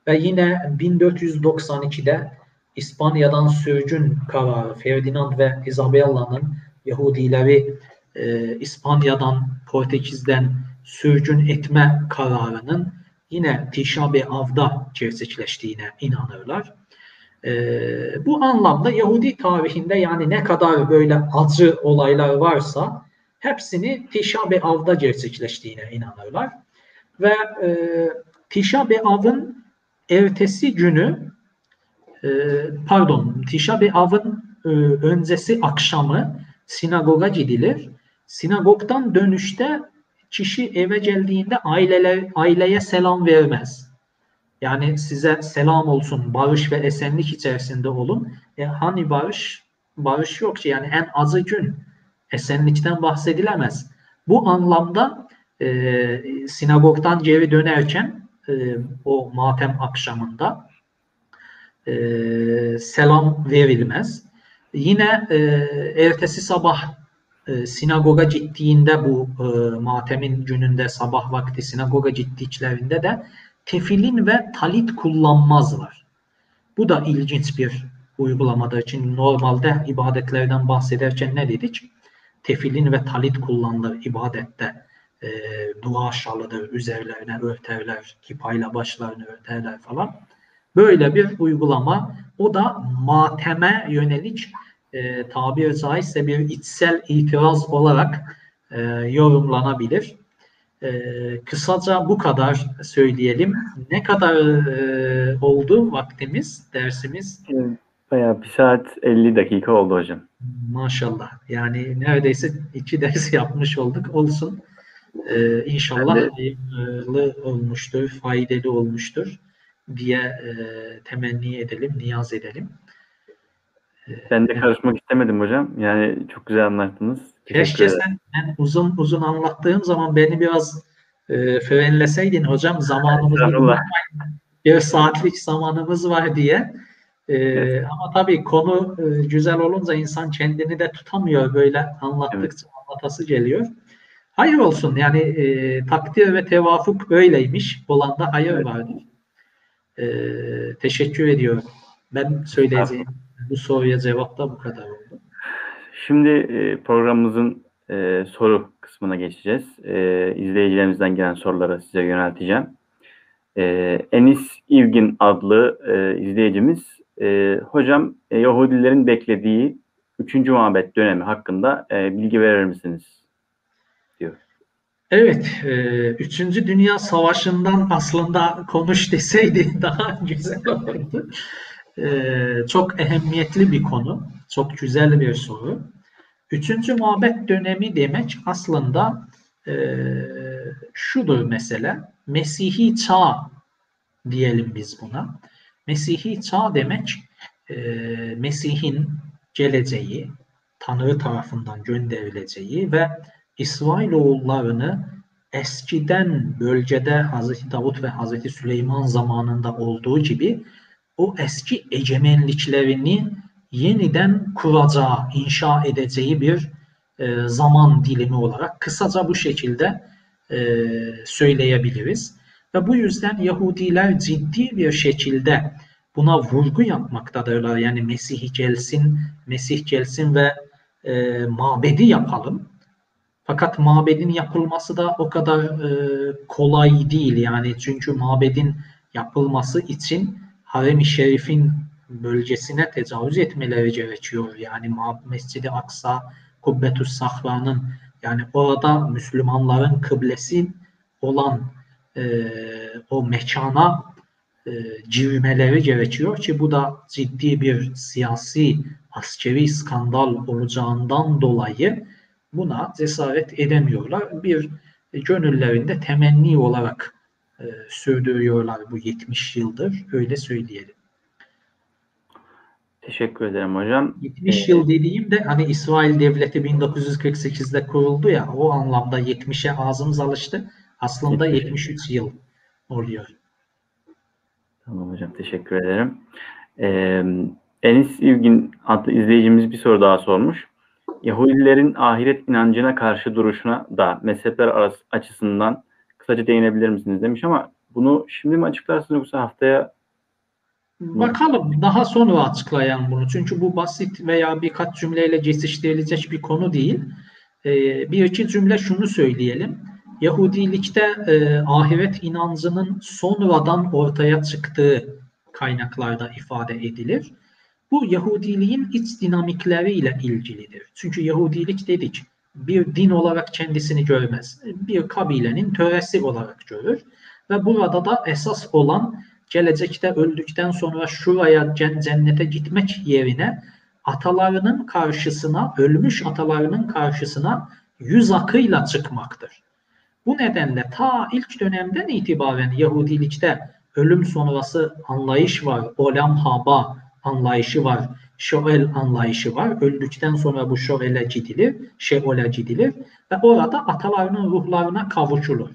Ve yine 1492'de İspanya'dan sürgün kararı Ferdinand ve Isabella'nın Yahudileri e, İspanya'dan, Portekiz'den sürgün etme kararının yine Tişabe Av'da gerçekleştiğine inanırlar. E, bu anlamda Yahudi tarihinde yani ne kadar böyle acı olaylar varsa hepsini Tişabe Av'da gerçekleştiğine inanırlar. Ve e, Tişabe Av'ın ertesi günü e, pardon Tişabe Av'ın e, öncesi akşamı sinagoga gidilir Sinagogdan dönüşte kişi eve geldiğinde aileler, aileye selam vermez. Yani size selam olsun, barış ve esenlik içerisinde olun. E, hani barış? Barış yok ki yani en azı gün esenlikten bahsedilemez. Bu anlamda e, sinagogdan geri dönerken e, o matem akşamında e, selam verilmez. Yine e, ertesi sabah e, sinagoga gittiğinde bu e, matemin gününde sabah vakti sinagoga gittiklerinde de tefilin ve talit kullanmazlar. Bu da ilginç bir uygulamadır. Çünkü normalde ibadetlerden bahsederken ne dedik? Tefilin ve talit kullanılır ibadette. E, dua şalıdır, üzerlerine örterler, kipayla başlarını örterler falan. Böyle bir uygulama. O da mateme yönelik e, tabiri caizse bir içsel itiraz olarak e, yorumlanabilir. E, kısaca bu kadar söyleyelim. Ne kadar e, oldu vaktimiz, dersimiz? Bayağı bir saat 50 dakika oldu hocam. Maşallah. Yani neredeyse iki ders yapmış olduk. Olsun. Ee, inşallah hayırlı olmuştur, faydalı olmuştur diye e, temenni edelim, niyaz edelim. Ben de karışmak istemedim hocam. Yani çok güzel anlattınız. Keşke sen ben uzun uzun anlattığım zaman beni biraz e, frenleseydin hocam zamanımız bir saatlik zamanımız var diye. E, evet. Ama tabii konu e, güzel olunca insan kendini de tutamıyor böyle anlattıkça evet. anlatası geliyor. Hayır olsun yani e, takdir ve tevafuk öyleymiş. Olan da hayır evet. vardır. E, teşekkür ediyorum. Ben söyleyeceğim bu soruya cevap da bu kadar oldu. Şimdi e, programımızın e, soru kısmına geçeceğiz. E, izleyicilerimizden gelen soruları size yönelteceğim. E, Enis İvgin adlı e, izleyicimiz, e, hocam e, Yahudilerin beklediği 3. Muhabbet dönemi hakkında e, bilgi verir misiniz? diyor. Evet, e, Üçüncü Dünya Savaşı'ndan aslında konuş deseydi daha güzel olurdu. Ee, çok ehemmiyetli bir konu. Çok güzel bir soru. Üçüncü muhabbet dönemi demek aslında e, şudur mesele. Mesihi çağ diyelim biz buna. Mesihi çağ demek e, Mesih'in geleceği, Tanrı tarafından gönderileceği ve İsrailoğullarını eskiden bölgede Hazreti Davut ve Hazreti Süleyman zamanında olduğu gibi o eski egemenliklerini yeniden kuracağı, inşa edeceği bir e, zaman dilimi olarak kısaca bu şekilde e, söyleyebiliriz. Ve bu yüzden Yahudiler ciddi bir şekilde buna vurgu yapmaktadırlar. Yani Mesih gelsin, Mesih gelsin ve e, mabedi yapalım. Fakat mabedin yapılması da o kadar e, kolay değil. Yani çünkü mabedin yapılması için Harem-i Şerif'in bölgesine tecavüz etmeleri gerekiyor. Yani Mescid-i Aksa, Kubbetüs Sahra'nın yani orada Müslümanların kıblesi olan e, o mekana e, girmeleri gerekiyor ki bu da ciddi bir siyasi askeri skandal olacağından dolayı buna cesaret edemiyorlar. Bir gönüllerinde temenni olarak e, sürdürüyorlar bu 70 yıldır. Öyle söyleyelim. Teşekkür ederim hocam. 70 ee, yıl dediğim de hani İsrail Devleti 1948'de kuruldu ya o anlamda 70'e ağzımız alıştı. Aslında 73 yıl oluyor. Tamam hocam teşekkür ederim. Ee, Enis İlgin adlı izleyicimiz bir soru daha sormuş. Yahudilerin ahiret inancına karşı duruşuna da mezhepler arası açısından kısaca değinebilir misiniz demiş ama bunu şimdi mi açıklarsınız yoksa haftaya Bakalım daha sonra açıklayan bunu. Çünkü bu basit veya birkaç cümleyle geçiştirilecek bir konu değil. Ee, bir iki cümle şunu söyleyelim. Yahudilikte e, ahiret inancının sonradan ortaya çıktığı kaynaklarda ifade edilir. Bu Yahudiliğin iç dinamikleriyle ilgilidir. Çünkü Yahudilik dedik bir din olarak kendisini görmez. Bir kabilenin töresi olarak görür. Ve burada da esas olan gelecekte öldükten sonra şuraya cennete gitmek yerine atalarının karşısına, ölmüş atalarının karşısına yüz akıyla çıkmaktır. Bu nedenle ta ilk dönemden itibaren Yahudilikte ölüm sonrası anlayış var. Olam haba anlayışı var. Şoel anlayışı var. Öldükten sonra bu şoele gidilir, şeole gidilir ve orada atalarının ruhlarına kavuşulur.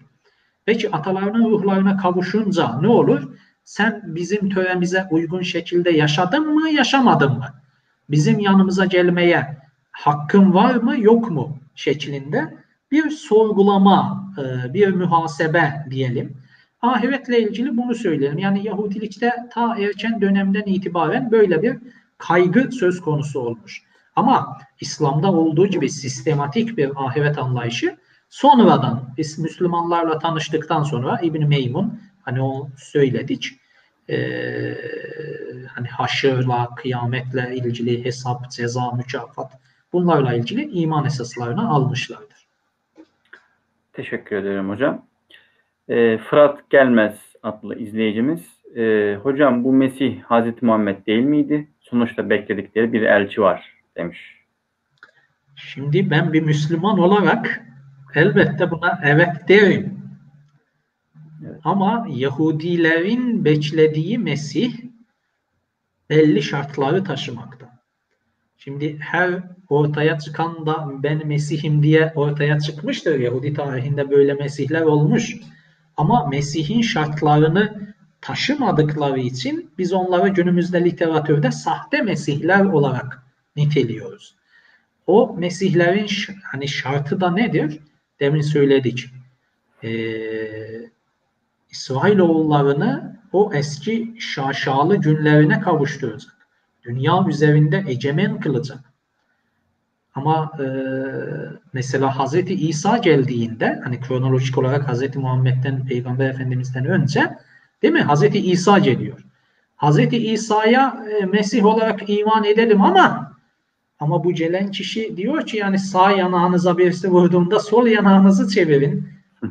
Peki atalarının ruhlarına kavuşunca ne olur? Sen bizim töremize uygun şekilde yaşadın mı, yaşamadın mı? Bizim yanımıza gelmeye hakkın var mı, yok mu şeklinde bir sorgulama, e, bir muhasebe diyelim. Ahiretle ilgili bunu söyleyelim. Yani Yahudilikte ta erken dönemden itibaren böyle bir kaygı söz konusu olmuş. Ama İslam'da olduğu gibi sistematik bir ahiret anlayışı sonradan biz Müslümanlarla tanıştıktan sonra İbn Meymun hani o söyledik e, hani haşırla, kıyametle ilgili hesap, ceza, mükafat bunlarla ilgili iman esaslarını almışlardır. Teşekkür ederim hocam. E, Fırat Gelmez adlı izleyicimiz. E, hocam bu Mesih Hazreti Muhammed değil miydi? Sonuçta bekledikleri bir elçi var demiş. Şimdi ben bir Müslüman olarak elbette buna evet derim. Evet. Ama Yahudilerin beklediği Mesih belli şartları taşımakta. Şimdi her ortaya çıkan da ben Mesih'im diye ortaya çıkmıştır. Yahudi tarihinde böyle Mesihler olmuş. Ama Mesih'in şartlarını taşımadıkları için biz onları günümüzde literatürde sahte Mesihler olarak niteliyoruz. O Mesihlerin hani şartı da nedir? Demin söyledik. Ee, İsrailoğullarını o eski şaşalı günlerine kavuşturacak. Dünya üzerinde egemen kılacak. Ama e, mesela Hazreti İsa geldiğinde hani kronolojik olarak Hazreti Muhammed'den Peygamber Efendimiz'den önce değil mi? Hazreti İsa geliyor. Hazreti İsa'ya e, Mesih olarak iman edelim ama ama bu gelen kişi diyor ki yani sağ yanağınıza birisi vurduğunda sol yanağınızı çevirin.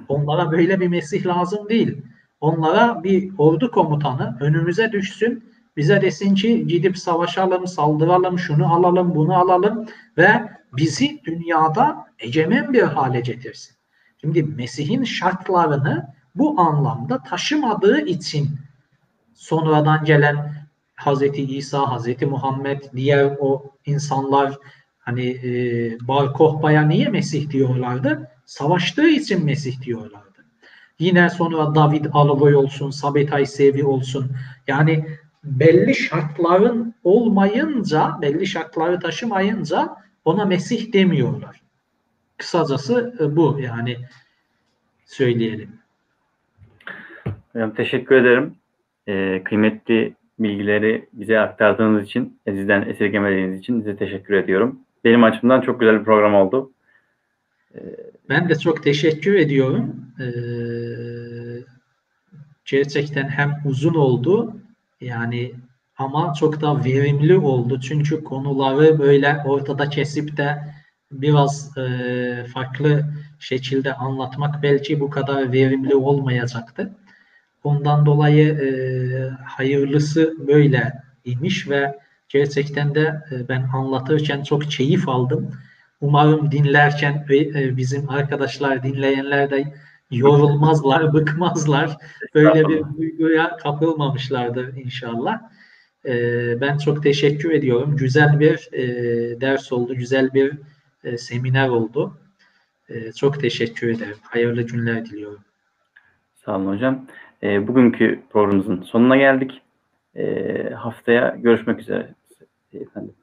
Onlara böyle bir Mesih lazım değil. Onlara bir ordu komutanı önümüze düşsün bize desin ki gidip savaşalım, saldıralım, şunu alalım, bunu alalım ve bizi dünyada egemen bir hale getirsin. Şimdi Mesih'in şartlarını bu anlamda taşımadığı için sonradan gelen Hazreti İsa, Hazreti Muhammed, diğer o insanlar hani e, Bar Kohba'ya niye Mesih diyorlardı? Savaştığı için Mesih diyorlardı. Yine sonra David Alıboy olsun, Sabitay Sevi olsun. Yani belli şartların olmayınca, belli şartları taşımayınca ona Mesih demiyorlar. Kısacası e, bu yani söyleyelim. Hocam teşekkür ederim. Ee, kıymetli bilgileri bize aktardığınız için, sizden esirgemediğiniz için size teşekkür ediyorum. Benim açımdan çok güzel bir program oldu. Ben de çok teşekkür ediyorum. Ee, gerçekten hem uzun oldu yani ama çok da verimli oldu. Çünkü konuları böyle ortada kesip de biraz e, farklı şekilde anlatmak belki bu kadar verimli olmayacaktı. Ondan dolayı e, hayırlısı böyle imiş ve gerçekten de e, ben anlatırken çok keyif aldım. Umarım dinlerken e, e, bizim arkadaşlar, dinleyenler de yorulmazlar, bıkmazlar. Böyle bir duyguya kapılmamışlardır inşallah. E, ben çok teşekkür ediyorum. Güzel bir e, ders oldu, güzel bir e, seminer oldu. E, çok teşekkür ederim. Hayırlı günler diliyorum. Sağ olun hocam e, bugünkü programımızın sonuna geldik. E, haftaya görüşmek üzere ee, efendim.